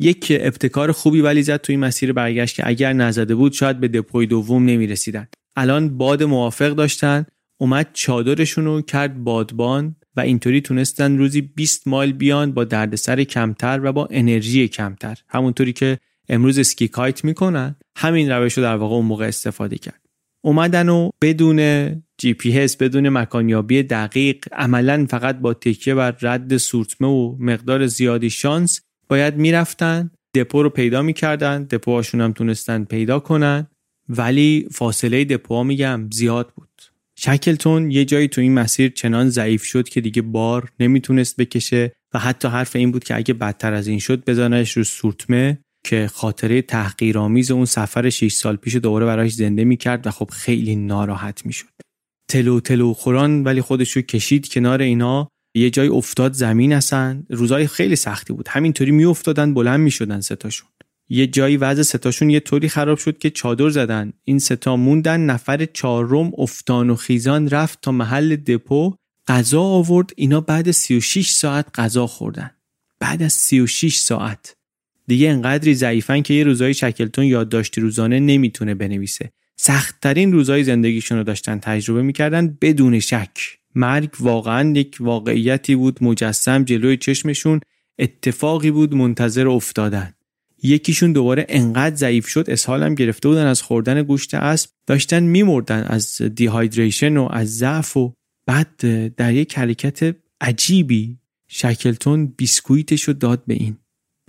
S1: یک ابتکار خوبی ولی زد توی مسیر برگشت که اگر نزده بود شاید به دپوی دوم نمی‌رسیدن. الان باد موافق داشتن. اومد چادرشون رو کرد بادبان و اینطوری تونستن روزی 20 مایل بیان با دردسر کمتر و با انرژی کمتر. همونطوری که امروز ski kite می‌کنن همین روش رو در واقع اون موقع استفاده کرد. اومدن و بدون جی پی اس بدون مکانیابی دقیق عملا فقط با تکیه بر رد سورتمه و مقدار زیادی شانس باید می‌رفتن دپو رو پیدا می‌کردن دپوهاشون هم تونستن پیدا کنن ولی فاصله دپوها میگم زیاد بود. شکلتون یه جایی تو این مسیر چنان ضعیف شد که دیگه بار نمی‌تونست بکشه و حتی حرف این بود که اگه بدتر از این شد بذارنش رو سورتمه که خاطره تحقیرآمیز اون سفر 6 سال پیش دوباره براش زنده می‌کرد و خب خیلی ناراحت می‌شد. تلو تلو خوران ولی خودش رو کشید کنار اینا. یه جای افتاد زمین هستن روزای خیلی سختی بود. همینطوری میافتادن بلند می‌شدن ستاشون یه جایی وضع ستاشون یه طوری خراب شد که چادر زدن. این ستا موندن نفر چهارم افتان و خیزان رفت تا محل دپو. غذا آورد. اینا بعد 36 ساعت غذا خوردن. بعد از 36 ساعت. دیگه انقدری ضعیفن که یه روزای شکلتون یادداشتی روزانه نمی‌تونه بنویسه. سختترین روزای زندگیشون رو داشتن تجربه می‌کردن بدون شک. مرگ واقعا یک واقعیتی بود مجسم جلوی چشمشون. اتفاقی بود منتظر افتادن. یکیشون دوباره انقدر ضعیف شد اسهالم گرفته بودن از خوردن گوشت اسب داشتن میمردن از دیهایدریشن و از ضعف و بعد در یک حرکت عجیبی شکلتون بیسکویتش رو داد به این.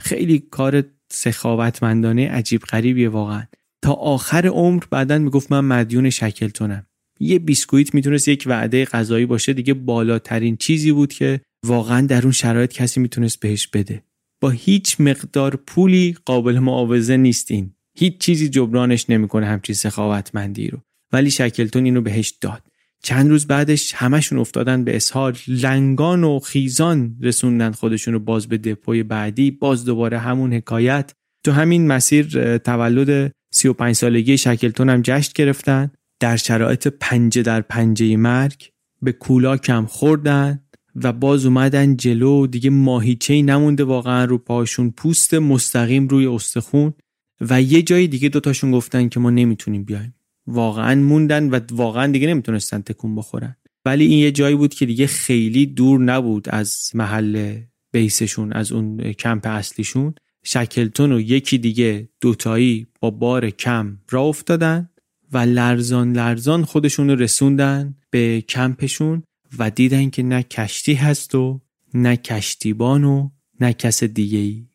S1: خیلی کار سخاوتمندانه عجیب غریبیه واقعا. تا آخر عمر بعدا می‌گفت من مدیون شکلتونم. یه بیسکویت می‌تونست یک وعده غذایی باشه دیگه بالاترین چیزی بود که واقعا در اون شرایط کسی می‌تونست بهش بده. با هیچ مقدار پولی قابل معاوضه نیستین. هیچ چیزی جبرانش نمی‌کنه همچین سخاوتمندی رو. ولی شکلتون اینو بهش داد. چند روز بعدش همشون افتادن به اسهال لنگان و خیزان رسوندن خودشون رو باز به دپوی بعدی. باز دوباره همون حکایت. تو همین مسیر تولد 35 سالگی شکلتون هم جشن گرفتن. در شرایط پنجه در پنجه مرگ به کولا کم خوردن. و باز اومدن جلو دیگه ماهیچه نمونده واقعا رو پاشون پوست مستقیم روی استخون و یه جای دیگه دوتاشون گفتن که ما نمی‌تونیم بیایم. واقعا موندن و واقعا دیگه نمی‌تونستن تکون بخورن. ولی این یه جایی بود که دیگه خیلی دور نبود از محل بیسشون از اون کمپ اصلیشون. شکلتون و یکی دیگه دوتایی با بار کم را افتادن و لرزان لرزان خودشون رو رسوندن به کمپشون. و دیدن که نه کشتی هست و نه کشتیبان و نه کس دیگه ای.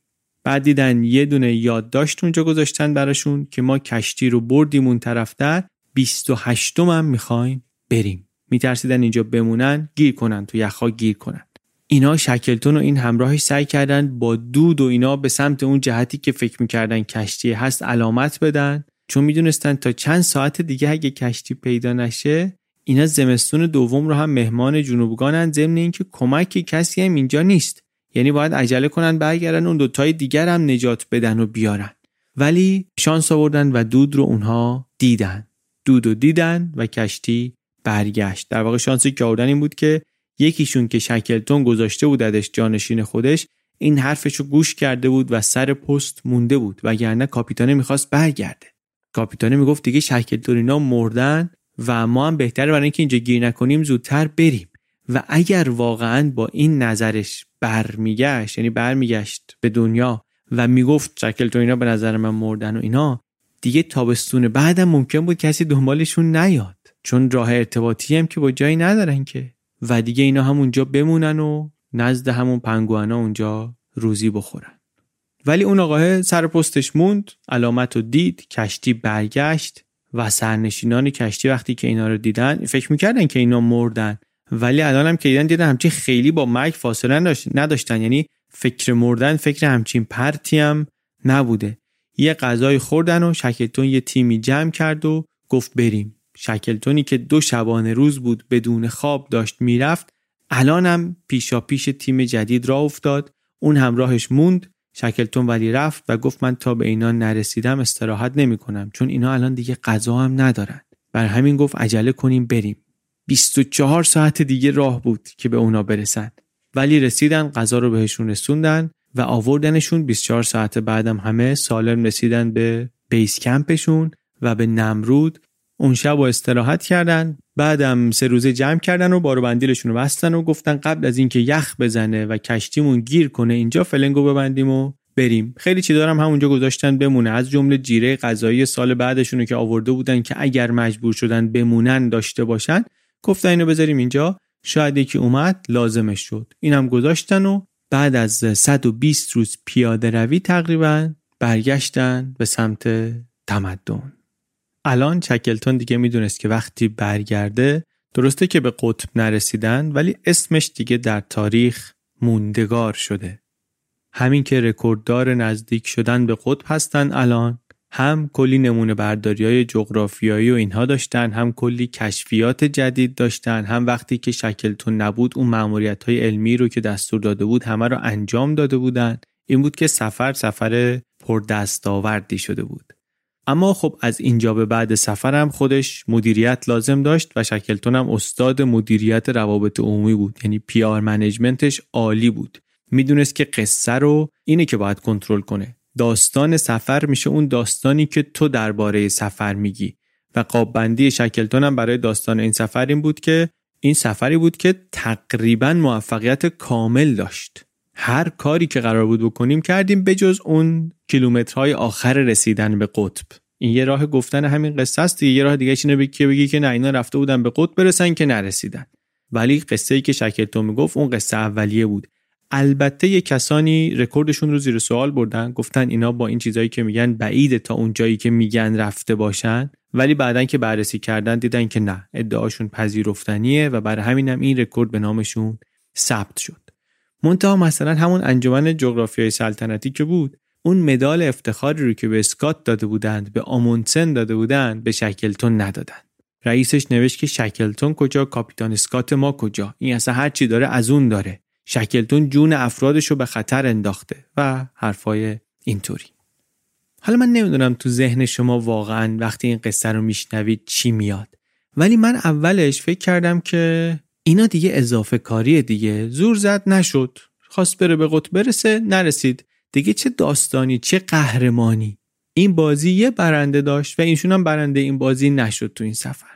S1: بعد دیدن یه دونه یادداشت اونجا گذاشتن براشون که ما کشتی رو بردیم اون طرفتر 28 هم می‌خوایم بریم. میترسیدن اینجا بمونن گیر کنن تو یخها گیر کنن. اینا شکلتون و این همراهش سعی کردن با دود و اینا به سمت اون جهتی که فکر می‌کردن کشتی هست علامت بدن. چون می‌دونستن تا چند ساعت دیگه اگه کشتی پیدا نشه اینا زمستون دوم رو هم مهمان جنوبگانن ضمن اینکه کمکی کسی هم اینجا نیست. یعنی باید عجله کنن برگردن اون دوتای دیگر هم نجات بدن و بیارن. ولی شانس آوردن و دود رو اونها دیدن. دود و دیدن و کشتی برگشت. در واقع شانسی که آوردن این بود که یکیشون که شکلتون گذاشته بوددش جانشین خودش این حرفش رو گوش کرده بود و سر پست مونده بود. وگرنه کاپیتانه می‌خواست برگرده. کاپیتانه می‌گفت دیگه شکلتون اینا مردن و ما هم بهتره برای اینکه اینجا گیر نکنیم زودتر بریم. و اگر واقعا با این نظرش برمیگشت یعنی برمیگشت به دنیا و می‌گفت شکلتون اینا به نظر من مردن و اینا دیگه تابستون بعدم ممکن بود کسی دنبالشون نیاد. چون راه ارتباطی هم که با جایی ندارن که. و دیگه اینا همونجا بمونن و نزد همون پنگوانا اونجا روزی بخورن. ولی اون آقاه سر پستش موند علامت رو دید کشتی برگشت و سرنشینان کشتی وقتی که اینا رو دیدن فکر می‌کردن که اینا مردن. ولی الان هم که دیدن دیدن همچین خیلی با مرگ فاصله نداشتن. یعنی فکر مردن فکر همچین پرتی هم نبوده. یه غذای خوردن و شکلتون یه تیمی جمع کرد و گفت بریم. شکلتونی که دو شبانه روز بود بدون خواب داشت می‌رفت الانم پیشا پیش تیم جدید را افتاد. اون همراهش موند. شکلتون ولی رفت و گفت من تا به اینا نرسیدم استراحت نمی کنم چون اینا الان دیگه غذا هم ندارن. بر همین گفت عجله کنیم بریم. 24 ساعت دیگه راه بود که به اونا برسن. ولی رسیدن غذا رو بهشون رسوندن و آوردنشون 24 ساعت بعدم همه سالم رسیدن به بیس کمپشون و به نمرود. اون شب و استراحت کردن بعدم سه روزه جمع کردن و بارو بندیلشون رو بستن و گفتن قبل از اینکه یخ بزنه و کشتیمون گیر کنه اینجا فلنگو ببندیم و بریم. خیلی چی دارم همونجا گذاشتن بمونه. از جمله جیره غذایی سال بعدشون رو که آورده بودن که اگر مجبور شدن بمونن داشته باشن گفتن اینو بذاریم اینجا. شاید یکی اومد لازمش شد. اینم گذاشتن و بعد از 120 روز پیاده روی تقریبا برگشتن به سمت تمدن. الان چکلتون دیگه می‌دونست که وقتی برگرده درسته که به قطب نرسیدن ولی اسمش دیگه در تاریخ موندگار شده. همین که رکورددار نزدیک شدن به قطب هستن الان. هم کلی نمونه برداری های جغرافیایی و اینها داشتن هم کلی کشفیات جدید داشتن هم وقتی که شکلتون نبود اون معمولیت های علمی رو که دستور داده بود همه رو انجام داده بودن. این بود که سفر سفر پر دستاوردی شده بود. اما خب از اینجا به بعد سفرم خودش مدیریت لازم داشت و شکلتون هم استاد مدیریت روابط عمومی بود. یعنی پی آر منیجمنتش عالی بود. می‌دونست که قصه رو اینه که باید کنترل کنه. داستان سفر میشه اون داستانی که تو درباره سفر میگی. و قاببندی شکلتون هم برای داستان این سفر این بود که این سفری بود که تقریبا موفقیت کامل داشت. هر کاری که قرار بود بکنیم کردیم بجز اون کیلومترهای آخر رسیدن به قطب. این یه راه گفتن همین قصه است یه راه دیگه اینه بگی بگی که نه اینا رفته بودن به قطب برسن که نرسیدن. ولی قصه ای که شکلتون می‌گفت اون قصه اولیه بود. البته یه کسانی رکوردشون رو زیر سوال بردن گفتن اینا با این چیزایی که میگن بعید تا اون جایی که میگن رفته باشن. ولی بعدا که بررسی کردن دیدن که نه ادعاشون پذیرفتنیه و برای همینم این رکورد به نامشون ثبت شد. منتها مثلا همون انجمن جغرافیای سلطنتی که بود اون مدال افتخاری رو که به اسکات داده بودند به آمونسن داده بودند به شکلتون ندادن. رئیسش نوشت که شکلتون کجا کاپیتان اسکات ما کجا؟ این اصلا هر چی داره از اون داره. شکلتون جون افرادش رو به خطر انداخته و حرفای اینطوری. حالا من نمی‌دونم تو ذهن شما واقعا وقتی این قصه رو میشنوید چی میاد. ولی من اولش فکر کردم که اینا دیگه اضافه کاری دیگه. زور زد نشد. خواست بره به قطب برسه نرسید. دیگه چه داستانی چه قهرمانی. این بازی یه برنده داشت و اینشون هم برنده این بازی نشد تو این سفر.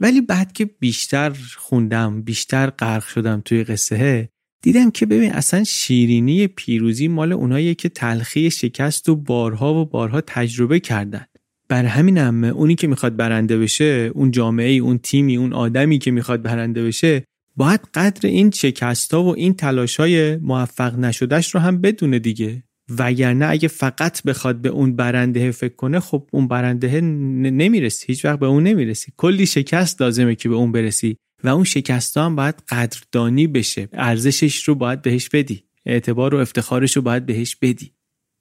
S1: ولی بعد که بیشتر خوندم بیشتر غرق شدم توی قصه دیدم که ببین اصلا شیرینی پیروزی مال اونایی که تلخی شکست و بارها و بارها تجربه کردن. بر همین هم اونی که می‌خواد برنده بشه اون جامعه اون تیمی اون آدمی که می‌خواد برنده بشه باید قدر این شکستا و این تلاشای موفق نشدهش رو هم بدونه دیگه. وگرنه اگه فقط بخواد به اون برنده فکر کنه خب اون برنده نمی‌رسی هیچ وقت به اون نمی‌رسی. کلی شکست لازمه که به اون برسی و اون شکست هم باید قدردانی بشه. ارزشش رو باید بهش بدی. اعتبار و افتخارش رو باید بهش بدی.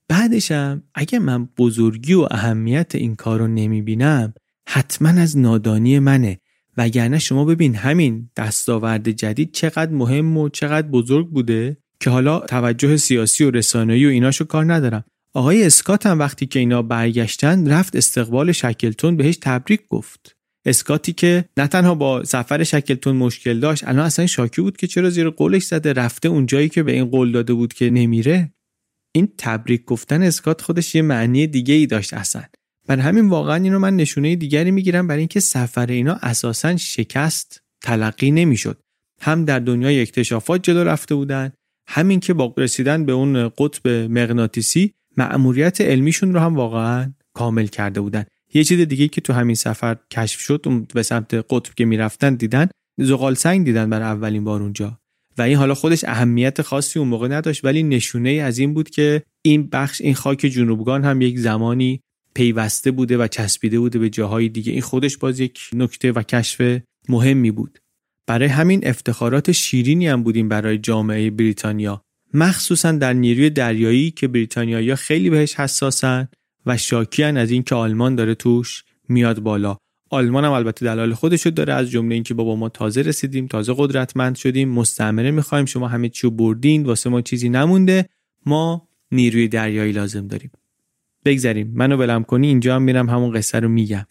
S1: بعدشم اگه من بزرگی و اهمیت این کار رو نمی‌بینم حتما از نادانی منه. وگرنه شما ببین همین دستاورد جدید چقدر مهم و چقدر بزرگ بوده که حالا توجه سیاسی و رسانه‌ای و ایناشو کار ندارم. آقای اسکات هم وقتی که اینا برگشتن رفت استقبال شکلتون بهش تبریک گفت. اسکاتی که نه تنها با سفر شکلتون مشکل داشت الان اصلا شاکی بود که چرا زیر قولش زده رفته اون جایی که به این قول داده بود که نمیره. این تبریک گفتن اسکات خودش یه معنی دیگه ای داشت اصلا. بر همین واقعا اینو من نشونه دیگری می‌گیرم برای اینکه سفر اینا اساسا شکست تلقی نمی‌شد. هم در دنیای اکتشافات جلو رفته بودن همین که با رسیدن به اون قطب مغناطیسی مأموریت علمیشون رو هم واقعا کامل کرده بودن. یه چیز دیگه که تو همین سفر کشف شد به سمت قطب که می‌رفتن دیدن زغال سنگ دیدن برای اولین بار اونجا. و این حالا خودش اهمیت خاصی اون موقع نداشت ولی نشونه از این بود که این بخش این خاک جنوبگان هم یک زمانی پیوسته بوده و چسبیده بوده به جاهای دیگه. این خودش باز یک نکته و کشف مهمی بود. برای همین افتخارات شیرینی هم بودیم برای جامعه بریتانیا. مخصوصا در نیروی دریایی که بریتانیایی خیلی بهش حساسن و شاکیان از اینکه آلمان داره توش میاد بالا. آلمان هم البته دلال خودشو داره از جمله اینکه بابا ما تازه رسیدیم تازه قدرتمند شدیم مستعمره می‌خوایم شما همه چیو بردین واسه ما چیزی نمونده ما نیروی دریایی لازم داریم. بگذریم. منو ولم کنی اینجا هم میرم همون قصه رو میگم.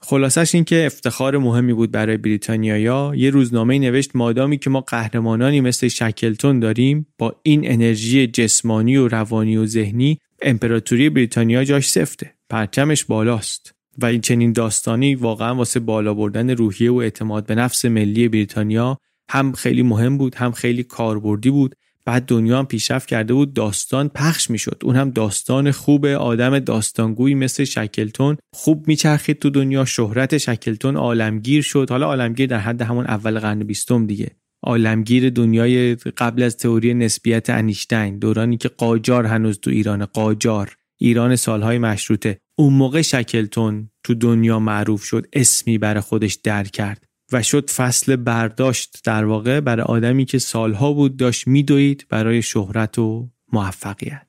S1: خلاصش این که افتخار مهمی بود برای بریتانیایا یه روزنامه نوشت مادامی که ما قهرمانانی مثل شکلتون داریم با این انرژی جسمانی و روانی و ذهنی امپراتوری بریتانیا جاش سفته. پرچمش بالاست. و این چنین داستانی واقعا واسه بالا بردن روحیه و اعتماد به نفس ملی بریتانیا هم خیلی مهم بود هم خیلی کاربردی بود. بعد دنیا هم پیشرفت کرده بود داستان پخش می‌شد. اون هم داستان خوب آدم داستانگویی مثل شکلتون خوب میچرخید تو دنیا شهرت شکلتون عالمگیر شد. حالا عالمگیر در حد همون اول قرن بیستم دیگه. عالمگیر دنیای قبل از تئوری نسبیت انیشتین دورانی که قاجار هنوز تو ایران قاجار. ایران سالهای مشروطه. اون موقع شکلتون تو دنیا معروف شد اسمی برای خودش در کرد. و شد فصل برداشت در واقع برای آدمی که سالها بود داشت میدوید برای شهرت و موفقیت.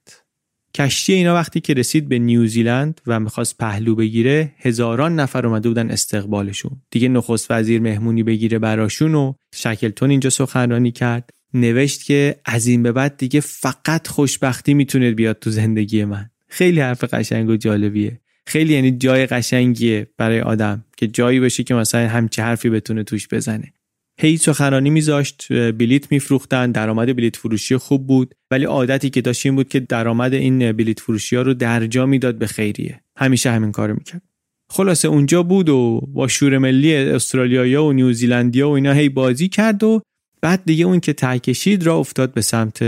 S1: کشتی اینا وقتی که رسید به نیوزیلند و می‌خواست پهلو بگیره هزاران نفر اومده بودن استقبالشون. دیگه نخست وزیر مهمونی بگیره براشون و شکلتون اینجا سخنرانی کرد. نوشت که از این به بعد دیگه فقط خوشبختی می‌تونه بیاد تو زندگی من. خیلی حرف قشنگ و جالبیه. خیلی یعنی جای قشنگیه برای آدم که جایی بشه که مثلا همچه حرفی بتونه توش بزنه. هی سخنرانی میذاشت بلیت میفروختن درآمد بلیت فروشی خوب بود ولی عادتی که داشت این بود که درآمد این بلیت فروشی ها رو درجا می‌داد به خیریه. همیشه همین کارو می‌کرد. خلاصه اونجا بود و با شور ملی استرالیا و نیوزیلندیا و اینا هی بازی کرد و بعد دیگه اون که تکشید را افتاد به سمت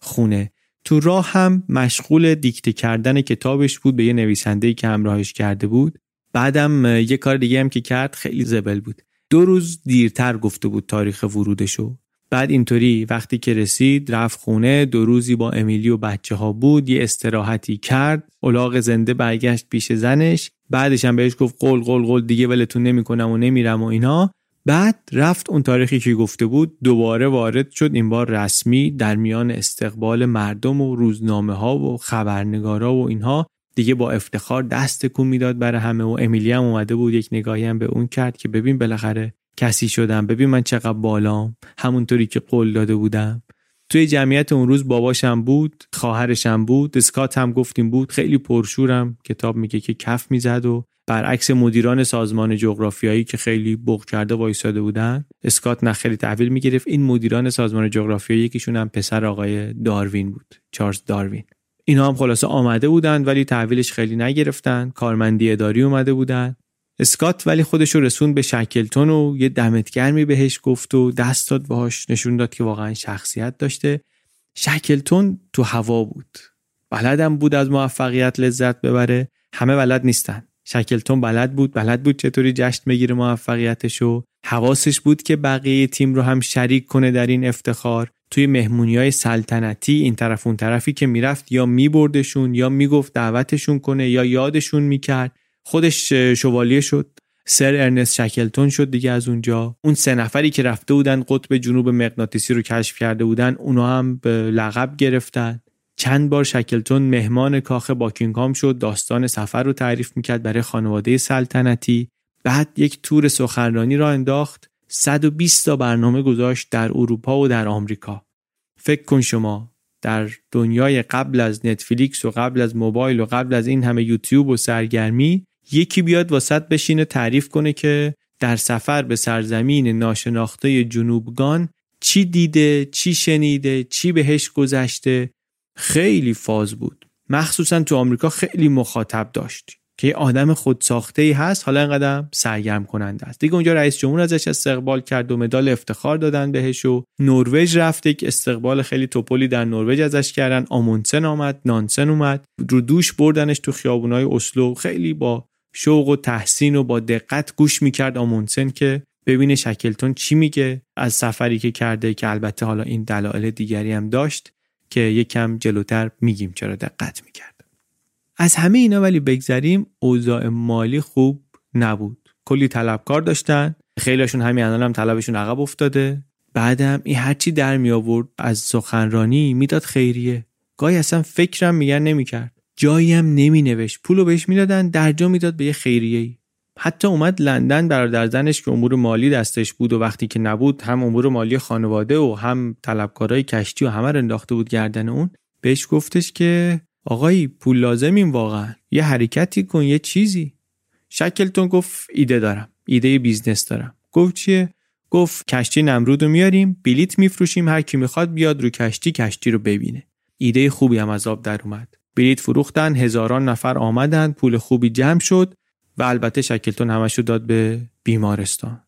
S1: خونه. تو راه هم مشغول دیکته کردن کتابش بود به یه نویسنده‌ای که همراهش کرده بود. بعدم یه کار دیگه هم که کرد خیلی زبل بود. دو روز دیرتر گفته بود تاریخ ورودشو. بعد اینطوری وقتی که رسید رفت خونه دو روزی با امیلی و بچه ها بود. یه استراحتی کرد الاغ زنده برگشت پیش زنش. بعدش هم بهش گفت قول قول قول دیگه ولتون نمی‌کنم و نمیرم و اینا. بعد رفت اون تاریخی که گفته بود دوباره وارد شد این بار رسمی در میان استقبال مردم و روزنامه ها و خبرنگارا و اینها. دیگه با افتخار دست کن می‌داد برای همه و امیلی هم اومده بود یک نگاهی هم به اون کرد که ببین بالاخره کسی شدم ببین من چقدر بالام همونطوری که قول داده بودم. توی جمعیت اون روز باباشم بود خواهرشم بود اسکات هم گفتیم بود خیلی پرشورم کتاب میگه که کف می‌زد و برعکس مدیران سازمان جغرافیایی که خیلی بغ کرده وایساده بودن اسکات نه خیلی تحویل می‌گرفت. این مدیران سازمان جغرافیایی یکیشون هم پسر آقای داروین بود چارلز داروین. اینا هم خلاصه آمده بودن ولی تحویلش خیلی نگرفتن. کارمندی اداری اومده بودن. اسکات ولی خودش رو رسوند به شکلتون و یه دمت گرمی بهش گفت و دست داد باهاش نشون داد که واقعا شخصیت داشته. شکلتون تو هوا بود. بلدم بود از موفقیت لذت ببره. همه بلد نیستن. شکلتون بلد بود؟ بلد بود چطوری جشن بگیره موفقیتشو؟ حواسش بود که بقیه تیم رو هم شریک کنه در این افتخار؟ توی مهمونی های سلطنتی این طرف اون طرفی که می‌رفت یا میبردشون یا می‌گفت دعوتشون کنه یا یادشون می‌کرد؟ خودش شوالیه شد. سر ارنست شکلتون شد دیگه از اونجا. اون سه نفری که رفته بودن قطب جنوب مغناطیسی رو کشف کرده بودن اونا هم به لقب گرفتن. چند بار شکلتون مهمان کاخ باکینگهام شد داستان سفر رو تعریف می‌کرد برای خانواده سلطنتی. بعد یک تور سخنرانی را انداخت 120 تا برنامه گذاشت در اروپا و در آمریکا. فکر کن شما در دنیای قبل از نتفلیکس و قبل از موبایل و قبل از این همه یوتیوب و سرگرمی یکی بیاد واسط بشینه تعریف کنه که در سفر به سرزمین ناشناخته جنوبگان چی دیده، چی شنیده، چی بهش گذشته. خیلی فاز بود. مخصوصا تو آمریکا خیلی مخاطب داشت که آدم خودساخته ای هست حالا اینقدر سرگرم کننده است. دیگه اونجا رئیس جمهور ازش استقبال کرد و مدال افتخار دادن بهش و نروژ رفته که استقبال خیلی توپلی در نروژ ازش کردن. آمونسن آمد نانسن اومد. رو دوش بردنش تو خیابونای اسلو. خیلی با شوق و تحسین و با دقت گوش می‌کرد آمونسن که ببینه شکلتون چی میگه. از سفری که کرده که البته حالا این دلایل دیگری هم داشت. که یکم جلوتر میگیم چرا دقت می‌کرد از همه اینا ولی بگذریم اوضاع مالی خوب نبود. کلی طلبکار داشتن خیلیشون همین الان هم طلبشون عقب افتاده. بعدم این هرچی در می آورد از سخنرانی می‌داد خیریه. گاهی اصلا فکرم میگن نمی‌کرد. جایی هم نمی نوشت پولو بهش می‌دادن درجا می‌داد به یه خیریه ای حتی اومد لندن برادر زنش که امور مالی دستش بود و وقتی که نبود هم امور مالی خانواده و هم طلبکارای کشتی و همه رو انداخته بود گردن اون بهش گفتش که آقایی پول لازمیم واقعا. یه حرکتی کن یه چیزی. شکلتون گفت ایده دارم. ایده business دارم. گفت چیه؟ گفت کشتی نمرود رو میاریم بلیت میفروشیم هر کی می‌خواد بیاد رو کشتی کشتی رو ببینه. ایده خوبی هم از آب در اومد. بلیت فروختن هزاران نفر آمدن پول خوبی جمع شد. و البته شکلتون همش رو داد به بیمارستان.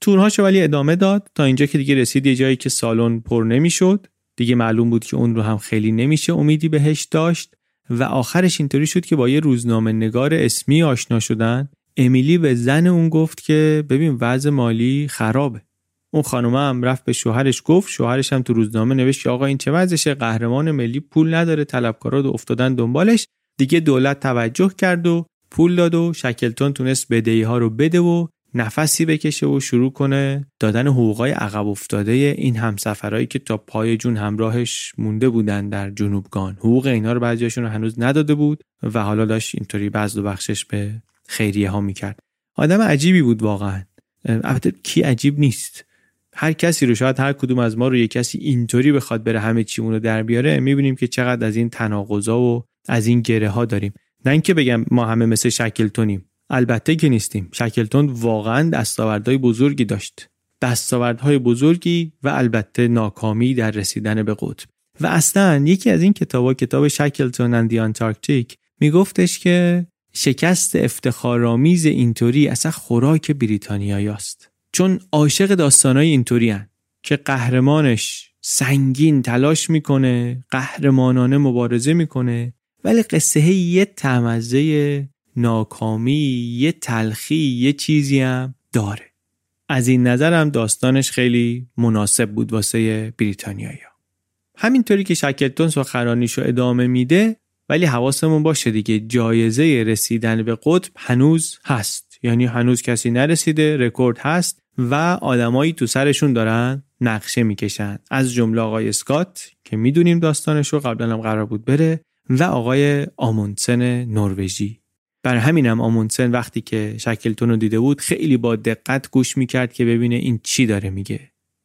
S1: تورهاش ولی ادامه داد تا اینجا که دیگه رسید یه جایی که سالن پر نمی‌شد. دیگه معلوم بود که اون رو هم خیلی نمیشه امیدی بهش داشت و آخرش اینطوری شد که با یه روزنامه نگار اسمی آشنا شدن. امیلی به زن اون گفت که ببین وضع مالی خرابه. اون خانومه هم رفت به شوهرش گفت. شوهرش هم تو روزنامه نوشت آقا این چه وضعشه؟ قهرمان ملی پول نداره. طلبکارا افتادن دنبالش. دیگه دولت توجه کرد و پول داد و شکلتون تونست بدهی ها رو بده و نفسی بکشه و شروع کنه دادن حقوقای عقب افتاده این همسفرهایی که تا پای جون همراهش مونده بودن در جنوبگان حقوق اینا رو بعضیاشون رو هنوز نداده بود و حالا داشت اینطوری بعض و بخشش به خیریه ها می‌کرد. آدم عجیبی بود واقعا. البته کی عجیب نیست. هر کسی رو شاید هر کدوم از ما رو یه کسی اینطوری بخواد بره همه چی اونو در بیاره می‌بینیم که چقدر از این تناقضا و از این گره ها داریم. نه اینکه بگم ما همه مثل شکلتونیم. البته که نیستیم. شکلتون واقعا دستاوردهای بزرگی داشت. دستاوردهای بزرگی و البته ناکامی در رسیدن به قطب. و اصلا یکی از این کتابا کتاب Shackleton and Antarctic میگفتش که شکست افتخارآمیز اینطوری اصلا خوراک بریتانیایی است. چون عاشق داستانهای اینطوری هن که قهرمانش سنگین تلاش می‌کنه قهرمانانه مبارزه می‌کنه ولی قصه یه تمزه ناکامی یه تلخی یه چیزی هم داره. از این نظر هم داستانش خیلی مناسب بود واسه بریتانیایی همینطوری که شکلتون سخنرانیشو ادامه میده ولی حواسمون باشه دیگه جایزه رسیدن به قطب هنوز هست. یعنی هنوز کسی نرسیده رکورد هست و آدمایی تو سرشون دارن نقشه می‌کشن. از جمله آقای اسکات که می‌دونیم داستانش رو قبلا هم قرار بود بره. و آقای آموندسن نروژی. بر همینم آمونسن وقتی که شکلتون رو دیده بود خیلی با دقت گوش می‌کرد که ببینه این چی داره میگه.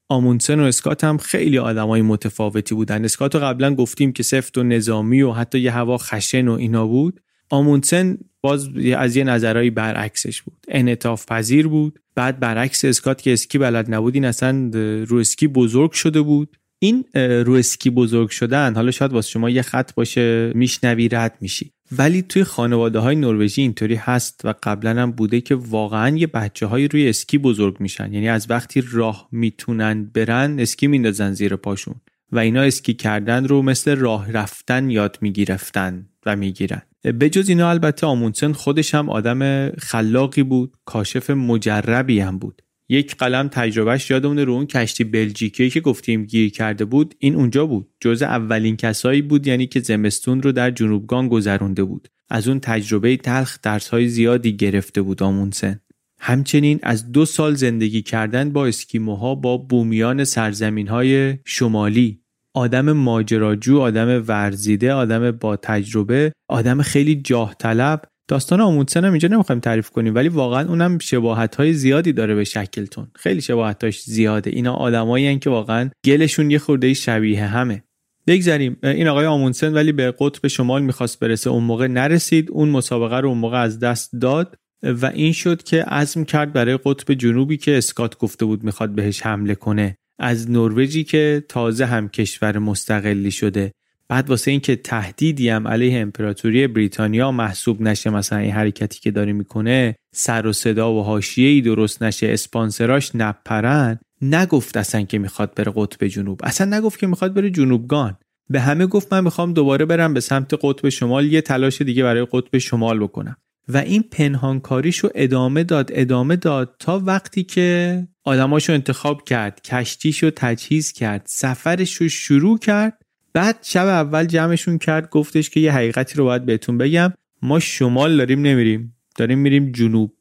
S1: آمونسن و اسکات هم خیلی آدمای متفاوتی بودن. اسکات رو قبلا گفتیم که سفت و نظامی و حتی یه هوا خشن و اینا بود. آمونسن باز از یه نظرهایی برعکسش بود. انعطاف پذیر بود. بعد برعکس اسکات که اسکی بلد نبود این اصلا رو اسکی بزرگ شده بود. این رو اسکی بزرگ شدن حالا شاید واسه شما یه خط باشه میشنوی رد میشی. ولی توی خانواده های نروژی اینطوری هست و قبلا هم بوده که واقعا یه بچه های روی اسکی بزرگ میشن. یعنی از وقتی راه می‌تونن برن اسکی میندازن زیر پاشون. و اینا اسکی کردن رو مثل راه رفتن یاد میگیرفتن و می‌گیرن. به جز اینا البته آمونسن خودش هم آدم خلاقی بود کاشف مجربی هم بود. یک قلم تجربهش یادمونه رو اون کشتی بلژیکی که گفتیم گیر کرده بود این اونجا بود. جز اولین کسایی بود یعنی که زمستون رو در جنوبگان گذرونده بود. از اون تجربه تلخ درسهای زیادی گرفته بود آمونسن همچنین از دو سال زندگی کردن با اسکیموها با بومیان سرزمین های شمالی. آدم ماجراجو آدم ورزیده آدم با تجربه آدم خیلی جاه طلب داستان آموندسن هم اینجا نمی‌خوایم تعریف کنیم ولی واقعا اونم شباهت های زیادی داره به شکلتون. خیلی شباهتاش زیاده. اینا آدمایی که واقعا گلشون یه خورده شبیه همه. بگذاریم. این آقای آمونسن ولی به قطب شمال می‌خواست برسه اون موقع نرسید. اون مسابقه رو اون موقع از دست داد و این شد که عزم کرد برای قطب جنوبی که اسکات گفته بود می‌خواد بهش حمله کنه. از نروژی که تازه هم کشور مستقلی شده. بعد واسه اینکه تهدیدی هم علیه امپراتوری بریتانیا محسوب نشه مثلا این حرکتی که داره می‌کنه سر و صدا و حاشیه‌ای درست نشه اسپانسراش نپرن نگفت اصلا که می‌خواد بره قطب جنوب. اصلا نگفت که می‌خواد بره جنوبگان. به همه گفت من می‌خوام دوباره برم به سمت قطب شمال یه تلاش دیگه برای قطب شمال بکنم. و این پنهانکاریشو ادامه داد ادامه داد تا وقتی که آدماشو انتخاب کرد کشتیشو تجهیز کرد سفرشو شروع کرد بعد شب اول جمعشون کرد گفتش که یه حقیقتی رو باید بهتون بگم. ما شمال داریم نمیریم. داریم میریم جنوب.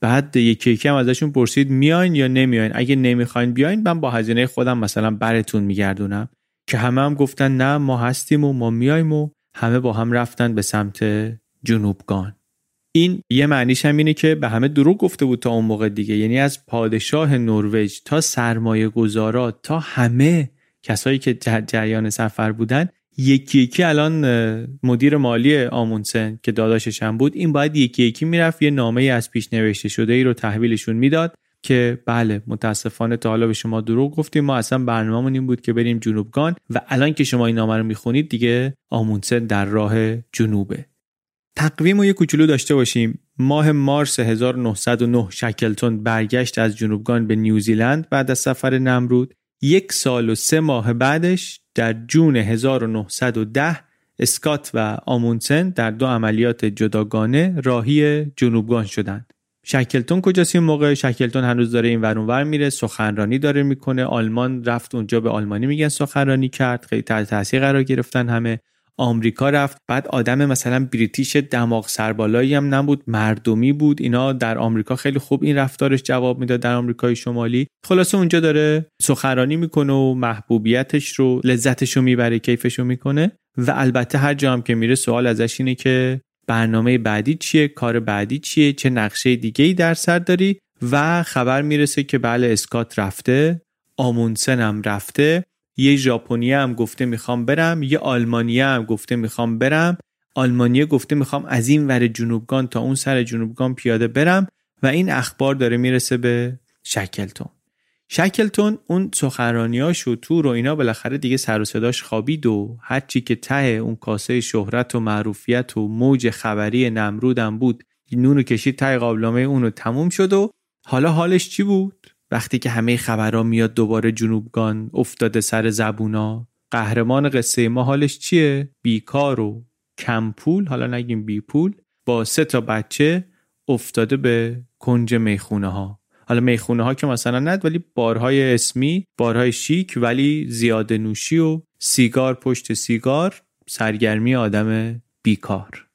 S1: بعد یکی یکی هم ازشون پرسید میاین یا نمیاین؟ اگه نمی‌خواین بیاین من با هزینه خودم مثلا براتون میگردونم. که همه هم گفتن نه ما هستیم و ما میایم و همه با هم رفتن به سمت جنوبگان. این یه معنیش هم اینه که به همه دروغ گفته بود تا اون موقع دیگه. یعنی از پادشاه نروژ تا سرمایه گذارات تا همه کسایی که جریان سفر بودن یکی یکی الان مدیر مالی آمونسن که داداشش هم بود این باید یکی یکی می‌رفت یه نامه از پیش نوشته شده ای رو تحویلشون می‌داد که بله متاسفانه تا حالا به شما دروغ گفتیم. ما اصلا برنامه‌مون این بود که بریم جنوبگان و الان که شما این نامه رو می‌خونید دیگه آمونسن در راه جنوبه. تقویم رو یه کوچولو داشته باشیم. ماه مارس 1909 شکلتون برگشت از جنوبگان به نیوزیلند بعد از سفر نمرود. یک سال و سه ماه بعدش در جون 1910 اسکات و آمونسن در دو عملیات جداگانه راهی جنوبگان شدند. شکلتون کجاست این موقع؟ شکلتون هنوز داره این ورون میره سخنرانی داره می‌کنه. آلمان رفت اونجا به آلمانی میگن سخنرانی کرد. خیلی تحت تاثیر قرار گرفتن همه. آمریکا رفت. بعد آدم مثلا بریتیش دماغ سربالایی هم نبود. مردمی بود. اینا در آمریکا خیلی خوب این رفتارش جواب می‌داد در آمریکای شمالی. خلاصه اونجا داره سخنرانی می‌کنه و محبوبیتش رو لذتش رو می‌بره کیفش رو می‌کنه. و البته هر جا هم که میره سوال ازش اینه که برنامه بعدی چیه؟ کار بعدی چیه؟ چه نقشه دیگه ای در سر داری؟ و خبر می‌رسه که بله اسکات رفته. آمونسن هم رفته. یه ژاپنی هم گفته می‌خوام برم یه آلمانی هم گفته می‌خوام برم. آلمانیه گفته می‌خوام از این ور جنوبگان تا اون سر جنوبگان پیاده برم و این اخبار داره می‌رسه به شکلتون. شکلتون اون سخنرانیاش و تور و اینا بالاخره دیگه سر و صداش خوابید و هرچی که ته اون کاسه شهرت و معروفیت و موج خبری نمرودم بود نونو کشید ته قابلمه اونو تموم شد و حالا حالش چی بود؟ وقتی که همه خبرها میاد دوباره جنوبگان افتاده سر زبونا قهرمان قصه ما حالش چیه؟ بیکار و کم پول حالا نگیم بی پول با سه تا بچه افتاده به کنج می‌خونه ها حالا می‌خونه ها که مثلا ند ولی بارهای اسمی بارهای شیک ولی زیاده نوشی و سیگار پشت سیگار سرگرمی آدم بیکار.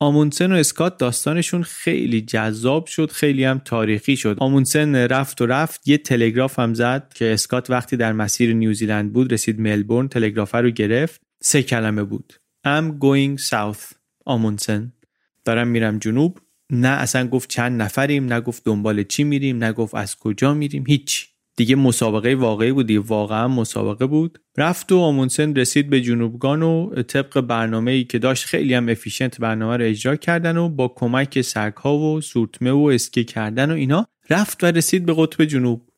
S1: آمونسن و اسکات داستانشون خیلی جذاب شد خیلی هم تاریخی شد. آمونسن رفت و رفت یه تلگراف هم زد که اسکات وقتی در مسیر نیوزیلند بود رسید ملبورن تلگراف رو گرفت سه کلمه بود. I'm going south آمونسن دارم میرم جنوب. نه اصلا گفت چند نفریم نه گفت دنبال چی میریم نه گفت از کجا میریم هیچ دیگه مسابقه واقعی بود دیگه واقعا مسابقه بود. رفت و آمونسن رسید به جنوبگان و طبق برنامه ای که داشت خیلی هم efficient برنامه رو اجرا کردن و با کمک سگ ها و سورتمه و اسکی کردن و اینا رفت و رسید به قطب جنوب.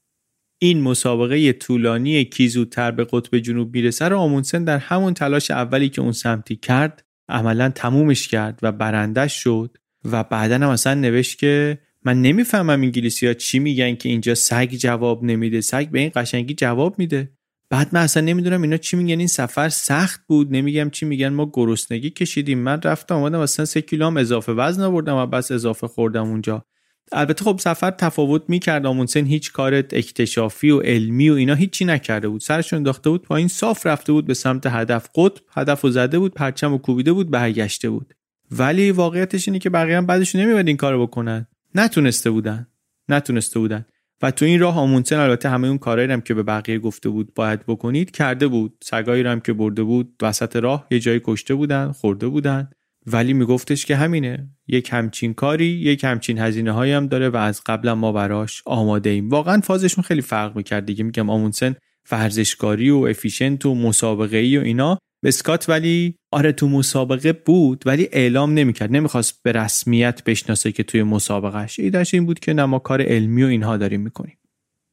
S1: این مسابقه طولانی کی زودتر به قطب جنوب می‌رسه رو آمونسن در همون تلاش اولی که اون سمتی کرد عملا تمومش کرد و برندش شد و بعدا هم اصلا نوشت که من نمی‌فهمم انگلیسی ها چی میگن که اینجا سگ جواب نمیده. سگ به این قشنگی جواب میده. بعد من اصلا نمی‌دونم اینا چی میگن. این سفر سخت بود. نمیگم چی میگن. ما گرسنگی کشیدیم. من رفتم آمدم اصلا سه کیلو هم اضافه وزن آوردم و بس اضافه خوردم اونجا. البته خب سفر تفاوت می‌کرد آمونسن هیچ کار اکتشافی و علمی و اینا هیچی نکرده بود. سرشون انداخته بود پایین. صاف رفته بود به سمت هدف. قطب هدف و زده بود. پرچم و کوبیده بود. برگشته بود. ولی واقعیتش اینه که بقیه هم بعدش نمیاد این کارو بکنن. نتونسته بودن. نتونسته بودن. و تو این راه آمونسن البته همه اون کارهایی هم که به بقیه گفته بود باید بکنید کرده بود. سگایی هم که برده بود وسط راه یه جایی کشته بودن خورده بودن. ولی میگفتش که همینه. یک همچین کاری یک همچین هزینه هایی هم داره و از قبل ما براش آماده ایم. واقعا فازشون خیلی فرق می‌کرد دیگه. میگم آمونسن ورزشکاری و افیشنت و مسابقه ای و اینا. اسکات ولی آره تو مسابقه بود ولی اعلام نمی‌کرد. نمی‌خواست به رسمیت بشناسه که توی مسابقهش ایدهش این بود که نه ما کار علمی و اینها داریم می‌کنیم.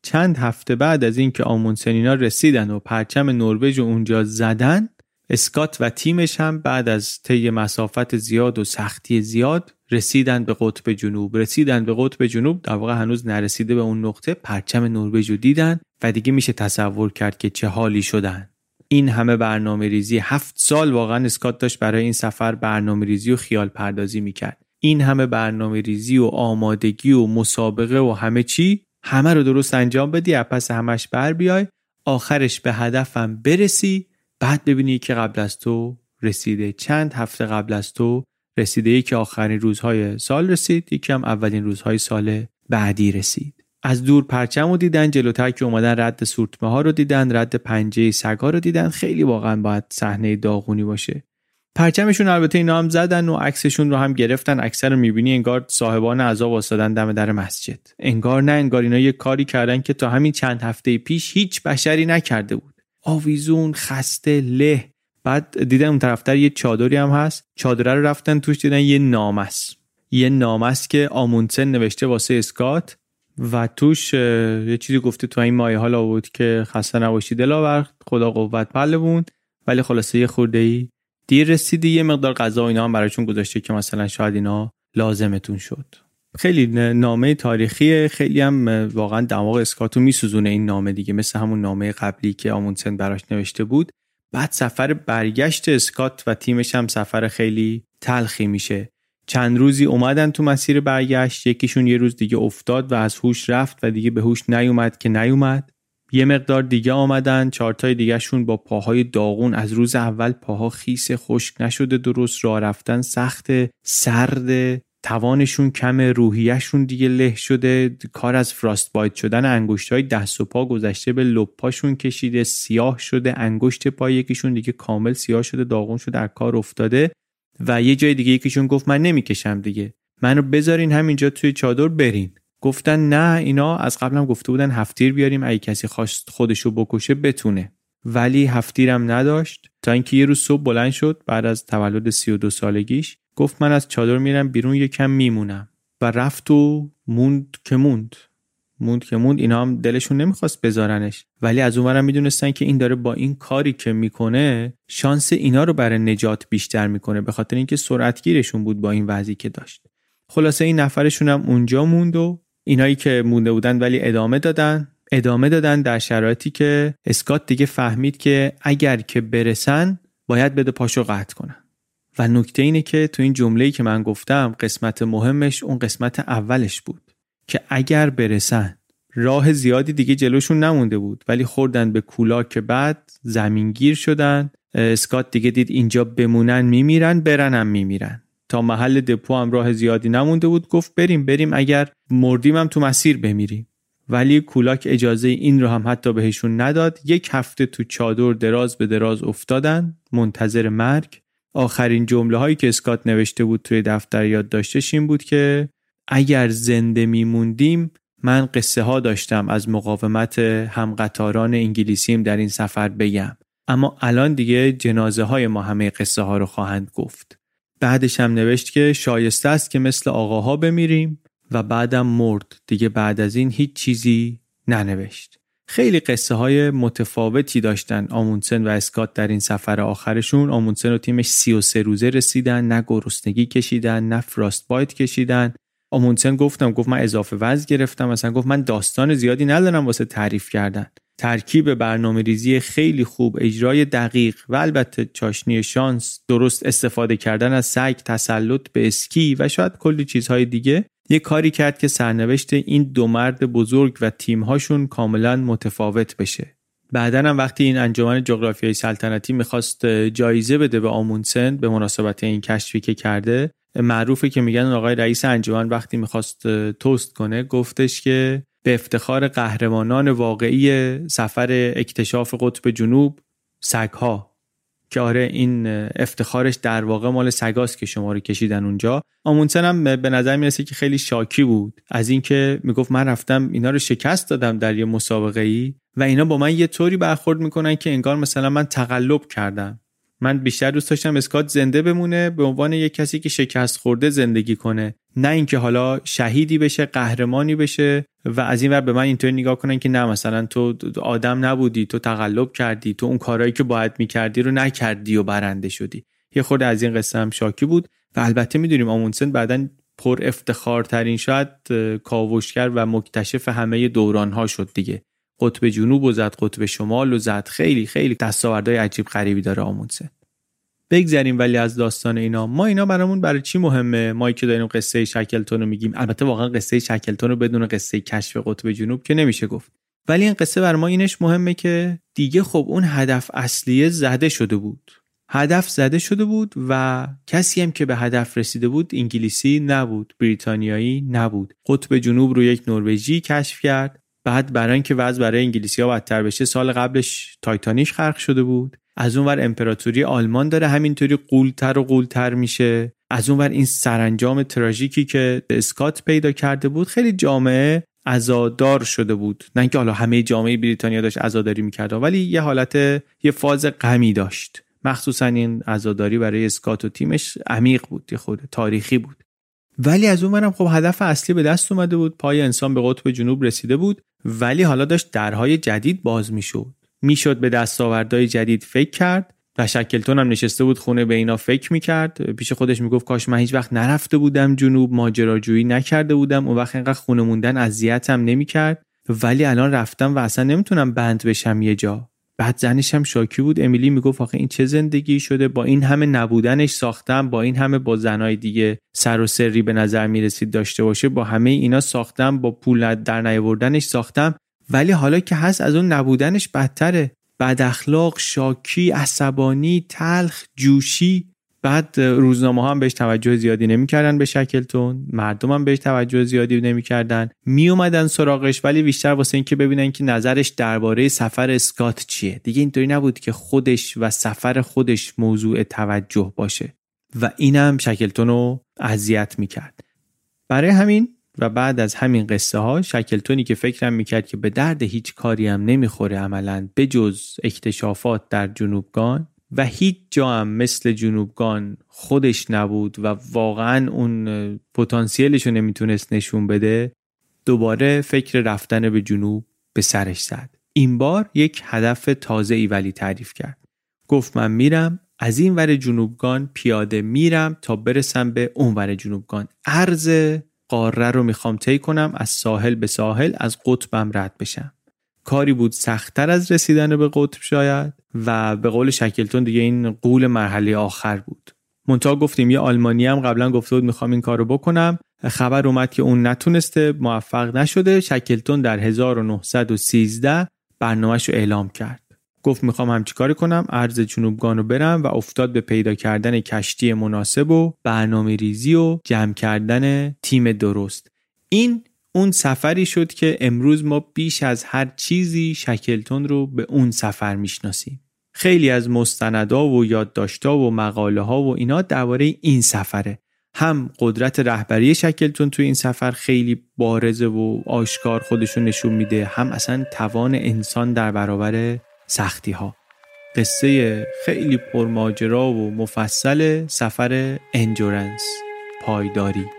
S1: چند هفته بعد از اینکه آمونسنینا رسیدن و پرچم نروژ اونجا زدن اسکات و تیمش هم بعد از طی مسافت زیاد و سختی زیاد رسیدن به قطب جنوب. رسیدن به قطب جنوب در واقع هنوز نرسیده به اون نقطه پرچم نروژ رو دیدن و دیگه میشه تصور کرد که چه حالی شدن. این همه برنامه ریزی هفت سال واقعا اسکات داشت برای این سفر برنامه ریزی و خیال پردازی می‌کرد. این همه برنامه ریزی و آمادگی و مسابقه و همه چی همه رو درست انجام بدی از پس همش بر بیای. آخرش به هدفم برسی. بعد ببینی که قبل از تو رسیده چند هفته قبل از تو رسیده یکی آخرین روزهای سال رسید یکی هم اولین روزهای سال بعدی رسید. از دور پرچم رو دیدن جلوتر که اومدن رد سورتمه ها رو دیدن رد پنجه سگا رو دیدن. خیلی واقعا باید صحنه داغونی باشه. پرچمشون البته اینا هم زدن و عکسشون رو هم گرفتن. اکثر رو می‌بینی انگار صاحبان عذاب واسدن دم در مسجد. انگار نه انگار اینا یه کاری کردن که تا همین چند هفته پیش هیچ بشری نکرده بود. آویزون خسته له. بعد دیدن اون طرفتر یه چادری هم هست. چادره رو رفتن توش دیدن یه نامس. یه نامس که آمونسن نوشته واسه اسکات. و توش یه چیزی گفته تو این مایه حالا بود که خسته نباشی دلاور خدا قوت پهلوون ولی خلاصه یه خورده ای دیر رسیدی یه مقدار غذا اینا هم براشون گذاشته که مثلا شاید اینا لازمتون شد. خیلی نامه تاریخی خیلی هم واقعا دماغ اسکاتو میسوزونه این نامه دیگه. مثل همون نامه قبلی که آمونسن براش نوشته بود. بعد سفر برگشت اسکات و تیمش هم سفر خیلی تلخی میشه. چند روزی اومدن تو مسیر برگشت یکیشون یه روز دیگه افتاد و از هوش رفت و دیگه به هوش نیومد که نیومد. یه مقدار دیگه آمدن چارتای دیگهشون با پاهای داغون. از روز اول پاها خیس خشک نشده درست راه رفتن سخت سرد توانشون کم روحیهشون دیگه له شده. کار از فراست بایت شدن انگشت های دست و پا گذشته به لپاشون کشیده سیاه شده انگشت پای یکیشون دیگه کامل سیاه شده داغون شده در کار افتاده. و یه جای دیگه یکیشون گفت من نمی‌کشم دیگه. منو بذارین همینجا توی چادر برین. گفتن نه اینا از قبلم گفته بودن هفتیر بیاریم اگه کسی خواست خودشو بکشه بتونه. ولی هفتیرم نداشت. تا اینکه یه روز صبح بلند شد بعد از تولد 32 سالگیش گفت من از چادر میرم بیرون یکم میمونم. و رفت و موند که موند. موند که موند اینا هم دلشون نمی‌خواست بذارنش. ولی از اونورم می‌دونستن که این داره با این کاری که می‌کنه شانس اینا رو برای نجات بیشتر می‌کنه به خاطر اینکه سرعتگیرشون بود با این وضعی که داشت. خلاصه این نفرشون هم اونجا موند و اینایی که مونده بودن ولی ادامه دادن. ادامه دادن در شرایطی که اسکات دیگه فهمید که اگر که برسن باید بده پاشو قطع کنن. و نکته اینه که تو این جمله‌ای که من گفتم قسمت مهمش اون قسمت اولش بود. که اگر برسن راه زیادی دیگه جلوشون نمونده بود. ولی خوردن به کولا که بعد زمینگیر شدن. اسکات دیگه دید اینجا بمونن میمیرن برنم میمیرن. تا محل دپو هم راه زیادی نمونده بود گفت بریم بریم اگر مردیم هم تو مسیر بمیریم. ولی کولاک اجازه این رو هم حتی بهشون نداد. یک هفته تو چادر دراز به دراز افتادن. منتظر مرگ. آخرین جمله هایی که اسکات نوشته بود توی دفتر یاد داشتش این بود که اگر زنده میموندیم من قصه ها داشتم از مقاومت همقطاران انگلیسیم در این سفر بگم. اما الان دیگه جنازه های ما همه قصه ها رو خواهند گفت. بعدش هم نوشت که شایسته است که مثل آقاها بمیریم و بعدم مرد. دیگه بعد از این هیچ چیزی ننوشت. خیلی قصه های متفاوتی داشتن آمونسن و اسکات در این سفر آخرشون. آمونسن و تیمش 33 روزه رسیدن نه گرسنگی کشیدن نه فراست بایت کشیدن. آمونسن گفتم گفت من اضافه وزن گرفتم مثلا گفت من داستان زیادی ندارم واسه تعریف کردن. ترکیب برنامه ریزی خیلی خوب اجرای دقیق و البته چاشنی شانس درست استفاده کردن از سگ تسلط به اسکی و شاید کلی چیزهای دیگه. یه کاری کرد که سرنوشت این دو مرد بزرگ و تیمهاشون کاملا متفاوت بشه. بعدا هم وقتی این انجمن جغرافیای سلطنتی می‌خواست جایزه بده به آمونسن به مناسبت این کشفی که کرده معروفه که میگن آقای رئیس انجمن وقتی می‌خواست توست کنه گفتش که به افتخار قهرمانان واقعی سفر اکتشاف قطب جنوب سگها. که آره این افتخارش در واقع مال سگاست که شما رو کشیدن اونجا. آمونسن هم به نظر می‌رسه که خیلی شاکی بود. از اینکه می‌گفت من رفتم اینا رو شکست دادم در یه مسابقه ای و اینا با من یه طوری برخورد می‌کنن که انگار مثلا من تقلب کردم. من بیشتر دوست داشتم اسکات زنده بمونه به عنوان یک کسی که شکست خورده زندگی کنه. نه اینکه حالا شهیدی بشه قهرمانی بشه و از این ور به من اینطوری نگاه کنن که نه مثلا تو آدم نبودی تو تقلب کردی تو اون کارهایی که باید می‌کردی رو نکردی و برنده شدی. یه خورده از این قصه هم شاکی بود و البته می‌دونیم آمونسن بعدا پر افتخارترین شاید کاوشگر و مکتشف همه دوران ها شد دیگه. قطب جنوب و زد قطب شمال و زد خیلی خیلی دستاوردهای عجیب غریبی داره آمونسن بگذریم ولی از داستان اینا. ما اینا برامون برای چی مهمه؟ ما که داریم قصه شکلتون رو میگیم. البته واقعا قصه شکلتون رو بدون قصه کشف قطب جنوب که نمیشه گفت. ولی این قصه بر ما اینش مهمه که دیگه خب اون هدف اصلیه زده شده بود. هدف زده شده بود و کسی هم که به هدف رسیده بود انگلیسی نبود بریتانیایی نبود. قطب جنوب رو یک نروژی کشف کرد. بعد برای اینکه وضع برای انگلیسی ها بدتر بشه سال قبلش تایتانیش خرق شده بود. از اونور امپراتوری آلمان داره همینطوری قولتر و قولتر میشه. از اونور این سرانجام تراژیکی که اسکات پیدا کرده بود خیلی جامعه عزادار شده بود. نه اینکه حالا همه جامعه بریتانیا داشت عزاداری می‌کرد ولی یه حالت یه فاز غمی داشت. مخصوصا این عزاداری برای اسکات و تیمش عمیق بود یه خود تاریخی بود. ولی از اون خب هدف اصلی به دست اومده بود پای انسان به قطب جنوب رسیده بود. ولی حالا داشت درهای جدید باز می‌شد. می‌شد به دستاوردهای جدید فکر کرد و شکلتون هم نشسته بود خونه به اینا فکر می‌کرد. پیش خودش می‌گفت کاش من هیچ وقت نرفته بودم جنوب ماجراجویی نکرده بودم اون وقت اینقدر خونه موندن اذیتم نمی‌کرد. ولی الان رفتم و اصلا نمی‌تونم بند بشم یه جا. بعد زنش هم شاکی بود. امیلی می‌گفت آخه این چه زندگی شده؟ با این همه نبودنش ساختم با این همه با زنای دیگه سر و سری به نظر می‌رسید داشته باشه با همه اینا ساختم با پول در نیاوردنش ساختم. ولی حالا که هست از اون نبودنش بدتره. بد اخلاق شاکی عصبانی تلخ جوشی. بعد روزنامه ها هم بهش توجه زیادی نمی‌کردن به شکلتون. مردم هم بهش توجه زیادی نمی‌کردن. می اومدن سراغش ولی بیشتر واسه اینکه ببینن که نظرش درباره سفر اسکات چیه. دیگه اینطوری نبود که خودش و سفر خودش موضوع توجه باشه. و اینم شکلتون رو اذیت می‌کرد. برای همین و بعد از همین قصه ها شکلتونی که فکرم می‌کرد که به درد هیچ کاری هم نمی‌خوره عملا به جز اکتشافات در جنوبگان و هیچ جا هم مثل جنوبگان خودش نبود و واقعا اون پتانسیلش رو نمی‌تونست نشون بده دوباره فکر رفتن به جنوب به سرش زد. این بار یک هدف تازه ای ولی تعریف کرد. گفت من میرم از این ور جنوبگان پیاده میرم تا برسم به اون ور جنوبگان. عرض قاره رو می‌خوام طی کنم از ساحل به ساحل از قطبم رد بشم. کاری بود سختتر از رسیدن به قطب شاید و به قول شکلتون دیگه این قول مرحله آخر بود. منتها گفتیم یه آلمانی هم قبلا گفته بود می‌خوام این کارو بکنم. خبر اومد که اون نتونسته موفق نشده. شکلتون در 1913 برنامهش رو اعلام کرد. گفت می‌خوام همچی کاری کنم ارز جنوبگان رو برم و افتاد به پیدا کردن کشتی مناسب و برنامه ریزی و جمع کردن تیم درست. این اون سفری شد که امروز ما بیش از هر چیزی شکلتون رو به اون سفر می‌شناسیم. خیلی از مستندا و یادداشت‌ها و مقاله ها و اینا درباره این سفره. هم قدرت رهبری شکلتون توی این سفر خیلی بارزه و آشکار خودشون نشون میده هم اصلا توان انسان در برابر سختی ها قصه خیلی پرماجرا و مفصل سفر انجورنس پایداری.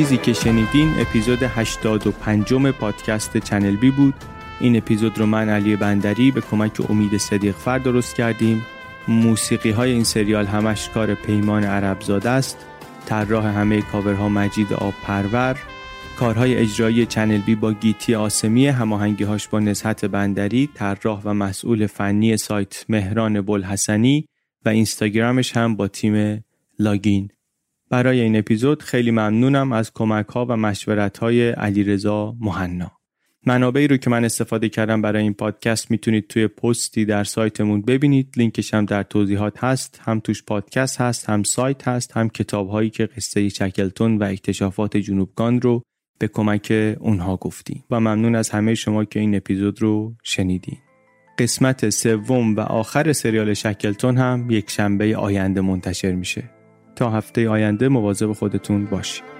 S1: چیزی که شنیدین اپیزود 85 پادکست چنل بی بود. این اپیزود رو من علی بندری به کمک امید صدیق فر درست کردیم. موسیقی های این سریال همش کار پیمان عربزاده است. طراح همه کاورها مجید آب پرور کارهای اجرایی چنل بی با گیتی آسمی هماهنگی هاش با نزهت بندری طراح و مسئول فنی سایت مهران بلحسنی و اینستاگرامش هم با تیم لاگین. برای این اپیزود خیلی ممنونم از کمک ها و مشورت های علیرضا مهنا. منابعی رو که من استفاده کردم برای این پادکست می‌تونید توی پستی در سایتمون ببینید. لینکش هم در توضیحات هست. هم توش پادکست هست هم سایت هست هم کتاب هایی که قصه چکلتون و اکتشافات جنوبگان رو به کمک اونها گفتیم. و ممنون از همه شما که این اپیزود رو شنیدین. قسمت سوم و آخر سریال شکلتون هم یک شنبه آینده منتشر میشه. تا هفته آینده مواظب خودتون باشید